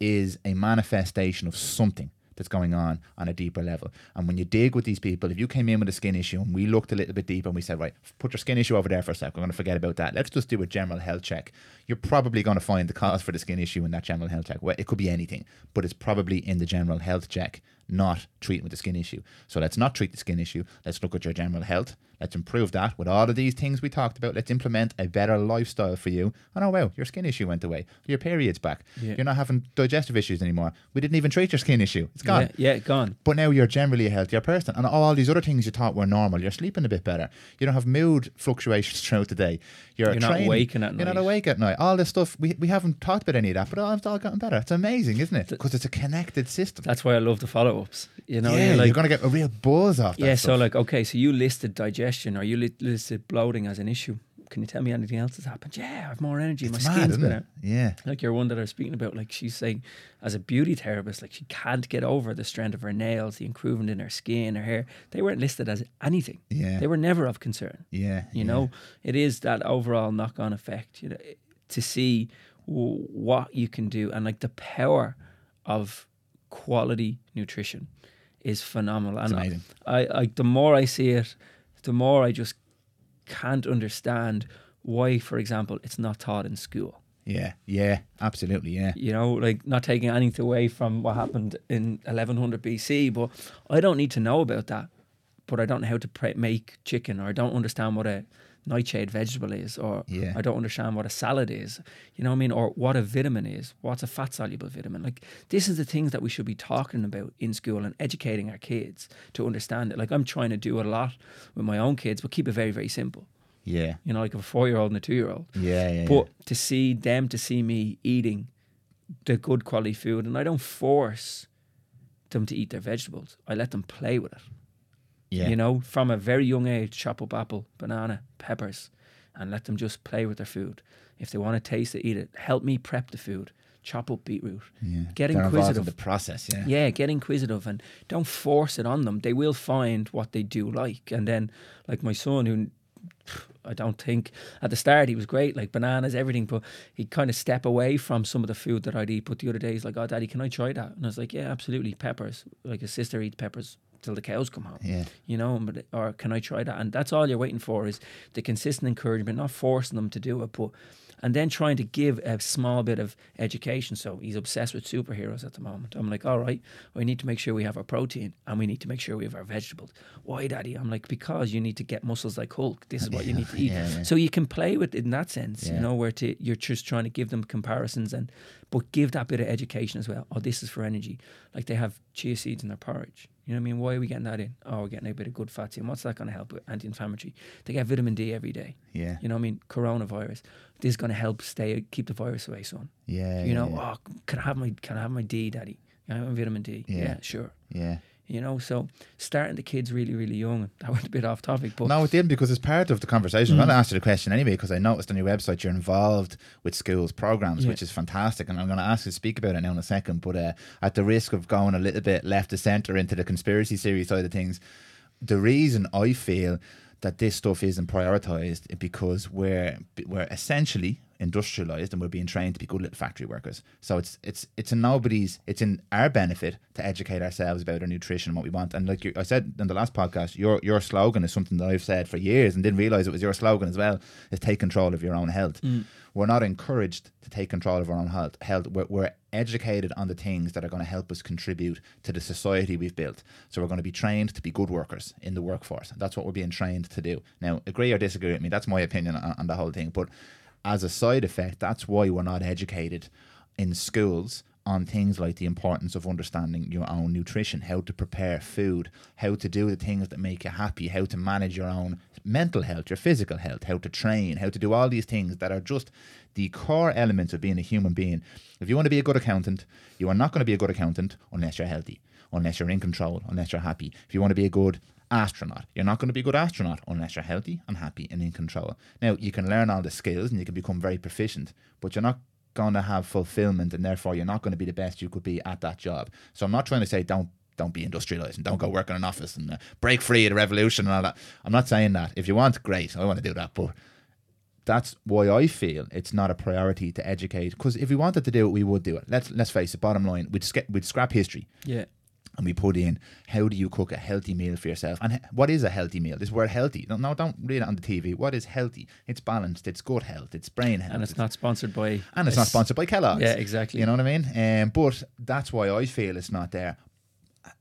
[SPEAKER 1] is a manifestation of something that's going on on a deeper level. And when you dig with these people, if you came in with a skin issue and we looked a little bit deeper and we said, right, put your skin issue over there for a sec, we're going to forget about that. Let's just do a general health check. You're probably going to find the cause for the skin issue in that general health check. Well, it could be anything, but it's probably in the general health check not treating with the skin issue. So let's not treat the skin issue. Let's look at your general health. Let's improve that with all of these things we talked about. Let's implement a better lifestyle for you. And oh wow, your skin issue went away. Your period's back.
[SPEAKER 2] Yeah.
[SPEAKER 1] You're not having digestive issues anymore. We didn't even treat your skin issue. It's gone.
[SPEAKER 2] Yeah, yeah, gone.
[SPEAKER 1] But now you're generally a healthier person. And all these other things you thought were normal. You're sleeping a bit better. You don't have mood fluctuations throughout the day. You're,
[SPEAKER 2] You're not waking at night.
[SPEAKER 1] You're not awake at night. All this stuff, we, we haven't talked about any of that, but it's all gotten better. It's amazing, isn't it? Because it's a connected system.
[SPEAKER 2] That's why I love the follow ups. You know,
[SPEAKER 1] yeah,
[SPEAKER 2] you're like
[SPEAKER 1] you're going to get a real buzz off that
[SPEAKER 2] Yeah, so like, okay, so you listed digestion or you li- listed bloating as an issue. Can you tell me anything else that's happened? Yeah, I have more energy.
[SPEAKER 1] it's
[SPEAKER 2] my
[SPEAKER 1] mad,
[SPEAKER 2] skin's
[SPEAKER 1] isn't
[SPEAKER 2] better.
[SPEAKER 1] it? Yeah.
[SPEAKER 2] Like your one that I was speaking about, like she's saying, as a beauty therapist, like she can't get over the strength of her nails, the improvement in her skin, her hair. They weren't listed as anything.
[SPEAKER 1] Yeah.
[SPEAKER 2] They were never of concern.
[SPEAKER 1] Yeah.
[SPEAKER 2] You
[SPEAKER 1] yeah.
[SPEAKER 2] know, it is that overall knock on effect. You know, to see w- what you can do and like the power of quality nutrition is phenomenal. And
[SPEAKER 1] amazing.
[SPEAKER 2] I, I, the more I see it, the more I just can't understand why, for example, it's not taught in school.
[SPEAKER 1] Yeah. Yeah. Absolutely. Yeah.
[SPEAKER 2] You know, like not taking anything away from what happened in 1100 BC, but I don't need to know about that. But I don't know how to pre- make chicken, or I don't understand what a nightshade vegetable is, or
[SPEAKER 1] Yeah.
[SPEAKER 2] I don't understand what a salad is. You know what I mean? Or what a vitamin is. What's a fat soluble vitamin? Like this is the things that we should be talking about in school and educating our kids to understand it. Like I'm trying to do a lot with my own kids, but keep it very, very simple.
[SPEAKER 1] Yeah.
[SPEAKER 2] You know, like a four year old and a two year old.
[SPEAKER 1] Yeah. Yeah.
[SPEAKER 2] But to see them to see me eating the good quality food, and I don't force them to eat their vegetables. I let them play with it.
[SPEAKER 1] Yeah.
[SPEAKER 2] You know, from a very young age, chop up apple, banana, peppers, and let them just play with their food. If they want to taste it, eat it. Help me prep the food. Chop up beetroot.
[SPEAKER 1] yeah.
[SPEAKER 2] Get
[SPEAKER 1] They're involved in the process. Yeah.
[SPEAKER 2] Yeah, get inquisitive and don't force it on them. They will find what they do like. And then, like my son, who I don't think at the start he was great, like bananas, everything, but he'd kind of step away from some of the food that I'd eat. But the other day he's like, Oh, daddy, can I try that? And I was like, Yeah, absolutely. Peppers. Like his sister eats peppers till the cows come home.
[SPEAKER 1] Yeah.
[SPEAKER 2] You know, but or can I try that? And that's all you're waiting for is the consistent encouragement, not forcing them to do it, but and then trying to give a small bit of education. So he's obsessed with superheroes at the moment. I'm like, all right, we need to make sure we have our protein and we need to make sure we have our vegetables. Why, Daddy? I'm like, because you need to get muscles like Hulk. This is what you need to eat.
[SPEAKER 1] Yeah, yeah.
[SPEAKER 2] So you can play with it in that sense,
[SPEAKER 1] Yeah.
[SPEAKER 2] you know, where to, you're just trying to give them comparisons and but give that bit of education as well. Oh, this is for energy. Like they have chia seeds in their porridge. You know what I mean? Why are we getting that in? Oh, we're getting a bit of good fats in. What's that going to help with anti-inflammatory? They get vitamin D every day.
[SPEAKER 1] Yeah.
[SPEAKER 2] You know what I mean? Coronavirus. This is going to help stay keep the virus away, son.
[SPEAKER 1] Yeah.
[SPEAKER 2] you know,
[SPEAKER 1] Yeah.
[SPEAKER 2] oh, can I have my can I have my D, Daddy? I have vitamin D?
[SPEAKER 1] Yeah.
[SPEAKER 2] Yeah, sure.
[SPEAKER 1] yeah.
[SPEAKER 2] You know, so starting the kids really, really young. That went a bit off topic, but
[SPEAKER 1] No, it didn't because it's part of the conversation. I'm going to ask you the question anyway because I noticed on your website you're involved with schools programs,
[SPEAKER 2] Yeah.
[SPEAKER 1] which is fantastic, and I'm going to ask you to speak about it now in a second. But uh, at the risk of going a little bit left of centre into the conspiracy theory side of things, the reason I feel that this stuff isn't prioritized is because we're we're essentially industrialized and we're being trained to be good little factory workers. So it's it's it's in nobody's it's in our benefit to educate ourselves about our nutrition and what we want. And like you, I said in the last podcast, your your slogan is something that I've said for years and didn't realize it was your slogan as well. Is take control of your own health. Mm. We're not encouraged to take control of our own health. Health. We're, we're educated on the things that are going to help us contribute to the society we've built. So we're going to be trained to be good workers in the workforce. That's what we're being trained to do. Now, agree or disagree with me, that's my opinion on, on the whole thing. But as a side effect, that's why we're not educated in schools on things like the importance of understanding your own nutrition, how to prepare food, how to do the things that make you happy, how to manage your own mental health, your physical health, how to train, how to do all these things that are just the core elements of being a human being. If you want to be a good accountant, you are not going to be a good accountant unless you're healthy, unless you're in control, unless you're happy. If you want to be a good astronaut, you're not going to be a good astronaut unless you're healthy and happy and in control. Now, you can learn all the skills and you can become very proficient, but you're not going to have fulfillment and therefore you're not going to be the best you could be at that job. So I'm not trying to say don't don't be industrialized and don't go work in an office and uh, break free of the revolution and all that. I'm not saying that. If you want, great, I want to do that, but that's why I feel it's not a priority to educate. Because if we wanted to do it, we would do it. Let's let's face it. Bottom line, we'd sk- we'd scrap history
[SPEAKER 2] yeah.
[SPEAKER 1] And we put in how do you cook a healthy meal for yourself? And what is a healthy meal? This word healthy no, no don't read it on the tv what is healthy? It's balanced it's good health it's brain health
[SPEAKER 2] And it's not sponsored by
[SPEAKER 1] and it's
[SPEAKER 2] a
[SPEAKER 1] not sponsored by kellogg's.
[SPEAKER 2] Yeah, exactly.
[SPEAKER 1] you know what i mean? Um, but that's why i feel it's not there.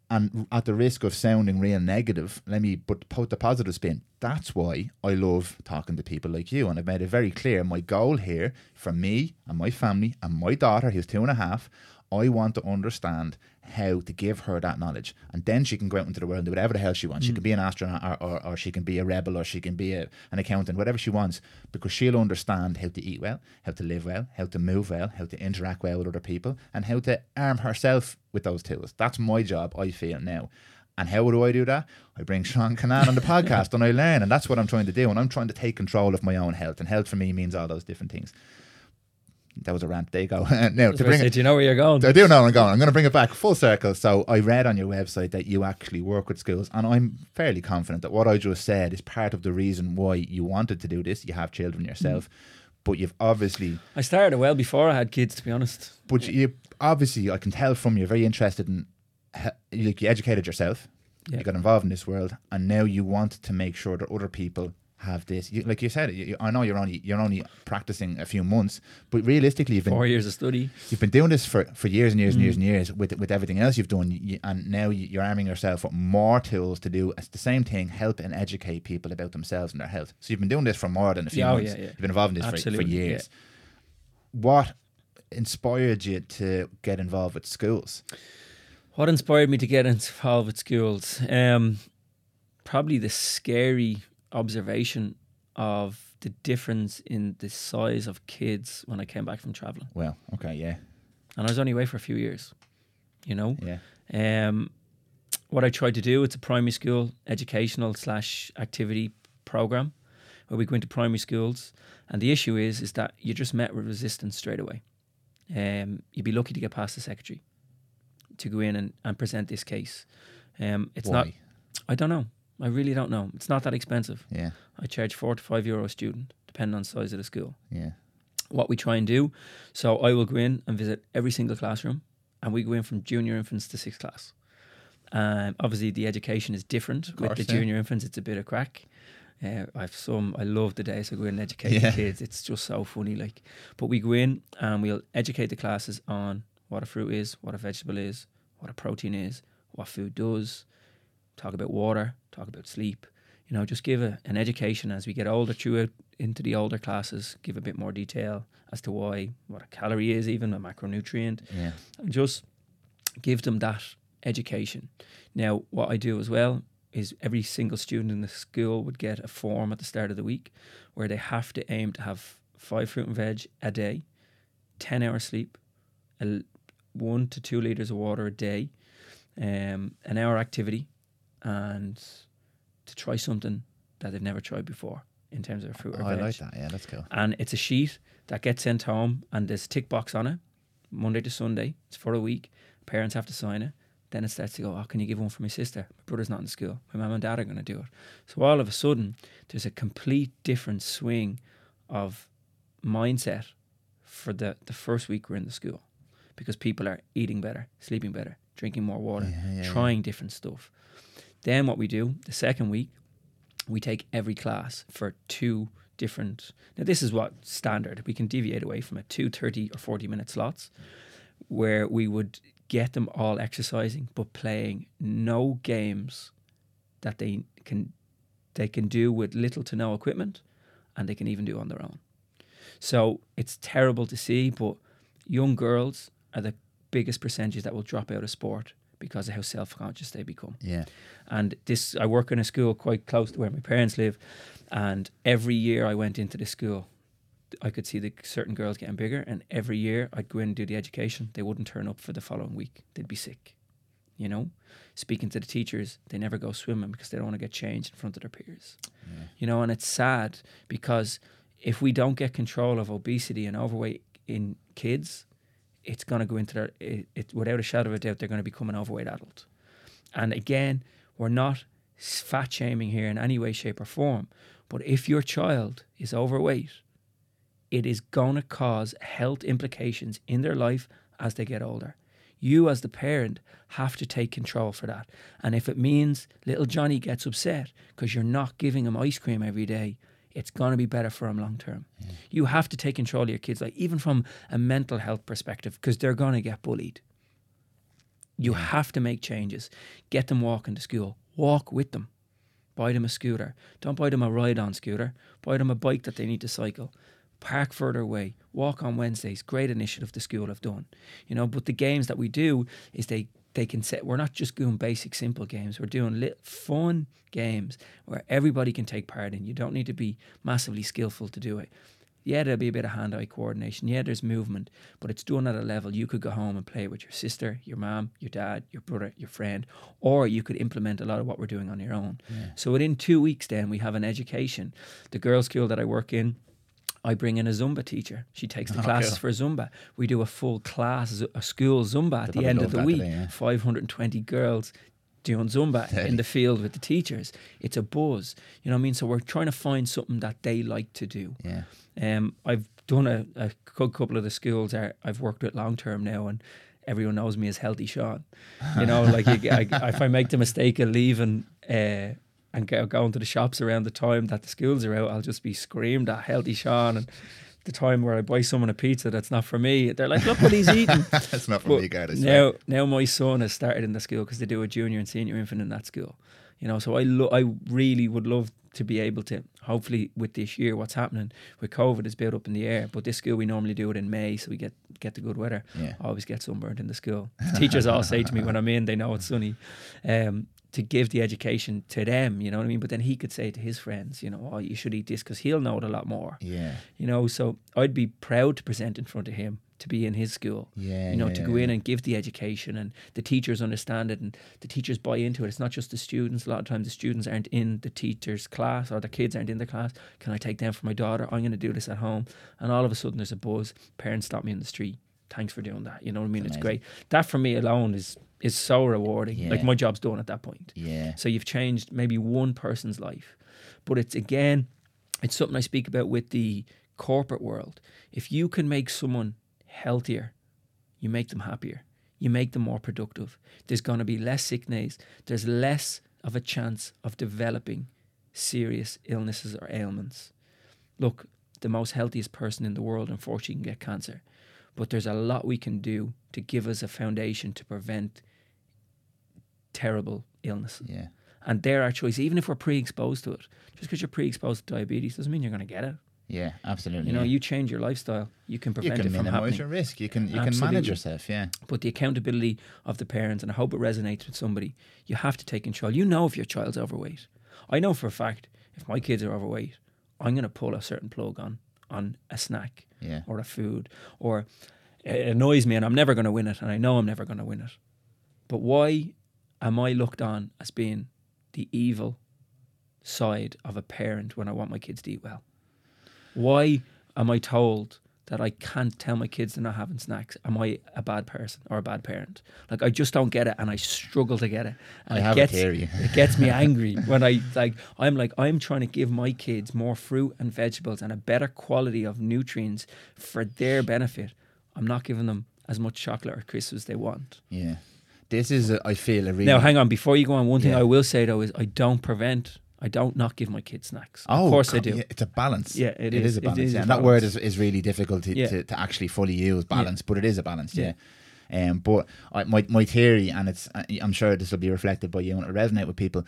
[SPEAKER 1] And at the risk of sounding real negative, let me but put the positive spin. That's why I love talking to people like you. And I've made it very clear my goal here for me and my family and my daughter, who's two and a half, I want to understand how to give her that knowledge. And then she can go out into the world and do whatever the hell she wants. She can be an astronaut or, or, or she can be a rebel or she can be a, an accountant, whatever she wants, because she'll understand how to eat well, how to live well, how to move well, how to interact well with other people, and how to arm herself with those tools. That's my job, I feel now. And how do I do that? I bring Seán Kinane on the podcast and I learn. And that's what I'm trying to do. And I'm trying to take control of my own health. And health for me means all those different things that was a rant. There you go. now to bring
[SPEAKER 2] it, do you know where you're going?
[SPEAKER 1] I do know where I'm going. I'm going to bring it back full circle. So I read on your website that you actually work with schools, and I'm fairly confident that what I just said is part of the reason why you wanted to do this. You have children yourself, mm. but you've obviously
[SPEAKER 2] I started well before I had kids, to be honest.
[SPEAKER 1] But you obviously, I can tell from you're very interested in like you educated yourself. Yeah. You got involved in this world, and now you want to make sure that other people have this. You, like you said, you, I know you're only you're only practicing a few months, but realistically, you've been
[SPEAKER 2] four years of study.
[SPEAKER 1] You've been doing this for, for years and years mm. and years and years with with everything else you've done, you, and now you're arming yourself with more tools to do the same thing, help and educate people about themselves and their health. So you've been doing this for more than a few
[SPEAKER 2] yeah,
[SPEAKER 1] months.
[SPEAKER 2] Oh, yeah, yeah.
[SPEAKER 1] You've been involved in this for, for, years. What inspired you to get involved with schools?
[SPEAKER 2] What inspired me to get involved with schools? Um, probably the scary observation of the difference in the size of kids when I came back from traveling.
[SPEAKER 1] Well, okay, yeah.
[SPEAKER 2] And I was only away for a few years, you know?
[SPEAKER 1] Yeah.
[SPEAKER 2] Um, what I tried to do, it's a primary school educational slash activity program where we go into primary schools. And the issue is, is that you're just met with resistance straight away. Um, you'd be lucky to get past the secretary to go in and, and present this case. Um, it's
[SPEAKER 1] Why?
[SPEAKER 2] not, I don't know. I really don't know. It's not that expensive.
[SPEAKER 1] Yeah.
[SPEAKER 2] I charge four to five euro a student, depending on the size of the school.
[SPEAKER 1] Yeah.
[SPEAKER 2] What we try and do, so I will go in and visit every single classroom, and we go in from junior infants to sixth class. Um, obviously, the education is different
[SPEAKER 1] course,
[SPEAKER 2] with the
[SPEAKER 1] yeah.
[SPEAKER 2] junior infants. It's a bit of crack. Uh, I've some. I love the days I go in and educate
[SPEAKER 1] Yeah.
[SPEAKER 2] the kids. It's just so funny. Like, but we go in and we'll educate the classes on what a fruit is, what a vegetable is, what a protein is, what food does. Talk about water. Talk about sleep. You know, just give a, an education as we get older through it into the older classes. Give a bit more detail as to why what a calorie is, even a macronutrient
[SPEAKER 1] Yeah.
[SPEAKER 2] and just give them that education. Now, what I do as well is every single student in the school would get a form at the start of the week where they have to aim to have five fruit and veg a day, 10 hours sleep, a one to two liters of water a day, um, an hour activity, and to try something that they've never tried before in terms of fruit or
[SPEAKER 1] Oh, I like that. Yeah, that's cool.
[SPEAKER 2] and it's a sheet that gets sent home and there's a tick box on it monday to sunday. It's for a week. Parents have to sign it. Then it starts to go oh can you give one for my sister? My brother's not in school. My mum and dad are going to do it. So all of a sudden there's a complete different swing of mindset for the, the first week we're in the school because people are eating better sleeping better drinking more water
[SPEAKER 1] Yeah, yeah, yeah.
[SPEAKER 2] trying different stuff then what we do the second week we take every class for two different now this is what standard we can deviate away from it two 30 or 40 minute slots where we would get them all exercising but playing no games that they can they can do with little to no equipment and they can even do on their own. So it's terrible to see but young girls are the biggest percentage that will drop out of sport because of how self-conscious they become.
[SPEAKER 1] Yeah.
[SPEAKER 2] and this I work in a school quite close to where my parents live and every year I went into the school I could see the certain girls getting bigger and every year I'd go in and do the education. They wouldn't turn up for the following week. They'd be sick you know? Speaking to the teachers they never go swimming because they don't want to get changed in front of their peers. You know and it's sad because if we don't get control of obesity and overweight in kids it's going to go into their it, it without a shadow of a doubt they're going to become an overweight adult. And again we're not fat shaming here in any way shape or form but if your child is overweight it is going to cause health implications in their life as they get older. You as the parent have to take control for that. And if it means little johnny gets upset because you're not giving him ice cream every day it's going to be better for them long term you have to take control of your kids like even from a mental health perspective because they're going to get bullied You have to make changes. Get them walking to school. Walk with them. Buy them a scooter. Don't buy them a ride on scooter. Buy them a bike that they need to cycle. Park further away. Walk on Wednesdays. Great initiative the school have done. You know, but the games that we do is they they can set we're not just doing basic simple games. We're doing lit, fun games where everybody can take part in. You don't need to be massively skillful to do it. Yeah there'll be a bit of hand-eye coordination. Yeah there's movement but it's done at a level you could go home and play with your sister your mom your dad your brother your friend or you could implement a lot of what we're doing on your own.
[SPEAKER 1] Yeah.
[SPEAKER 2] so within two weeks then we have an education. The girls school that i work in I bring in a Zumba teacher. She takes the
[SPEAKER 1] Oh,
[SPEAKER 2] classes
[SPEAKER 1] cool.
[SPEAKER 2] for Zumba. We do a full class, a school Zumba at the end of the week.
[SPEAKER 1] Yeah.
[SPEAKER 2] 520 girls doing Zumba in the field with the teachers. It's a buzz. You know what I mean? So we're trying to find something that they like to do.
[SPEAKER 1] Yeah.
[SPEAKER 2] Um, I've done a, a cou- couple of the schools I've worked with long term now, and everyone knows me as Healthy Seán. You know, like you, I, if I make the mistake of leaving uh, and go, going to the shops around the time that the schools are out, I'll just be screamed at Healthy Seán. And the time where I buy someone a pizza that's not for me, they're like, look what he's eating.
[SPEAKER 1] That's not for
[SPEAKER 2] But
[SPEAKER 1] me, Gareth.
[SPEAKER 2] now, now my son has started in the school because they do a junior and senior infant in that school. You know, so I lo- I really would love to be able to. Hopefully, with this year, what's happening with COVID is built up in the air. But this school, we normally do it in May, so we get get the good weather.
[SPEAKER 1] Yeah.
[SPEAKER 2] I always get sunburned in the school. Teachers all say to me when I'm in, they know it's sunny. Um, to give the education to them, you know what I mean. But then he could say to his friends, you know, oh, you should eat this because he'll know it a lot more.
[SPEAKER 1] Yeah.
[SPEAKER 2] You know, so I'd be proud to present in front of him to be in his school
[SPEAKER 1] Yeah.
[SPEAKER 2] you know,
[SPEAKER 1] yeah,
[SPEAKER 2] to go in and give the education and the teachers understand it and the teachers buy into it. It's not just the students. A lot of times the students aren't in the teacher's class or the kids aren't in the class. Can I take them for my daughter? I'm going to do this at home. And all of a sudden there's a buzz. Parents stop me in the street. Thanks for doing that. You know what I mean? It's great. That for me alone is is so rewarding. Like my job's done at that point.
[SPEAKER 1] Yeah.
[SPEAKER 2] So you've changed maybe one person's life. But it's again, it's something I speak about with the corporate world. If you can make someone healthier, you make them happier. You make them more productive. There's going to be less sick days. There's less of a chance of developing serious illnesses or ailments. Look, the most healthiest person in the world, unfortunately, can get cancer. But there's a lot we can do to give us a foundation to prevent terrible illness.
[SPEAKER 1] Yeah.
[SPEAKER 2] And they're our choice, even if we're pre-exposed to it. Just because you're pre-exposed to diabetes doesn't mean you're going to get it.
[SPEAKER 1] Yeah. Absolutely.
[SPEAKER 2] You know,
[SPEAKER 1] yeah.
[SPEAKER 2] you change your lifestyle, you can
[SPEAKER 1] you
[SPEAKER 2] prevent
[SPEAKER 1] can
[SPEAKER 2] it from
[SPEAKER 1] minimize
[SPEAKER 2] happening.
[SPEAKER 1] your risk. You can you can manage yourself. Yeah.
[SPEAKER 2] But the accountability of the parents, and I hope it resonates with somebody, you have to take control. You know if your child's overweight. I know for a fact if my kids are overweight, I'm going to pull a certain plug on on a snack
[SPEAKER 1] Yeah.
[SPEAKER 2] or a food, or it annoys me, and I'm never going to win it, and I know I'm never going to win it. But why am I looked on as being the evil side of a parent when I want my kids to eat well? Why am I told that I can't tell my kids they're not having snacks? Am I a bad person or a bad parent? Like I just don't get it, and I struggle to get it. And
[SPEAKER 1] I
[SPEAKER 2] it
[SPEAKER 1] have
[SPEAKER 2] gets,
[SPEAKER 1] a theory.
[SPEAKER 2] it gets me angry when I like. I'm like I'm trying to give my kids more fruit and vegetables and a better quality of nutrients for their benefit. I'm not giving them as much chocolate or crisps as they want.
[SPEAKER 1] Yeah. This is a, I feel a really
[SPEAKER 2] Now, hang on. Before you go on, one thing
[SPEAKER 1] Yeah.
[SPEAKER 2] I will say though is I don't prevent. I don't not give my kids snacks.
[SPEAKER 1] Oh,
[SPEAKER 2] of course I do.
[SPEAKER 1] yeah, it's a balance.
[SPEAKER 2] Yeah, it
[SPEAKER 1] it
[SPEAKER 2] is.
[SPEAKER 1] is a balance.
[SPEAKER 2] is
[SPEAKER 1] yeah.
[SPEAKER 2] a
[SPEAKER 1] And that word is, is really difficult to,
[SPEAKER 2] Yeah.
[SPEAKER 1] to, to actually fully use balance, but it is a balance. Yeah. Um, but I, my my theory, and it's I'm sure this will be reflected by you and it'll resonate with people.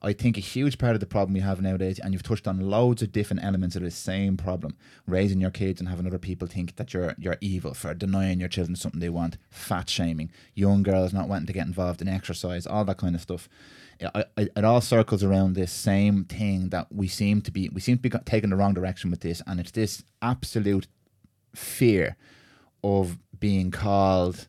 [SPEAKER 1] I think a huge part of the problem we have nowadays, and you've touched on loads of different elements of the same problem: raising your kids and having other people think that you're you're evil for denying your children something they want, fat shaming, young girls not wanting to get involved in exercise, all that kind of stuff. I, I, it all circles around this same thing that we seem to be we seem to be taking the wrong direction with this, and it's this absolute fear of being called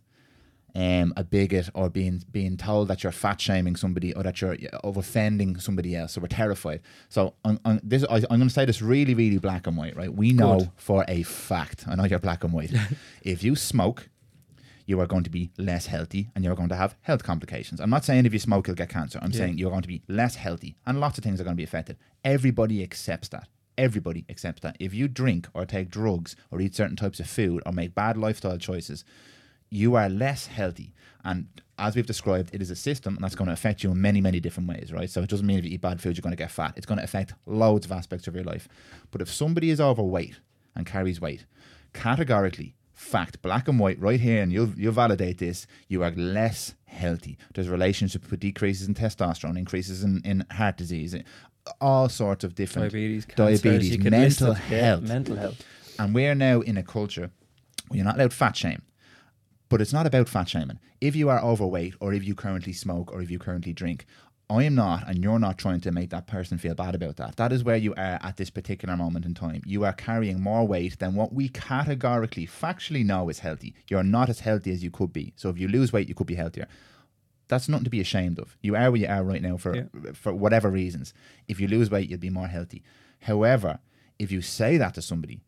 [SPEAKER 1] um, a bigot or being being told that you're fat shaming somebody or that you're of offending somebody else. So we're terrified. So on, on this, I, I'm going to say this really, really black and white. Right? We know
[SPEAKER 2] Good.
[SPEAKER 1] for a fact. I know you're black and white. if you smoke, you are going to be less healthy and you're going to have health complications. I'm not saying if you smoke you'll get cancer. I'm
[SPEAKER 2] Yeah.
[SPEAKER 1] saying you're going to be less healthy and lots of things are going to be affected. Everybody accepts that. Everybody accepts that. If you drink or take drugs or eat certain types of food or make bad lifestyle choices, you are less healthy. And as we've described, it is a system and that's going to affect you in many, many different ways, right? So it doesn't mean if you eat bad food, you're going to get fat. It's going to affect loads of aspects of your life. But if somebody is overweight and carries weight, categorically, fact, black and white, right here, and you'll you'll validate this. You are less healthy. There's relationship with decreases in testosterone, increases in, in heart disease, all sorts of different
[SPEAKER 2] Diabetes, cancers,
[SPEAKER 1] diabetes,
[SPEAKER 2] you could list
[SPEAKER 1] mental health.
[SPEAKER 2] mental health.
[SPEAKER 1] And we're now in a culture where you're not allowed fat shame. But it's not about fat shaming. If you are overweight or if you currently smoke or if you currently drink, I am not, and you're not trying to make that person feel bad about that. That is where you are at this particular moment in time. You are carrying more weight than what we categorically, factually know is healthy. You're not as healthy as you could be. So if you lose weight, you could be healthier. That's nothing to be ashamed of. You are where you are right now for
[SPEAKER 2] Yeah.
[SPEAKER 1] for whatever reasons. If you lose weight, you'll be more healthy. However, if you say that to somebody,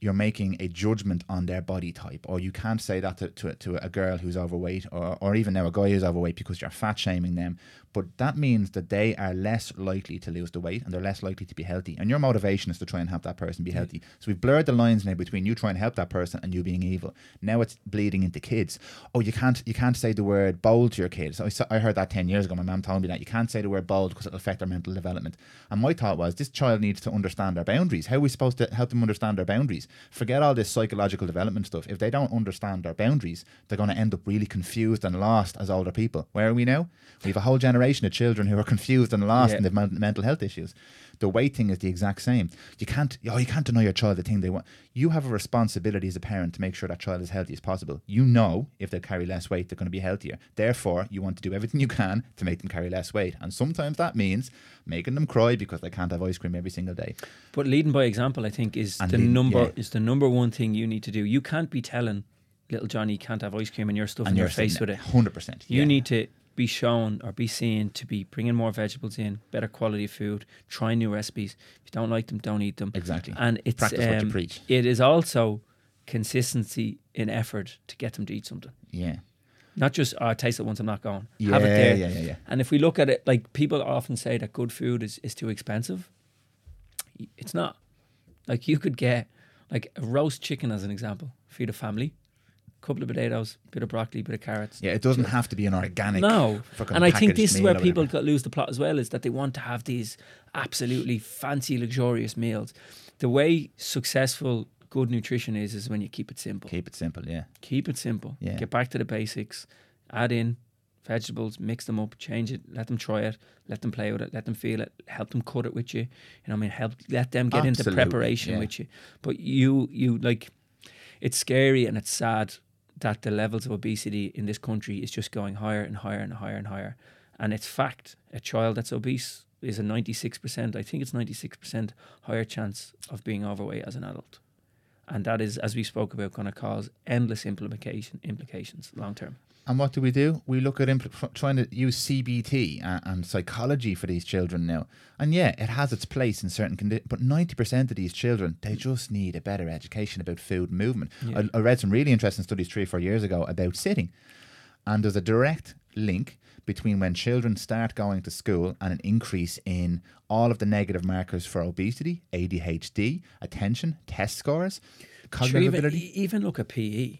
[SPEAKER 1] you're making a judgment on their body type, or you can't say that to, to, to a girl who's overweight, or, or even now a guy who's overweight because you're fat shaming them. But that means that they are less likely to lose the weight and they're less likely to be healthy. And your motivation is to try and help that person be healthy. So we've blurred the lines now between you trying to help that person and you being evil. Now it's bleeding into kids. Oh, you can't you can't say the word bold to your kids. I, I heard that ten years ago. My mum told me that you can't say the word bold because it'll affect their mental development. And my thought was this child needs to understand their boundaries. How are we supposed to help them understand their boundaries? Forget all this psychological development stuff. If they don't understand their boundaries, they're going to end up really confused and lost as older people. Where are we now? We have a whole generation of children who are confused and lost
[SPEAKER 2] Yeah.
[SPEAKER 1] and they've men- mental health issues. The weight thing is the exact same. You can't, oh, you can't deny your child the thing they want. You have a responsibility as a parent to make sure that child is healthy as possible. You know if they carry less weight, they're going to be healthier. Therefore, you want to do everything you can to make them carry less weight. And sometimes that means making them cry because they can't have ice cream every single day.
[SPEAKER 2] But leading by example, I think, is
[SPEAKER 1] And
[SPEAKER 2] the
[SPEAKER 1] leading-
[SPEAKER 2] number
[SPEAKER 1] yeah.
[SPEAKER 2] is the number one thing you need to do. You can't be telling little Johnny can't have ice cream and you're stuffing
[SPEAKER 1] And
[SPEAKER 2] your face with it.
[SPEAKER 1] Hundred percent.
[SPEAKER 2] You need to be shown or be seen to be bringing more vegetables in, better quality food, trying new recipes. If you don't like them, don't eat them.
[SPEAKER 1] exactly.
[SPEAKER 2] And it's
[SPEAKER 1] Practice what you
[SPEAKER 2] um,
[SPEAKER 1] preach.
[SPEAKER 2] it is also consistency in effort to get them to eat something.
[SPEAKER 1] Yeah.
[SPEAKER 2] Not just oh, I taste it once I'm not going.
[SPEAKER 1] Yeah.
[SPEAKER 2] Have it there.
[SPEAKER 1] Yeah. Yeah. Yeah.
[SPEAKER 2] And if we look at it, like people often say that good food is, is too expensive. It's not. Like you could get like a roast chicken as an example, feed a family, couple of potatoes, bit of broccoli, bit of carrots.
[SPEAKER 1] Yeah. It doesn't have to be an organic.
[SPEAKER 2] No, and I think this is where people got lose the plot as well. Is that they want to have these absolutely fancy, luxurious meals. The way successful good nutrition is is when you keep it simple.
[SPEAKER 1] keep it simple. Yeah.
[SPEAKER 2] Keep it simple.
[SPEAKER 1] Yeah.
[SPEAKER 2] Get back to the basics. Add in vegetables, mix them up, change it, let them try it, let them play with it, let them feel it, help them cut it with you. You know, what I mean, help let them get into preparation
[SPEAKER 1] yeah.
[SPEAKER 2] with you. But you, you like, it's scary and it's sad that the levels of obesity in this country is just going higher and higher and higher and higher. And it's fact, a child that's obese is a 96%, I think it's 96% higher chance of being overweight as an adult. And that is, as we spoke about, going to cause endless implication implications long term.
[SPEAKER 1] And what do we do? We look at impl- trying to use CBT and, and psychology for these children now. And yeah, it has its place in certain conditions, but 90% of these children, they just need a better education about food and movement.
[SPEAKER 2] Yeah.
[SPEAKER 1] I, I read some really interesting studies three or four years ago about sitting. And there's a direct link between when children start going to school and an increase in all of the negative markers for obesity, ADHD, attention, test scores, cognitive
[SPEAKER 2] even,
[SPEAKER 1] ability.
[SPEAKER 2] even look at PE.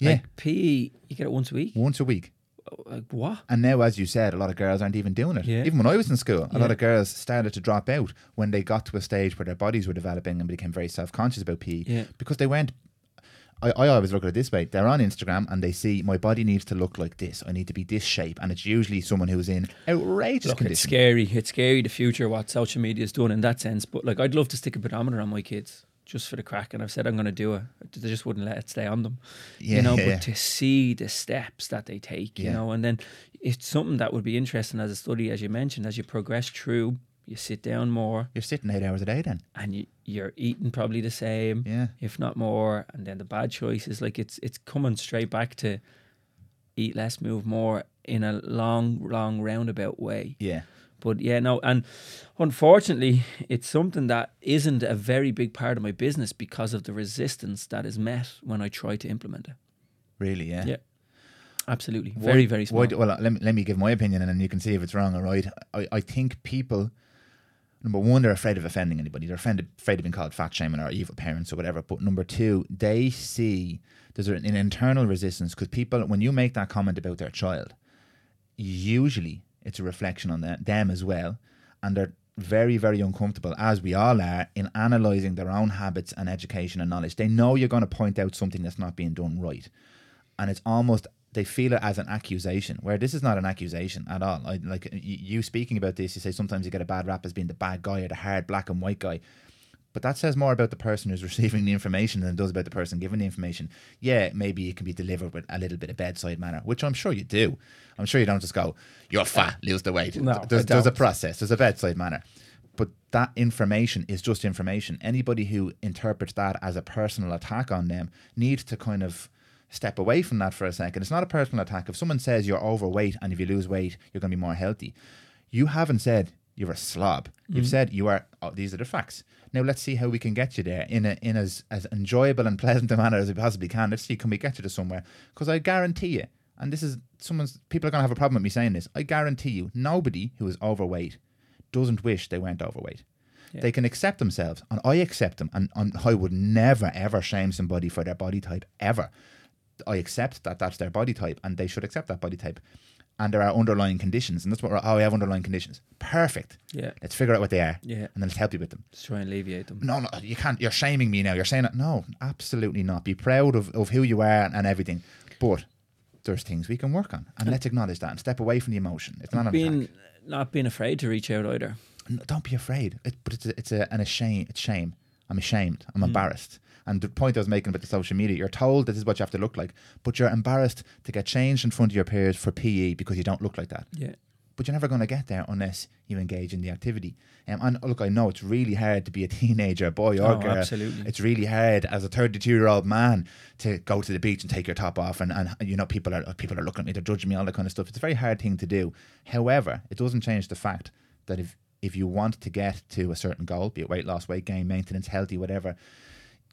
[SPEAKER 1] Yeah,
[SPEAKER 2] Like PE, you get it once a week.
[SPEAKER 1] once a week.
[SPEAKER 2] Uh, like what?
[SPEAKER 1] And now, as you said, a lot of girls aren't even doing it.
[SPEAKER 2] Yeah.
[SPEAKER 1] Even when I was in school, a lot of girls started to drop out when they got to a stage where their bodies were developing and became very self conscious about PE
[SPEAKER 2] Yeah.
[SPEAKER 1] because they weren't. I, I always look at it this way. They're on Instagram and they see my body needs to look like this. I need to be this shape. And it's usually someone who's in outrageous
[SPEAKER 2] Look, it's
[SPEAKER 1] condition.
[SPEAKER 2] scary. It's scary the future what social media is doing in that sense. But like, I'd love to stick a pedometer on my kids just for the crack, and I've said I'm going to do it. They just wouldn't let it stay on them.
[SPEAKER 1] Yeah,
[SPEAKER 2] you know,
[SPEAKER 1] yeah,
[SPEAKER 2] but to see the steps that they take, you know, and then it's something that would be interesting as a study, as you mentioned, as you progress through, you sit down more,
[SPEAKER 1] You're sitting eight hours a day then.
[SPEAKER 2] and you, you're eating probably the same,
[SPEAKER 1] Yeah.
[SPEAKER 2] if not more. And then the bad choices, like it's it's coming straight back to eat less, move more in a long, long roundabout way.
[SPEAKER 1] Yeah.
[SPEAKER 2] But yeah, no, and unfortunately, it's something that isn't a very big part of my business because of the resistance that is met when I try to implement it.
[SPEAKER 1] Really, yeah.
[SPEAKER 2] Yeah. Absolutely,
[SPEAKER 1] Why-
[SPEAKER 2] very, very small.
[SPEAKER 1] why well, let me, let me give my opinion and then you can see if it's wrong or right. I, I think people, number one, they're afraid of offending anybody. They're afraid, afraid of being called fat shaming or evil parents or whatever. But number two, they see there's an, an internal resistance because people, when you make that comment about their child, usually it's a reflection on them, as well. And they're very, very uncomfortable, as we all are, in analysing their own habits and education and knowledge. They know you're going to point out something that's not being done right. And it's almost, they feel it as an accusation, where this is not an accusation at all. I, like you speaking about this, you say sometimes you get a bad rap as being the bad guy or the hard black and white guy. But that says more about the person who's receiving the information than it does about the person giving the information. Yeah, maybe it can be delivered with a little bit of bedside manner, which I'm sure you do. I'm sure you don't just go, "You're fat, lose the weight."
[SPEAKER 2] No,
[SPEAKER 1] there's, there's a process. There's a bedside manner. But that information is just information. Anybody who interprets that as a personal attack on them needs to kind of step away from that for a second. It's not a personal attack. If someone says you're overweight and if you lose weight, you're going to be more healthy, you haven't said you're a slob. You've mm-hmm. said you are. Oh, these are the facts. Now let's see how we can get you there in a, in as as enjoyable and pleasant a manner as we possibly can. Let's see can we get you to somewhere? Because I guarantee you, and this is someone's people are going to have a problem with me saying this. I guarantee you, nobody who is overweight doesn't wish they weren't overweight.
[SPEAKER 2] Yeah.
[SPEAKER 1] They can accept themselves, and I accept them, and, and I would never ever shame somebody for their body type ever. I accept that that's their body type, and they should accept that body type. And there are underlying conditions, and that's what we're, oh, we have underlying conditions. Perfect.
[SPEAKER 2] Yeah.
[SPEAKER 1] Let's figure out what they are,
[SPEAKER 2] Yeah.
[SPEAKER 1] and then let's help you with them.
[SPEAKER 2] Just try and alleviate them.
[SPEAKER 1] No, no, you can't. You're shaming me now. You're saying. No, absolutely not. Be proud of, of who you are and everything. But there's things we can work on, and let's acknowledge that and step away from the emotion. It's not
[SPEAKER 2] being not being afraid to reach out either.
[SPEAKER 1] No, don't be afraid. It, but it's a, it's a, an a shame. It's shame. I'm ashamed. I'm mm. embarrassed. And the point I was making about the social media, you're told this is what you have to look like, but you're embarrassed to get changed in front of your peers for PE because you don't look like that.
[SPEAKER 2] Yeah.
[SPEAKER 1] But you're never going to get there unless you engage in the activity. Um, and look, I know it's really hard to be a teenager, boy or
[SPEAKER 2] Oh,
[SPEAKER 1] girl.
[SPEAKER 2] absolutely.
[SPEAKER 1] It's really hard as a 32 year old man to go to the beach and take your top off, and, and you know people are people are looking at me, they're judging me, all that kind of stuff. It's a very hard thing to do. However, it doesn't change the fact that if if you want to get to a certain goal, be it weight loss, weight gain, maintenance, healthy, whatever,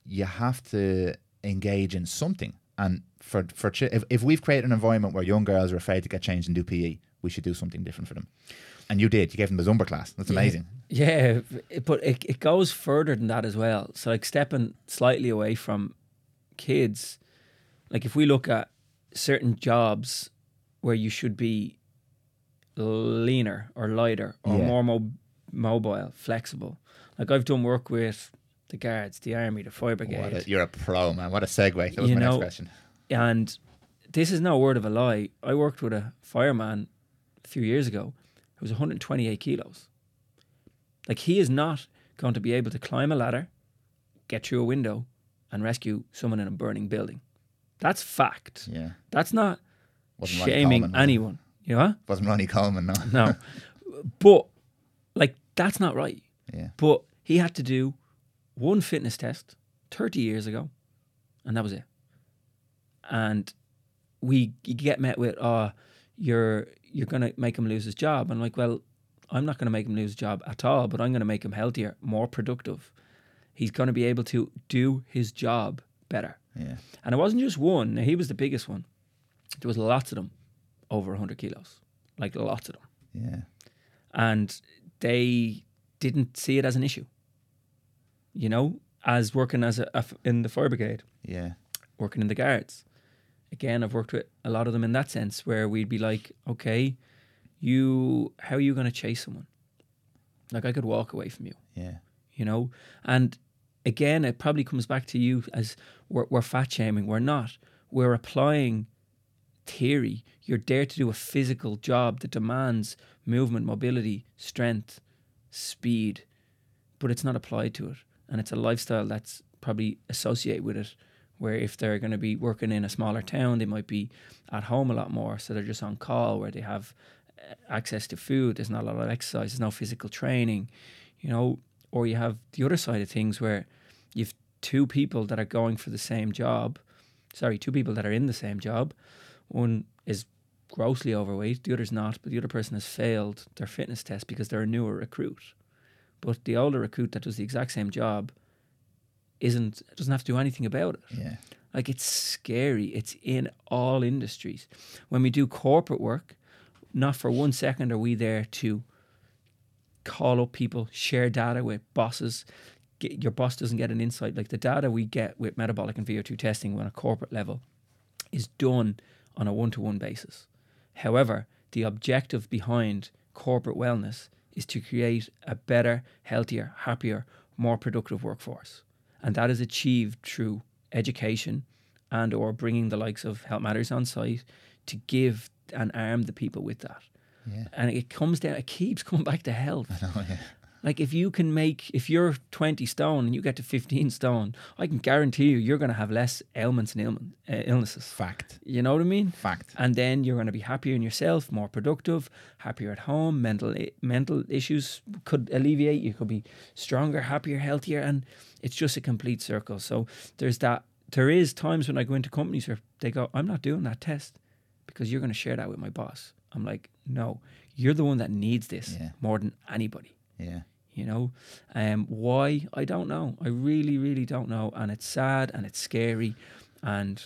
[SPEAKER 1] you have to engage in something. And for for if, if we've created an environment where young girls are afraid to get changed and do PE, we should do something different for them. And you did. You gave them the Zumba class. That's amazing.
[SPEAKER 2] Yeah, it- but it, it goes further than that as well. So like stepping slightly away from kids, like if we look at certain jobs where you should be leaner or lighter or
[SPEAKER 1] Yeah.
[SPEAKER 2] more mo- mobile, flexible. Like I've done work with the guards, the army, the fire brigade.
[SPEAKER 1] What a, you're a pro, man. What a segue. That was
[SPEAKER 2] You
[SPEAKER 1] my next question.
[SPEAKER 2] And this is no word of a lie. I worked with a fireman a few years ago who was 128 kilos. Like he is not going to be able to climb a ladder, get through a window, and rescue someone in a burning building. That's fact.
[SPEAKER 1] Yeah.
[SPEAKER 2] That's not
[SPEAKER 1] Wasn't
[SPEAKER 2] shaming
[SPEAKER 1] Coleman,
[SPEAKER 2] anyone. You know?
[SPEAKER 1] Wasn't Ronnie Coleman, no.
[SPEAKER 2] No. but like that's not right.
[SPEAKER 1] Yeah.
[SPEAKER 2] But he had to do one fitness test 30 years ago, and that was it. And we get met with, oh, you're you're gonna make him lose his job. I'm like, well, I'm not gonna make him lose his job at all, but I'm gonna make him healthier, more productive. He's gonna be able to do his job better.
[SPEAKER 1] Yeah.
[SPEAKER 2] And it wasn't just one. Now, he was the biggest one. There was lots of them over 100 kilos, like lots of them
[SPEAKER 1] Yeah.
[SPEAKER 2] and they didn't see it as an issue. You know, as working as a, a f- in the fire brigade,
[SPEAKER 1] Yeah.
[SPEAKER 2] working in the guards. Again, I've worked with a lot of them in that sense, where we'd be like, okay, you, how are you going to chase someone? Like I could walk away from you,
[SPEAKER 1] Yeah.
[SPEAKER 2] you know. And again, it probably comes back to you as we're, we're fat shaming. We're not. We're applying theory. You're there to do a physical job that demands movement, mobility, strength, speed, but it's not applied to it. And it's a lifestyle that's probably associated with it. Where if they're going to be working in a smaller town, they might be at home a lot more. So they're just on call where they have uh, access to food. There's not a lot of exercise. There's no physical training, you know. Or you have the other side of things where you've two people that are going for the same job. Sorry, two people that are in the same job. One is grossly overweight, the other's not, but the other person has failed their fitness test because they're a newer recruit. But the older recruit that does the exact same job isn't doesn't have to do anything about it.
[SPEAKER 1] Yeah.
[SPEAKER 2] Like it's scary. It's in all industries. When we do corporate work, not for one second are we there to call up people, share data with bosses. Get, your boss doesn't get an insight. Like the data we get with metabolic and VO2 testing on a corporate level is done on a one to one basis. However, the objective behind corporate wellness is to create a better, healthier, happier, more productive workforce. And that is achieved through education and or bringing the likes of Health Matters on site to give and arm the people with that.
[SPEAKER 1] Yeah.
[SPEAKER 2] And it comes down, it keeps coming back to health.
[SPEAKER 1] Oh, yeah.
[SPEAKER 2] Like if you can make, if you're 20 stone and you get to 15 stone, I can guarantee you, you're going to have less ailments and ailment, uh, illnesses.
[SPEAKER 1] Fact.
[SPEAKER 2] You know what I mean?
[SPEAKER 1] Fact.
[SPEAKER 2] And then you're going to be happier in yourself, more productive, happier at home. Mental mental issues could alleviate. You could be stronger, happier, healthier, and it's just a complete circle. So there's that. There is times when I go into companies where they go, "I'm not doing that test because you're going to share that with my boss." I'm like, "No, you're the one that needs this
[SPEAKER 1] Yeah.
[SPEAKER 2] more than anybody."
[SPEAKER 1] Yeah.
[SPEAKER 2] You know? Um why? I don't know. I really really don't know. And it's sad and it's scary. And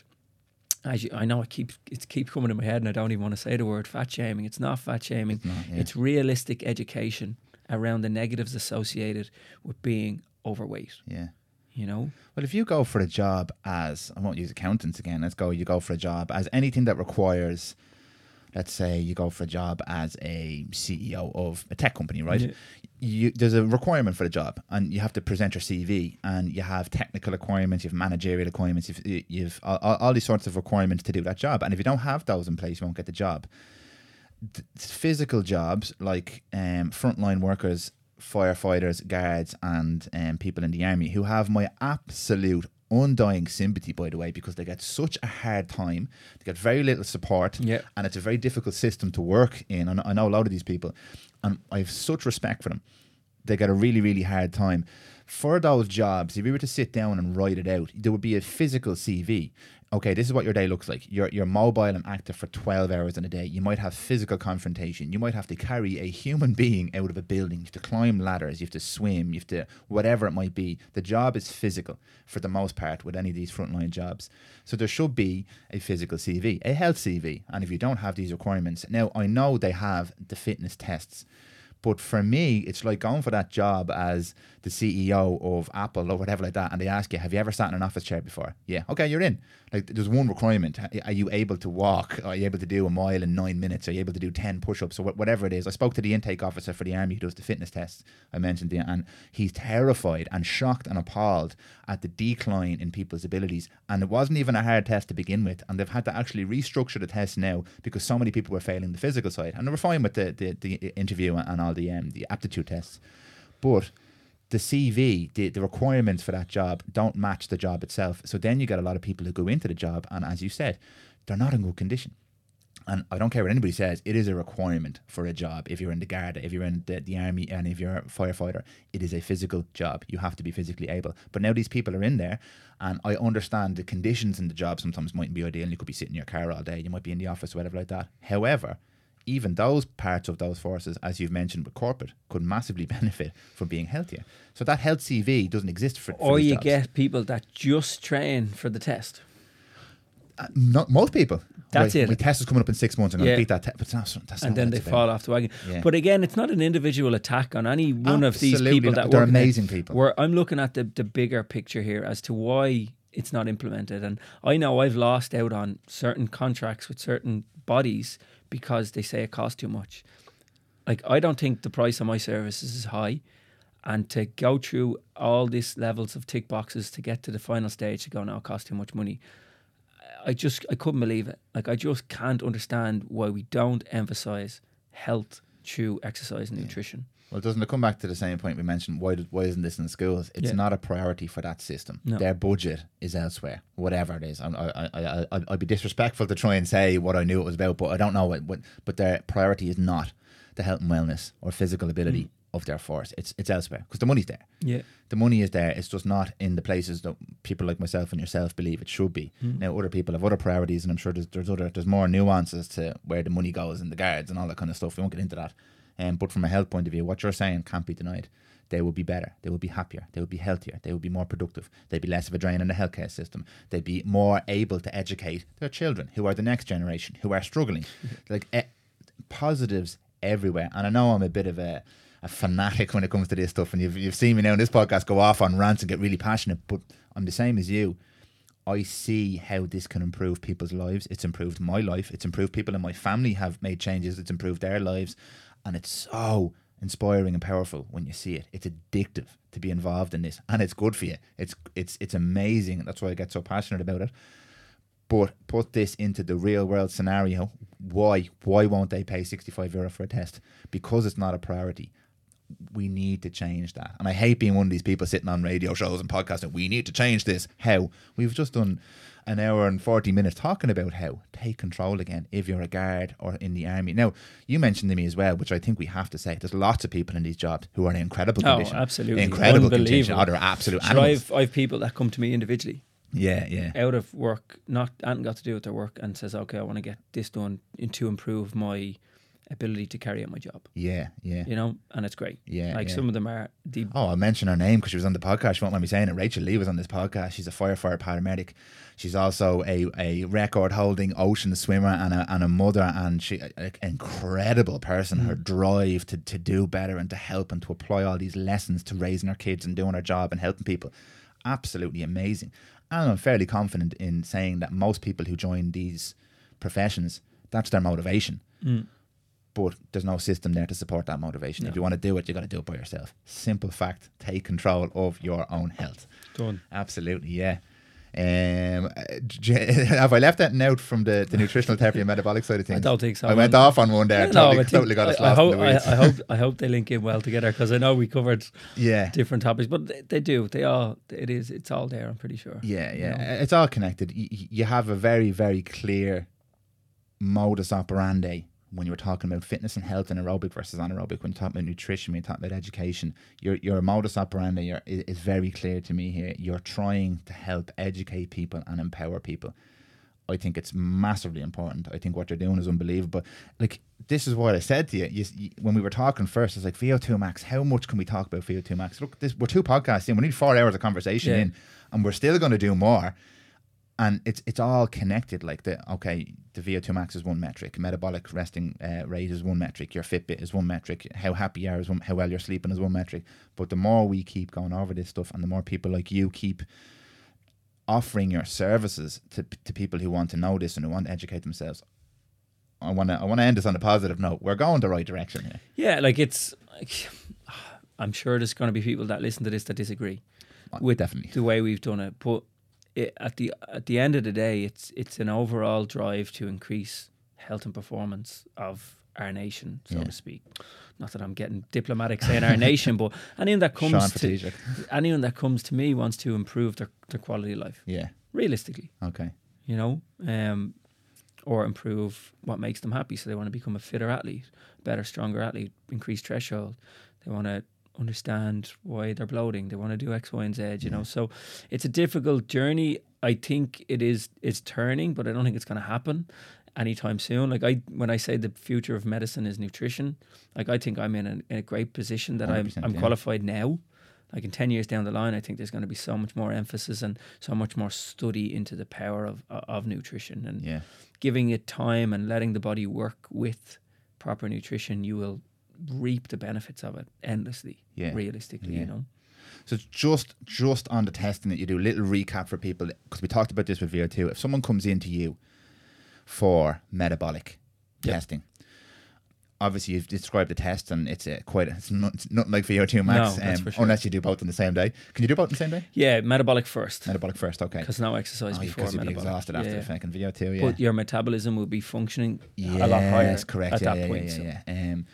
[SPEAKER 2] as you, i know it keeps it keeps coming in my head and i don't even want to say the word fat shaming. It's not fat shaming.
[SPEAKER 1] It's not, yeah.
[SPEAKER 2] it's realistic education around the negatives associated with being overweight.
[SPEAKER 1] Yeah.
[SPEAKER 2] you know?
[SPEAKER 1] Well, if you go for a job as, I won't use accountants again, let's go, you go for a job as anything that requires, let's say you go for a job as a CEO of a tech company, right?
[SPEAKER 2] Yeah.
[SPEAKER 1] You, there's a requirement for the job and you have to present your CV and you have technical requirements, you have managerial requirements, you've, you've all, all these sorts of requirements to do that job. And if you don't have those in place, you won't get the job. physical jobs like um, frontline workers, firefighters, guards, and um, people in the army who have my absolute undying sympathy, by the way, because they get such a hard time. They get very little support,
[SPEAKER 2] Yeah.
[SPEAKER 1] and it's a very difficult system to work in. And I know a lot of these people, and I have such respect for them. They get a really, really hard time. For those jobs, if you were to sit down and write it out, there would be a physical CV. Okay, this is what your day looks like. You're, you're mobile and active for 12 hours in a day. You might have physical confrontation. You might have to carry a human being out of a building. You have to climb ladders. You have to swim. You have to, whatever it might be. The job is physical for the most part with any of these frontline jobs. So there should be a physical CV, a health CV. And if you don't have these requirements, now I know they have the fitness tests. But for me, it's like going for that job as the CEO of Apple or whatever like that, and they ask you, "Have you ever sat in an office chair before?" Yeah, okay, you're in. Like, there's one requirement: are you able to walk? Are you able to do a mile in nine minutes? Are you able to do ten push-ups or whatever it is? I spoke to the intake officer for the army who does the fitness tests. I mentioned the, and he's terrified and shocked and appalled at the decline in people's abilities. And it wasn't even a hard test to begin with, and they've had to actually restructure the test now because so many people were failing the physical side, and they were fine with the the, the interview and all the um, the aptitude tests, but the CV, the, the requirements for that job don't match the job itself. So then you get a lot of people who go into the job, and as you said, they're not in good condition. And I don't care what anybody says, it is a requirement for a job. If you're in the guard, if you're in the, the army, and if you're a firefighter, it is a physical job. You have to be physically able. But now these people are in there, and I understand the conditions in the job sometimes mightn't be ideal. And You could be sitting in your car all day, you might be in the office, whatever like that. However, even those parts of those forces, as you've mentioned with corporate, could massively benefit from being healthier. So that health CV doesn't exist for. for
[SPEAKER 2] or you
[SPEAKER 1] jobs.
[SPEAKER 2] get people that just train for the test
[SPEAKER 1] Uh, not most people.
[SPEAKER 2] That's
[SPEAKER 1] Right,
[SPEAKER 2] it.
[SPEAKER 1] My test is coming up in six months. And I'm going to beat that. test, but that's, that's
[SPEAKER 2] and
[SPEAKER 1] not
[SPEAKER 2] then they fall off the wagon.
[SPEAKER 1] Yeah.
[SPEAKER 2] But again, it's not an individual attack on any one of these people
[SPEAKER 1] not.
[SPEAKER 2] that
[SPEAKER 1] They're
[SPEAKER 2] work in it.
[SPEAKER 1] amazing people.
[SPEAKER 2] Where I'm looking at the the bigger picture here as to why it's not implemented, and I know I've lost out on certain contracts with certain bodies because they say it costs too much. Like I don't think the price of my services is high. And to go through all these levels of tick boxes to get to the final stage to go, now it costs too much money. I just I couldn't believe it. Like I just can't understand why we don't emphasize health through exercise and nutrition.
[SPEAKER 1] Well, doesn't it come back to the same point we mentioned? Why, did, why isn't this in schools? It's
[SPEAKER 2] Yeah.
[SPEAKER 1] not a priority for that system.
[SPEAKER 2] No.
[SPEAKER 1] Their budget is elsewhere, whatever it is. I'm- I, I, I, I, I'd be disrespectful to try and say what I knew it was about, but I don't know what, what. But their priority is not the health and wellness or physical ability mm. of their force. It's it's elsewhere because the money's there.
[SPEAKER 2] Yeah.
[SPEAKER 1] the money is there. It's just not in the places that people like myself and yourself believe it should be. Mm. Now, other people have other priorities, and I'm sure there's, there's other there's more nuances to where the money goes in the guards and all that kind of stuff. We won't get into that. Um, but from a health point of view, what you're saying can't be denied. They will be better. They will be happier. They will be healthier. They will be more productive. They'd be less of a drain on the healthcare system. They'd be more able to educate their children, who are the next generation, who are struggling. like eh, positives everywhere. And I know I'm a bit of a, a fanatic when it comes to this stuff, and you've you've seen me now in this podcast go off on rants and get really passionate. But I'm the same as you. I see how this can improve people's lives. It's improved my life. It's improved people in my family have made changes. It's improved their lives, and it's so inspiring and powerful when you see it. It's addictive to be involved in this, and it's good for you. It's it's it's amazing. That's why I get so passionate about it. But put this into the real world scenario. Why? Why won't they pay 65 euro for a test? Because it's not a priority. We need to change that. And I hate being one of these people sitting on radio shows and podcasting. We need to change this. How? We've just done an hour and 40 minutes talking about how take control again if you're a guard or in the army. Now, you mentioned to me as well, which I think we have to say, there's lots of people in these jobs who are in incredible
[SPEAKER 2] oh,
[SPEAKER 1] condition.
[SPEAKER 2] Oh, absolutely.
[SPEAKER 1] Incredible condition. Oh, they're absolute
[SPEAKER 2] Sure,
[SPEAKER 1] animals.
[SPEAKER 2] I've, I've people that come to me individually
[SPEAKER 1] Yeah, yeah.
[SPEAKER 2] out of work, not hadn't got to do with their work, and says, "Okay, I want to get this done in, to improve my ability to carry out my job."
[SPEAKER 1] Yeah, yeah.
[SPEAKER 2] You know, and it's great.
[SPEAKER 1] Yeah,
[SPEAKER 2] like
[SPEAKER 1] yeah.
[SPEAKER 2] some of them are the
[SPEAKER 1] Oh, I'll mention her name because she was on the podcast. She won't mind me saying it. Rachel Lee was on this podcast. She's a firefighter paramedic. She's also a, a record holding ocean swimmer and a, and a mother. And she an incredible person. Mm. Her drive to, to do better and to help and to apply all these lessons to raising her kids and doing her job and helping people. Absolutely amazing. And I'm fairly confident in saying that most people who join these professions, that's their motivation mm. But there's no system there to support that motivation. If you want to do it, you got to do it by yourself. Simple fact: take control of your own health.
[SPEAKER 2] done.
[SPEAKER 1] Absolutely, yeah. Um, have I left that note from the, the nutritional therapy and metabolic side of things?
[SPEAKER 2] I don't think so.
[SPEAKER 1] I went off on one there.
[SPEAKER 2] No,
[SPEAKER 1] totally,
[SPEAKER 2] I think-
[SPEAKER 1] totally got us
[SPEAKER 2] I, I hope, I. I hope I hope they link in well together because I know we covered
[SPEAKER 1] yeah,
[SPEAKER 2] different topics, but they, they do. They all it is. It's all there. I'm pretty sure.
[SPEAKER 1] yeah,
[SPEAKER 2] you
[SPEAKER 1] yeah.
[SPEAKER 2] know.
[SPEAKER 1] It's all connected. You, you have a very, very clear modus operandi when you were talking about fitness and health and aerobic versus anaerobic. When you talk about nutrition, when you talk about education, your your modus operandi your, is, is very clear to me here. You're trying to help educate people and empower people. I think it's massively important. I think what you're doing is unbelievable. Like this is what I said to you, you, you when we were talking first. It's like VO2 max. How much can we talk about VO2 max? Look, this we're two podcasts in. We need four hours of conversation
[SPEAKER 2] Yeah.
[SPEAKER 1] in, and we're still going to do more. And it's it's all connected. Like the okay, the VO2 max is one metric. Metabolic resting uh, rate is one metric. Your Fitbit is one metric. How happy you are is one. How well you're sleeping is one metric. But the more we keep going over this stuff, and the more people like you keep offering your services to, to people who want to know this and who want to educate themselves. I want to I want to end this on a positive note. We're going the right direction here.
[SPEAKER 2] Yeah, like it's. Like, I'm sure there's going to be people that listen to this that disagree with
[SPEAKER 1] Definitely.
[SPEAKER 2] the way we've done it, but it, at the at the end of the day, it's it's an overall drive to increase health and performance of our nation, so
[SPEAKER 1] Yeah.
[SPEAKER 2] to speak. Not that I'm getting diplomatic saying our nation, but anyone that comes to anyone that comes to me wants to improve their, their quality of life,
[SPEAKER 1] Yeah.
[SPEAKER 2] realistically,
[SPEAKER 1] Okay.
[SPEAKER 2] you know, um, or improve what makes them happy. So they want to become a fitter athlete, better, stronger athlete, increase threshold. They want to understand why they're bloating. They want to do X, Y, and Z. You know, so it's a difficult journey. I think it is. It's turning, but I don't think it's going to happen anytime soon. Like I, when I say the future of medicine is nutrition, like I think I'm in a, in a great position that I'm I'm
[SPEAKER 1] yeah.
[SPEAKER 2] qualified now. Like in ten years down the line, I think there's going to be so much more emphasis and so much more study into the power of of nutrition and
[SPEAKER 1] Yeah.
[SPEAKER 2] giving it time and letting the body work with proper nutrition. You will reap the benefits of it endlessly.
[SPEAKER 1] Yeah.
[SPEAKER 2] realistically,
[SPEAKER 1] Yeah.
[SPEAKER 2] you know.
[SPEAKER 1] So just just on the testing that you do, little recap for people because we talked about this with VO2. If someone comes into you for metabolic
[SPEAKER 2] Yep.
[SPEAKER 1] testing, obviously you've described the test and it's a quite it's, not, it's nothing like VO2 max,
[SPEAKER 2] No,
[SPEAKER 1] um,
[SPEAKER 2] sure.
[SPEAKER 1] unless you do both on the same day. Can you do both on the same day?
[SPEAKER 2] Yeah, metabolic first
[SPEAKER 1] Metabolic first, okay.
[SPEAKER 2] because no exercise
[SPEAKER 1] Oh,
[SPEAKER 2] before
[SPEAKER 1] you'll be
[SPEAKER 2] metabolic.
[SPEAKER 1] exhausted after
[SPEAKER 2] Yeah.
[SPEAKER 1] the fucking VO2, yeah.
[SPEAKER 2] But your metabolism will be functioning
[SPEAKER 1] yes,
[SPEAKER 2] a lot higher
[SPEAKER 1] correct.
[SPEAKER 2] at
[SPEAKER 1] yeah,
[SPEAKER 2] that
[SPEAKER 1] yeah,
[SPEAKER 2] point.
[SPEAKER 1] Yeah,
[SPEAKER 2] so.
[SPEAKER 1] yeah, yeah. Um,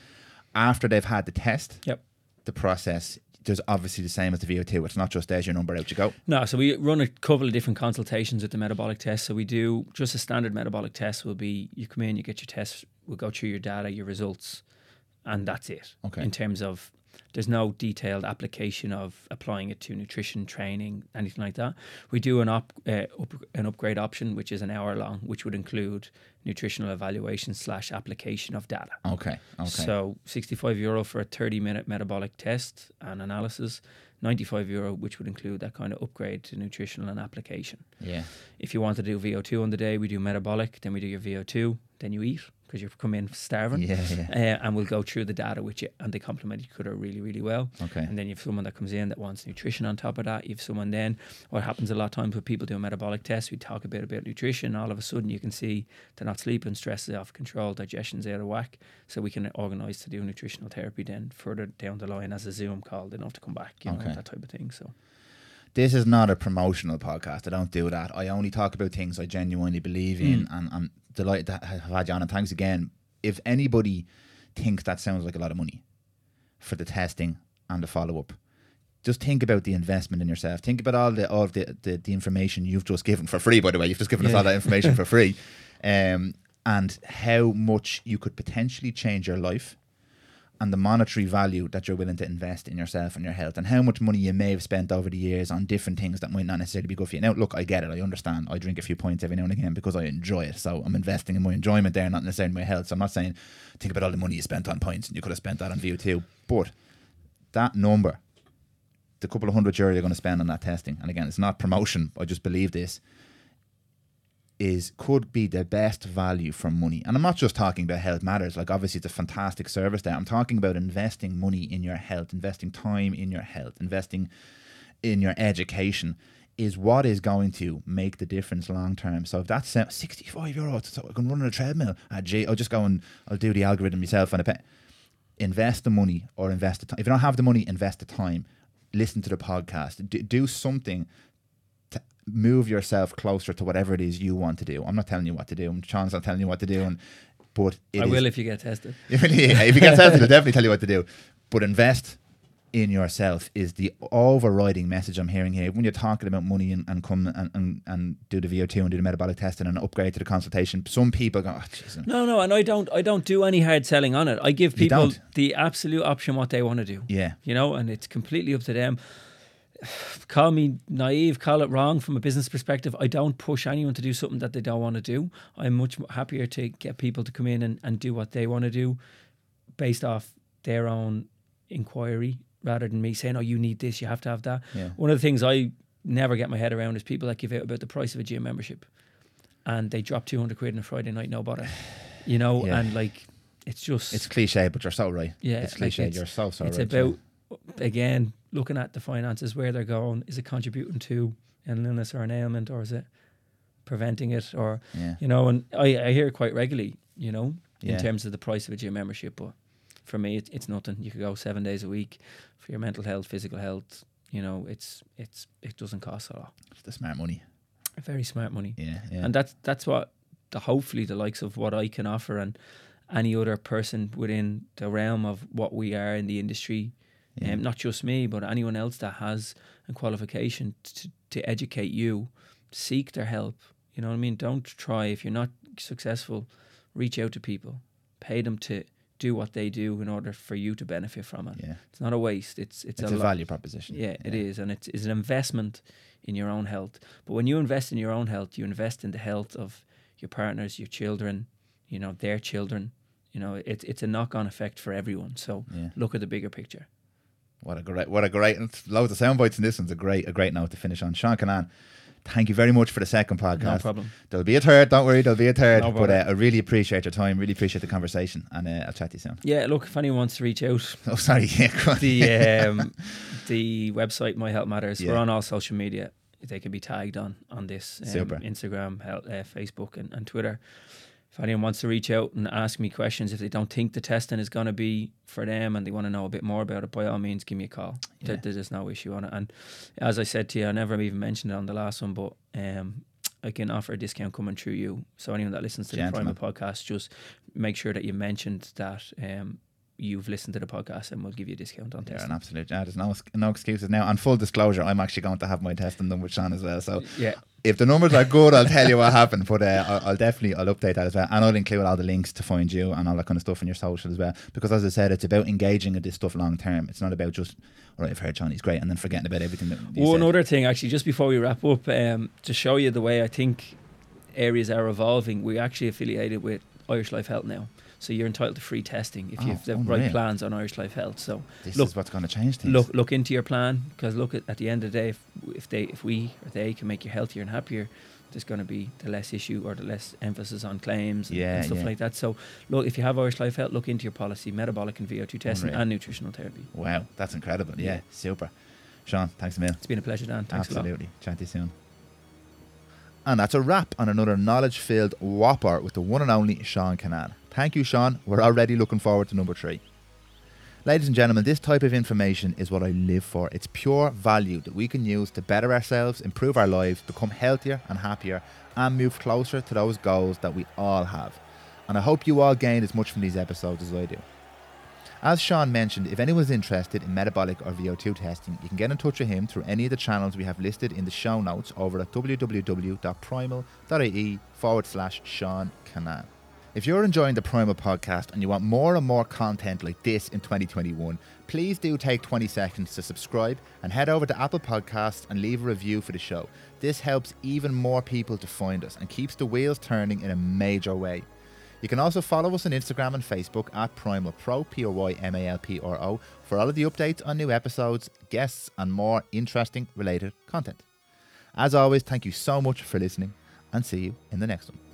[SPEAKER 1] after they've had the test,
[SPEAKER 2] Yep.
[SPEAKER 1] the process there's obviously the same as the VO2. It's not just there's your number out you go.
[SPEAKER 2] No, so we run a couple of different consultations with the metabolic test. So we do just a standard metabolic test will be you come in, you get your test, we'll go through your data, your results, and that's it.
[SPEAKER 1] Okay.
[SPEAKER 2] In terms of there's no detailed application of applying it to nutrition training, anything like that. We do an up, uh, up an upgrade option, which is an hour long, which would include nutritional evaluation slash application of data.
[SPEAKER 1] Okay, okay.
[SPEAKER 2] So 65 euro for a 30 minute metabolic test and analysis, 95 euro, which would include that kind of upgrade to nutritional and application.
[SPEAKER 1] yeah,
[SPEAKER 2] If you want to do VO2 on the day, we do metabolic, then we do your VO2, then you eat, because you've come in starving.
[SPEAKER 1] Yeah, yeah.
[SPEAKER 2] Uh, and we'll go through the data with you, and they complement each other really, really well.
[SPEAKER 1] Okay.
[SPEAKER 2] And then you have someone that comes in that wants nutrition on top of that. You have someone then, what happens a lot of times with people doing metabolic tests, we talk a bit about nutrition. All of a sudden, you can see they're not sleeping, stress is off control, digestion's out of whack. So we can organise to do nutritional therapy then further down the line as a Zoom call. They don't have to come back, you know,
[SPEAKER 1] Okay.
[SPEAKER 2] that type of thing. So
[SPEAKER 1] This is not a promotional podcast. I don't do that. I only talk about things I genuinely believe in,
[SPEAKER 2] Mm.
[SPEAKER 1] and I'm delighted to have had you on. And thanks again. If anybody thinks that sounds like a lot of money for the testing and the follow up, just think about the investment in yourself. Think about all the all of the, the, the information you've just given for free. By the way, you've just given us all that information for free, um, and how much you could potentially change your life and the monetary value that you're willing to invest in yourself and your health, and how much money you may have spent over the years on different things that might not necessarily be good for you. Now, look, I get it, I understand. I drink a few points every now and again because I enjoy it, so I'm investing in my enjoyment there, not necessarily my health. So I'm not saying think about all the money you spent on points and you could have spent that on VO2, but that number, the couple of hundred euro you're going to spend on that testing, and again, it's not promotion. I just believe this is could be the best value for money. And I'm not just talking about health matters. Like obviously it's a fantastic service there. I'm talking about investing money in your health, investing time in your health, investing in your education is what is going to make the difference long term. So if that's uh, 65 euro, so I can run on a treadmill. Ah, I'll just go and I'll do the algorithm myself and. Invest the money or invest the time. If you don't have the money, invest the time. Listen to the podcast. Do, do something move yourself closer to whatever it is you want to do. I'm not telling you what to do. Seán's not telling you what to do. And but
[SPEAKER 2] I
[SPEAKER 1] is-
[SPEAKER 2] will if you get tested.
[SPEAKER 1] if you get tested, he'll definitely tell you what to do. But invest in yourself is the overriding message I'm hearing here. When you're talking about money and, and come and, and, and do the VO2 and do the metabolic testing and upgrade to the consultation, some people go, oh.
[SPEAKER 2] No, no, and I don't. I don't do any hard selling on it. I give people the absolute option what they want to do.
[SPEAKER 1] Yeah.
[SPEAKER 2] you know, and it's completely up to them. Call me naive, call it wrong from a business perspective. I don't push anyone to do something that they don't want to do. I'm much happier to get people to come in and, and do what they want to do based off their own inquiry rather than me saying, oh, you need this, you have to have that.
[SPEAKER 1] Yeah.
[SPEAKER 2] One of the things I never get my head around is people that give out about the price of a gym membership and they drop 200 quid on a Friday night, no bother. You know,
[SPEAKER 1] Yeah.
[SPEAKER 2] and like, it's just.
[SPEAKER 1] It's cliche, but you're so right.
[SPEAKER 2] Yeah,
[SPEAKER 1] It's
[SPEAKER 2] like
[SPEAKER 1] cliche.
[SPEAKER 2] it's-
[SPEAKER 1] you're so, so
[SPEAKER 2] it's
[SPEAKER 1] right.
[SPEAKER 2] about again looking at the finances where they're going is it contributing to an illness or an ailment or is it preventing it or
[SPEAKER 1] Yeah.
[SPEAKER 2] you know and i, I hear it quite regularly you know
[SPEAKER 1] Yeah.
[SPEAKER 2] in terms of the price of a gym membership but for me it, it's nothing you could go seven days a week for your mental health physical health you know it's it's it doesn't cost a lot
[SPEAKER 1] It's the smart money.
[SPEAKER 2] very smart money
[SPEAKER 1] Yeah. Yeah.
[SPEAKER 2] and that's that's what the hopefully the likes of what I can offer and any other person within the realm of what we are in the industry,
[SPEAKER 1] Yeah.
[SPEAKER 2] um, not just me, but anyone else that has a qualification to, to educate you, seek their help. You know what I mean? Don't try if you're not successful, reach out to people, pay them to do what they do in order for you to benefit from it.
[SPEAKER 1] yeah.
[SPEAKER 2] It's not a waste. It's it's,
[SPEAKER 1] It's
[SPEAKER 2] a,
[SPEAKER 1] a value proposition.
[SPEAKER 2] yeah, it is, and it's, it's an investment in your own health. But when you invest in your own health, you invest in the health of your partners, your children, you know, their children. You know, it's it's a knock on effect for everyone. So
[SPEAKER 1] Yeah.
[SPEAKER 2] look at the bigger picture.
[SPEAKER 1] What a great, what a great, and loads of sound bites in this one's a great, a great note to finish on. Seán Kinane, thank you very much for the second podcast.
[SPEAKER 2] No problem.
[SPEAKER 1] There'll be a third, don't worry, there'll be a third.
[SPEAKER 2] No
[SPEAKER 1] but uh, I really appreciate your time, really appreciate the conversation, and uh, I'll chat to you soon.
[SPEAKER 2] Yeah, look, if anyone wants to reach out,
[SPEAKER 1] Oh, sorry, yeah, go
[SPEAKER 2] the um, the website My Health Matters. We're on all social media. They can be tagged on on this um,
[SPEAKER 1] Super.
[SPEAKER 2] Instagram, hel- uh, Facebook, and, and Twitter. If anyone wants to reach out and ask me questions, if they don't think the testing is going to be for them and they want to know a bit more about it, by all means, give me a call. There-
[SPEAKER 1] Yeah.
[SPEAKER 2] There's no issue on it. And as I said to you, I never even mentioned it on the last one, but um, I can offer a discount coming through you. So anyone that listens to
[SPEAKER 1] Gentlemen.
[SPEAKER 2] the Prymal podcast, just make sure that you mentioned that um, you've listened to the podcast, and we'll give you a discount on
[SPEAKER 1] Yeah, an absolute. Yeah, there's no no excuses now. And full disclosure, I'm actually going to have my testing done with Seán as well. So
[SPEAKER 2] Yeah,
[SPEAKER 1] if the numbers are good, I'll tell you what happened. But uh, I'll, I'll definitely I'll update that as well, and I'll include all the links to find you and all that kind of stuff in your social as well. Because as I said, it's about engaging in this stuff long term. It's not about just all right. I've heard Johnny's great, and then forgetting about everything that
[SPEAKER 2] One
[SPEAKER 1] said.
[SPEAKER 2] other thing, actually, just before we wrap up, um, to show you the way I think areas are evolving, we're actually affiliated with Irish Life Health now. So you're entitled to free testing if
[SPEAKER 1] Oh,
[SPEAKER 2] you have the
[SPEAKER 1] unreal.
[SPEAKER 2] right plans on Irish Life Health. So
[SPEAKER 1] This
[SPEAKER 2] look-
[SPEAKER 1] is what's going to change things.
[SPEAKER 2] look look into your plan because look at, at the end of the day, if, if they if we or they can make you healthier and happier, there's going to be the less issue or the less emphasis on claims and,
[SPEAKER 1] Yeah,
[SPEAKER 2] and stuff
[SPEAKER 1] yeah.
[SPEAKER 2] like that. So, look, if you have Irish Life Health, look into your policy, metabolic and VO2 testing,
[SPEAKER 1] Unreal.
[SPEAKER 2] and nutritional therapy.
[SPEAKER 1] Wow, that's incredible. Yeah,
[SPEAKER 2] Yeah.
[SPEAKER 1] super. Seán, thanks a million.
[SPEAKER 2] It's been a pleasure, Dan. Thanks a lot.
[SPEAKER 1] Absolutely. Chat to you soon. And that's a wrap on another knowledge filled whopper with the one and only Seán Kinane. Thank you, Seán. We're already looking forward to number three. Ladies and gentlemen, this type of information is what I live for. It's pure value that we can use to better ourselves, improve our lives, become healthier and happier, and move closer to those goals that we all have. And I hope you all gained as much from these episodes as I do. As Seán mentioned, if anyone's interested in metabolic or VO2 testing, you can get in touch with him through any of the channels we have listed in the show notes over at www.prymal.ie forward slash Seán Kinane. If you're enjoying the Prymal podcast and you want more and more content like this in 2021, please do take 20 seconds to subscribe and head over to Apple Podcasts and leave a review for the show. This helps even more people to find us and keeps the wheels turning in a major way. You can also follow us on Instagram and Facebook at Prymal Pro, P O Y M A L P R O, for all of the updates on new episodes, guests, and more interesting related content. As always, thank you so much for listening and see you in the next one.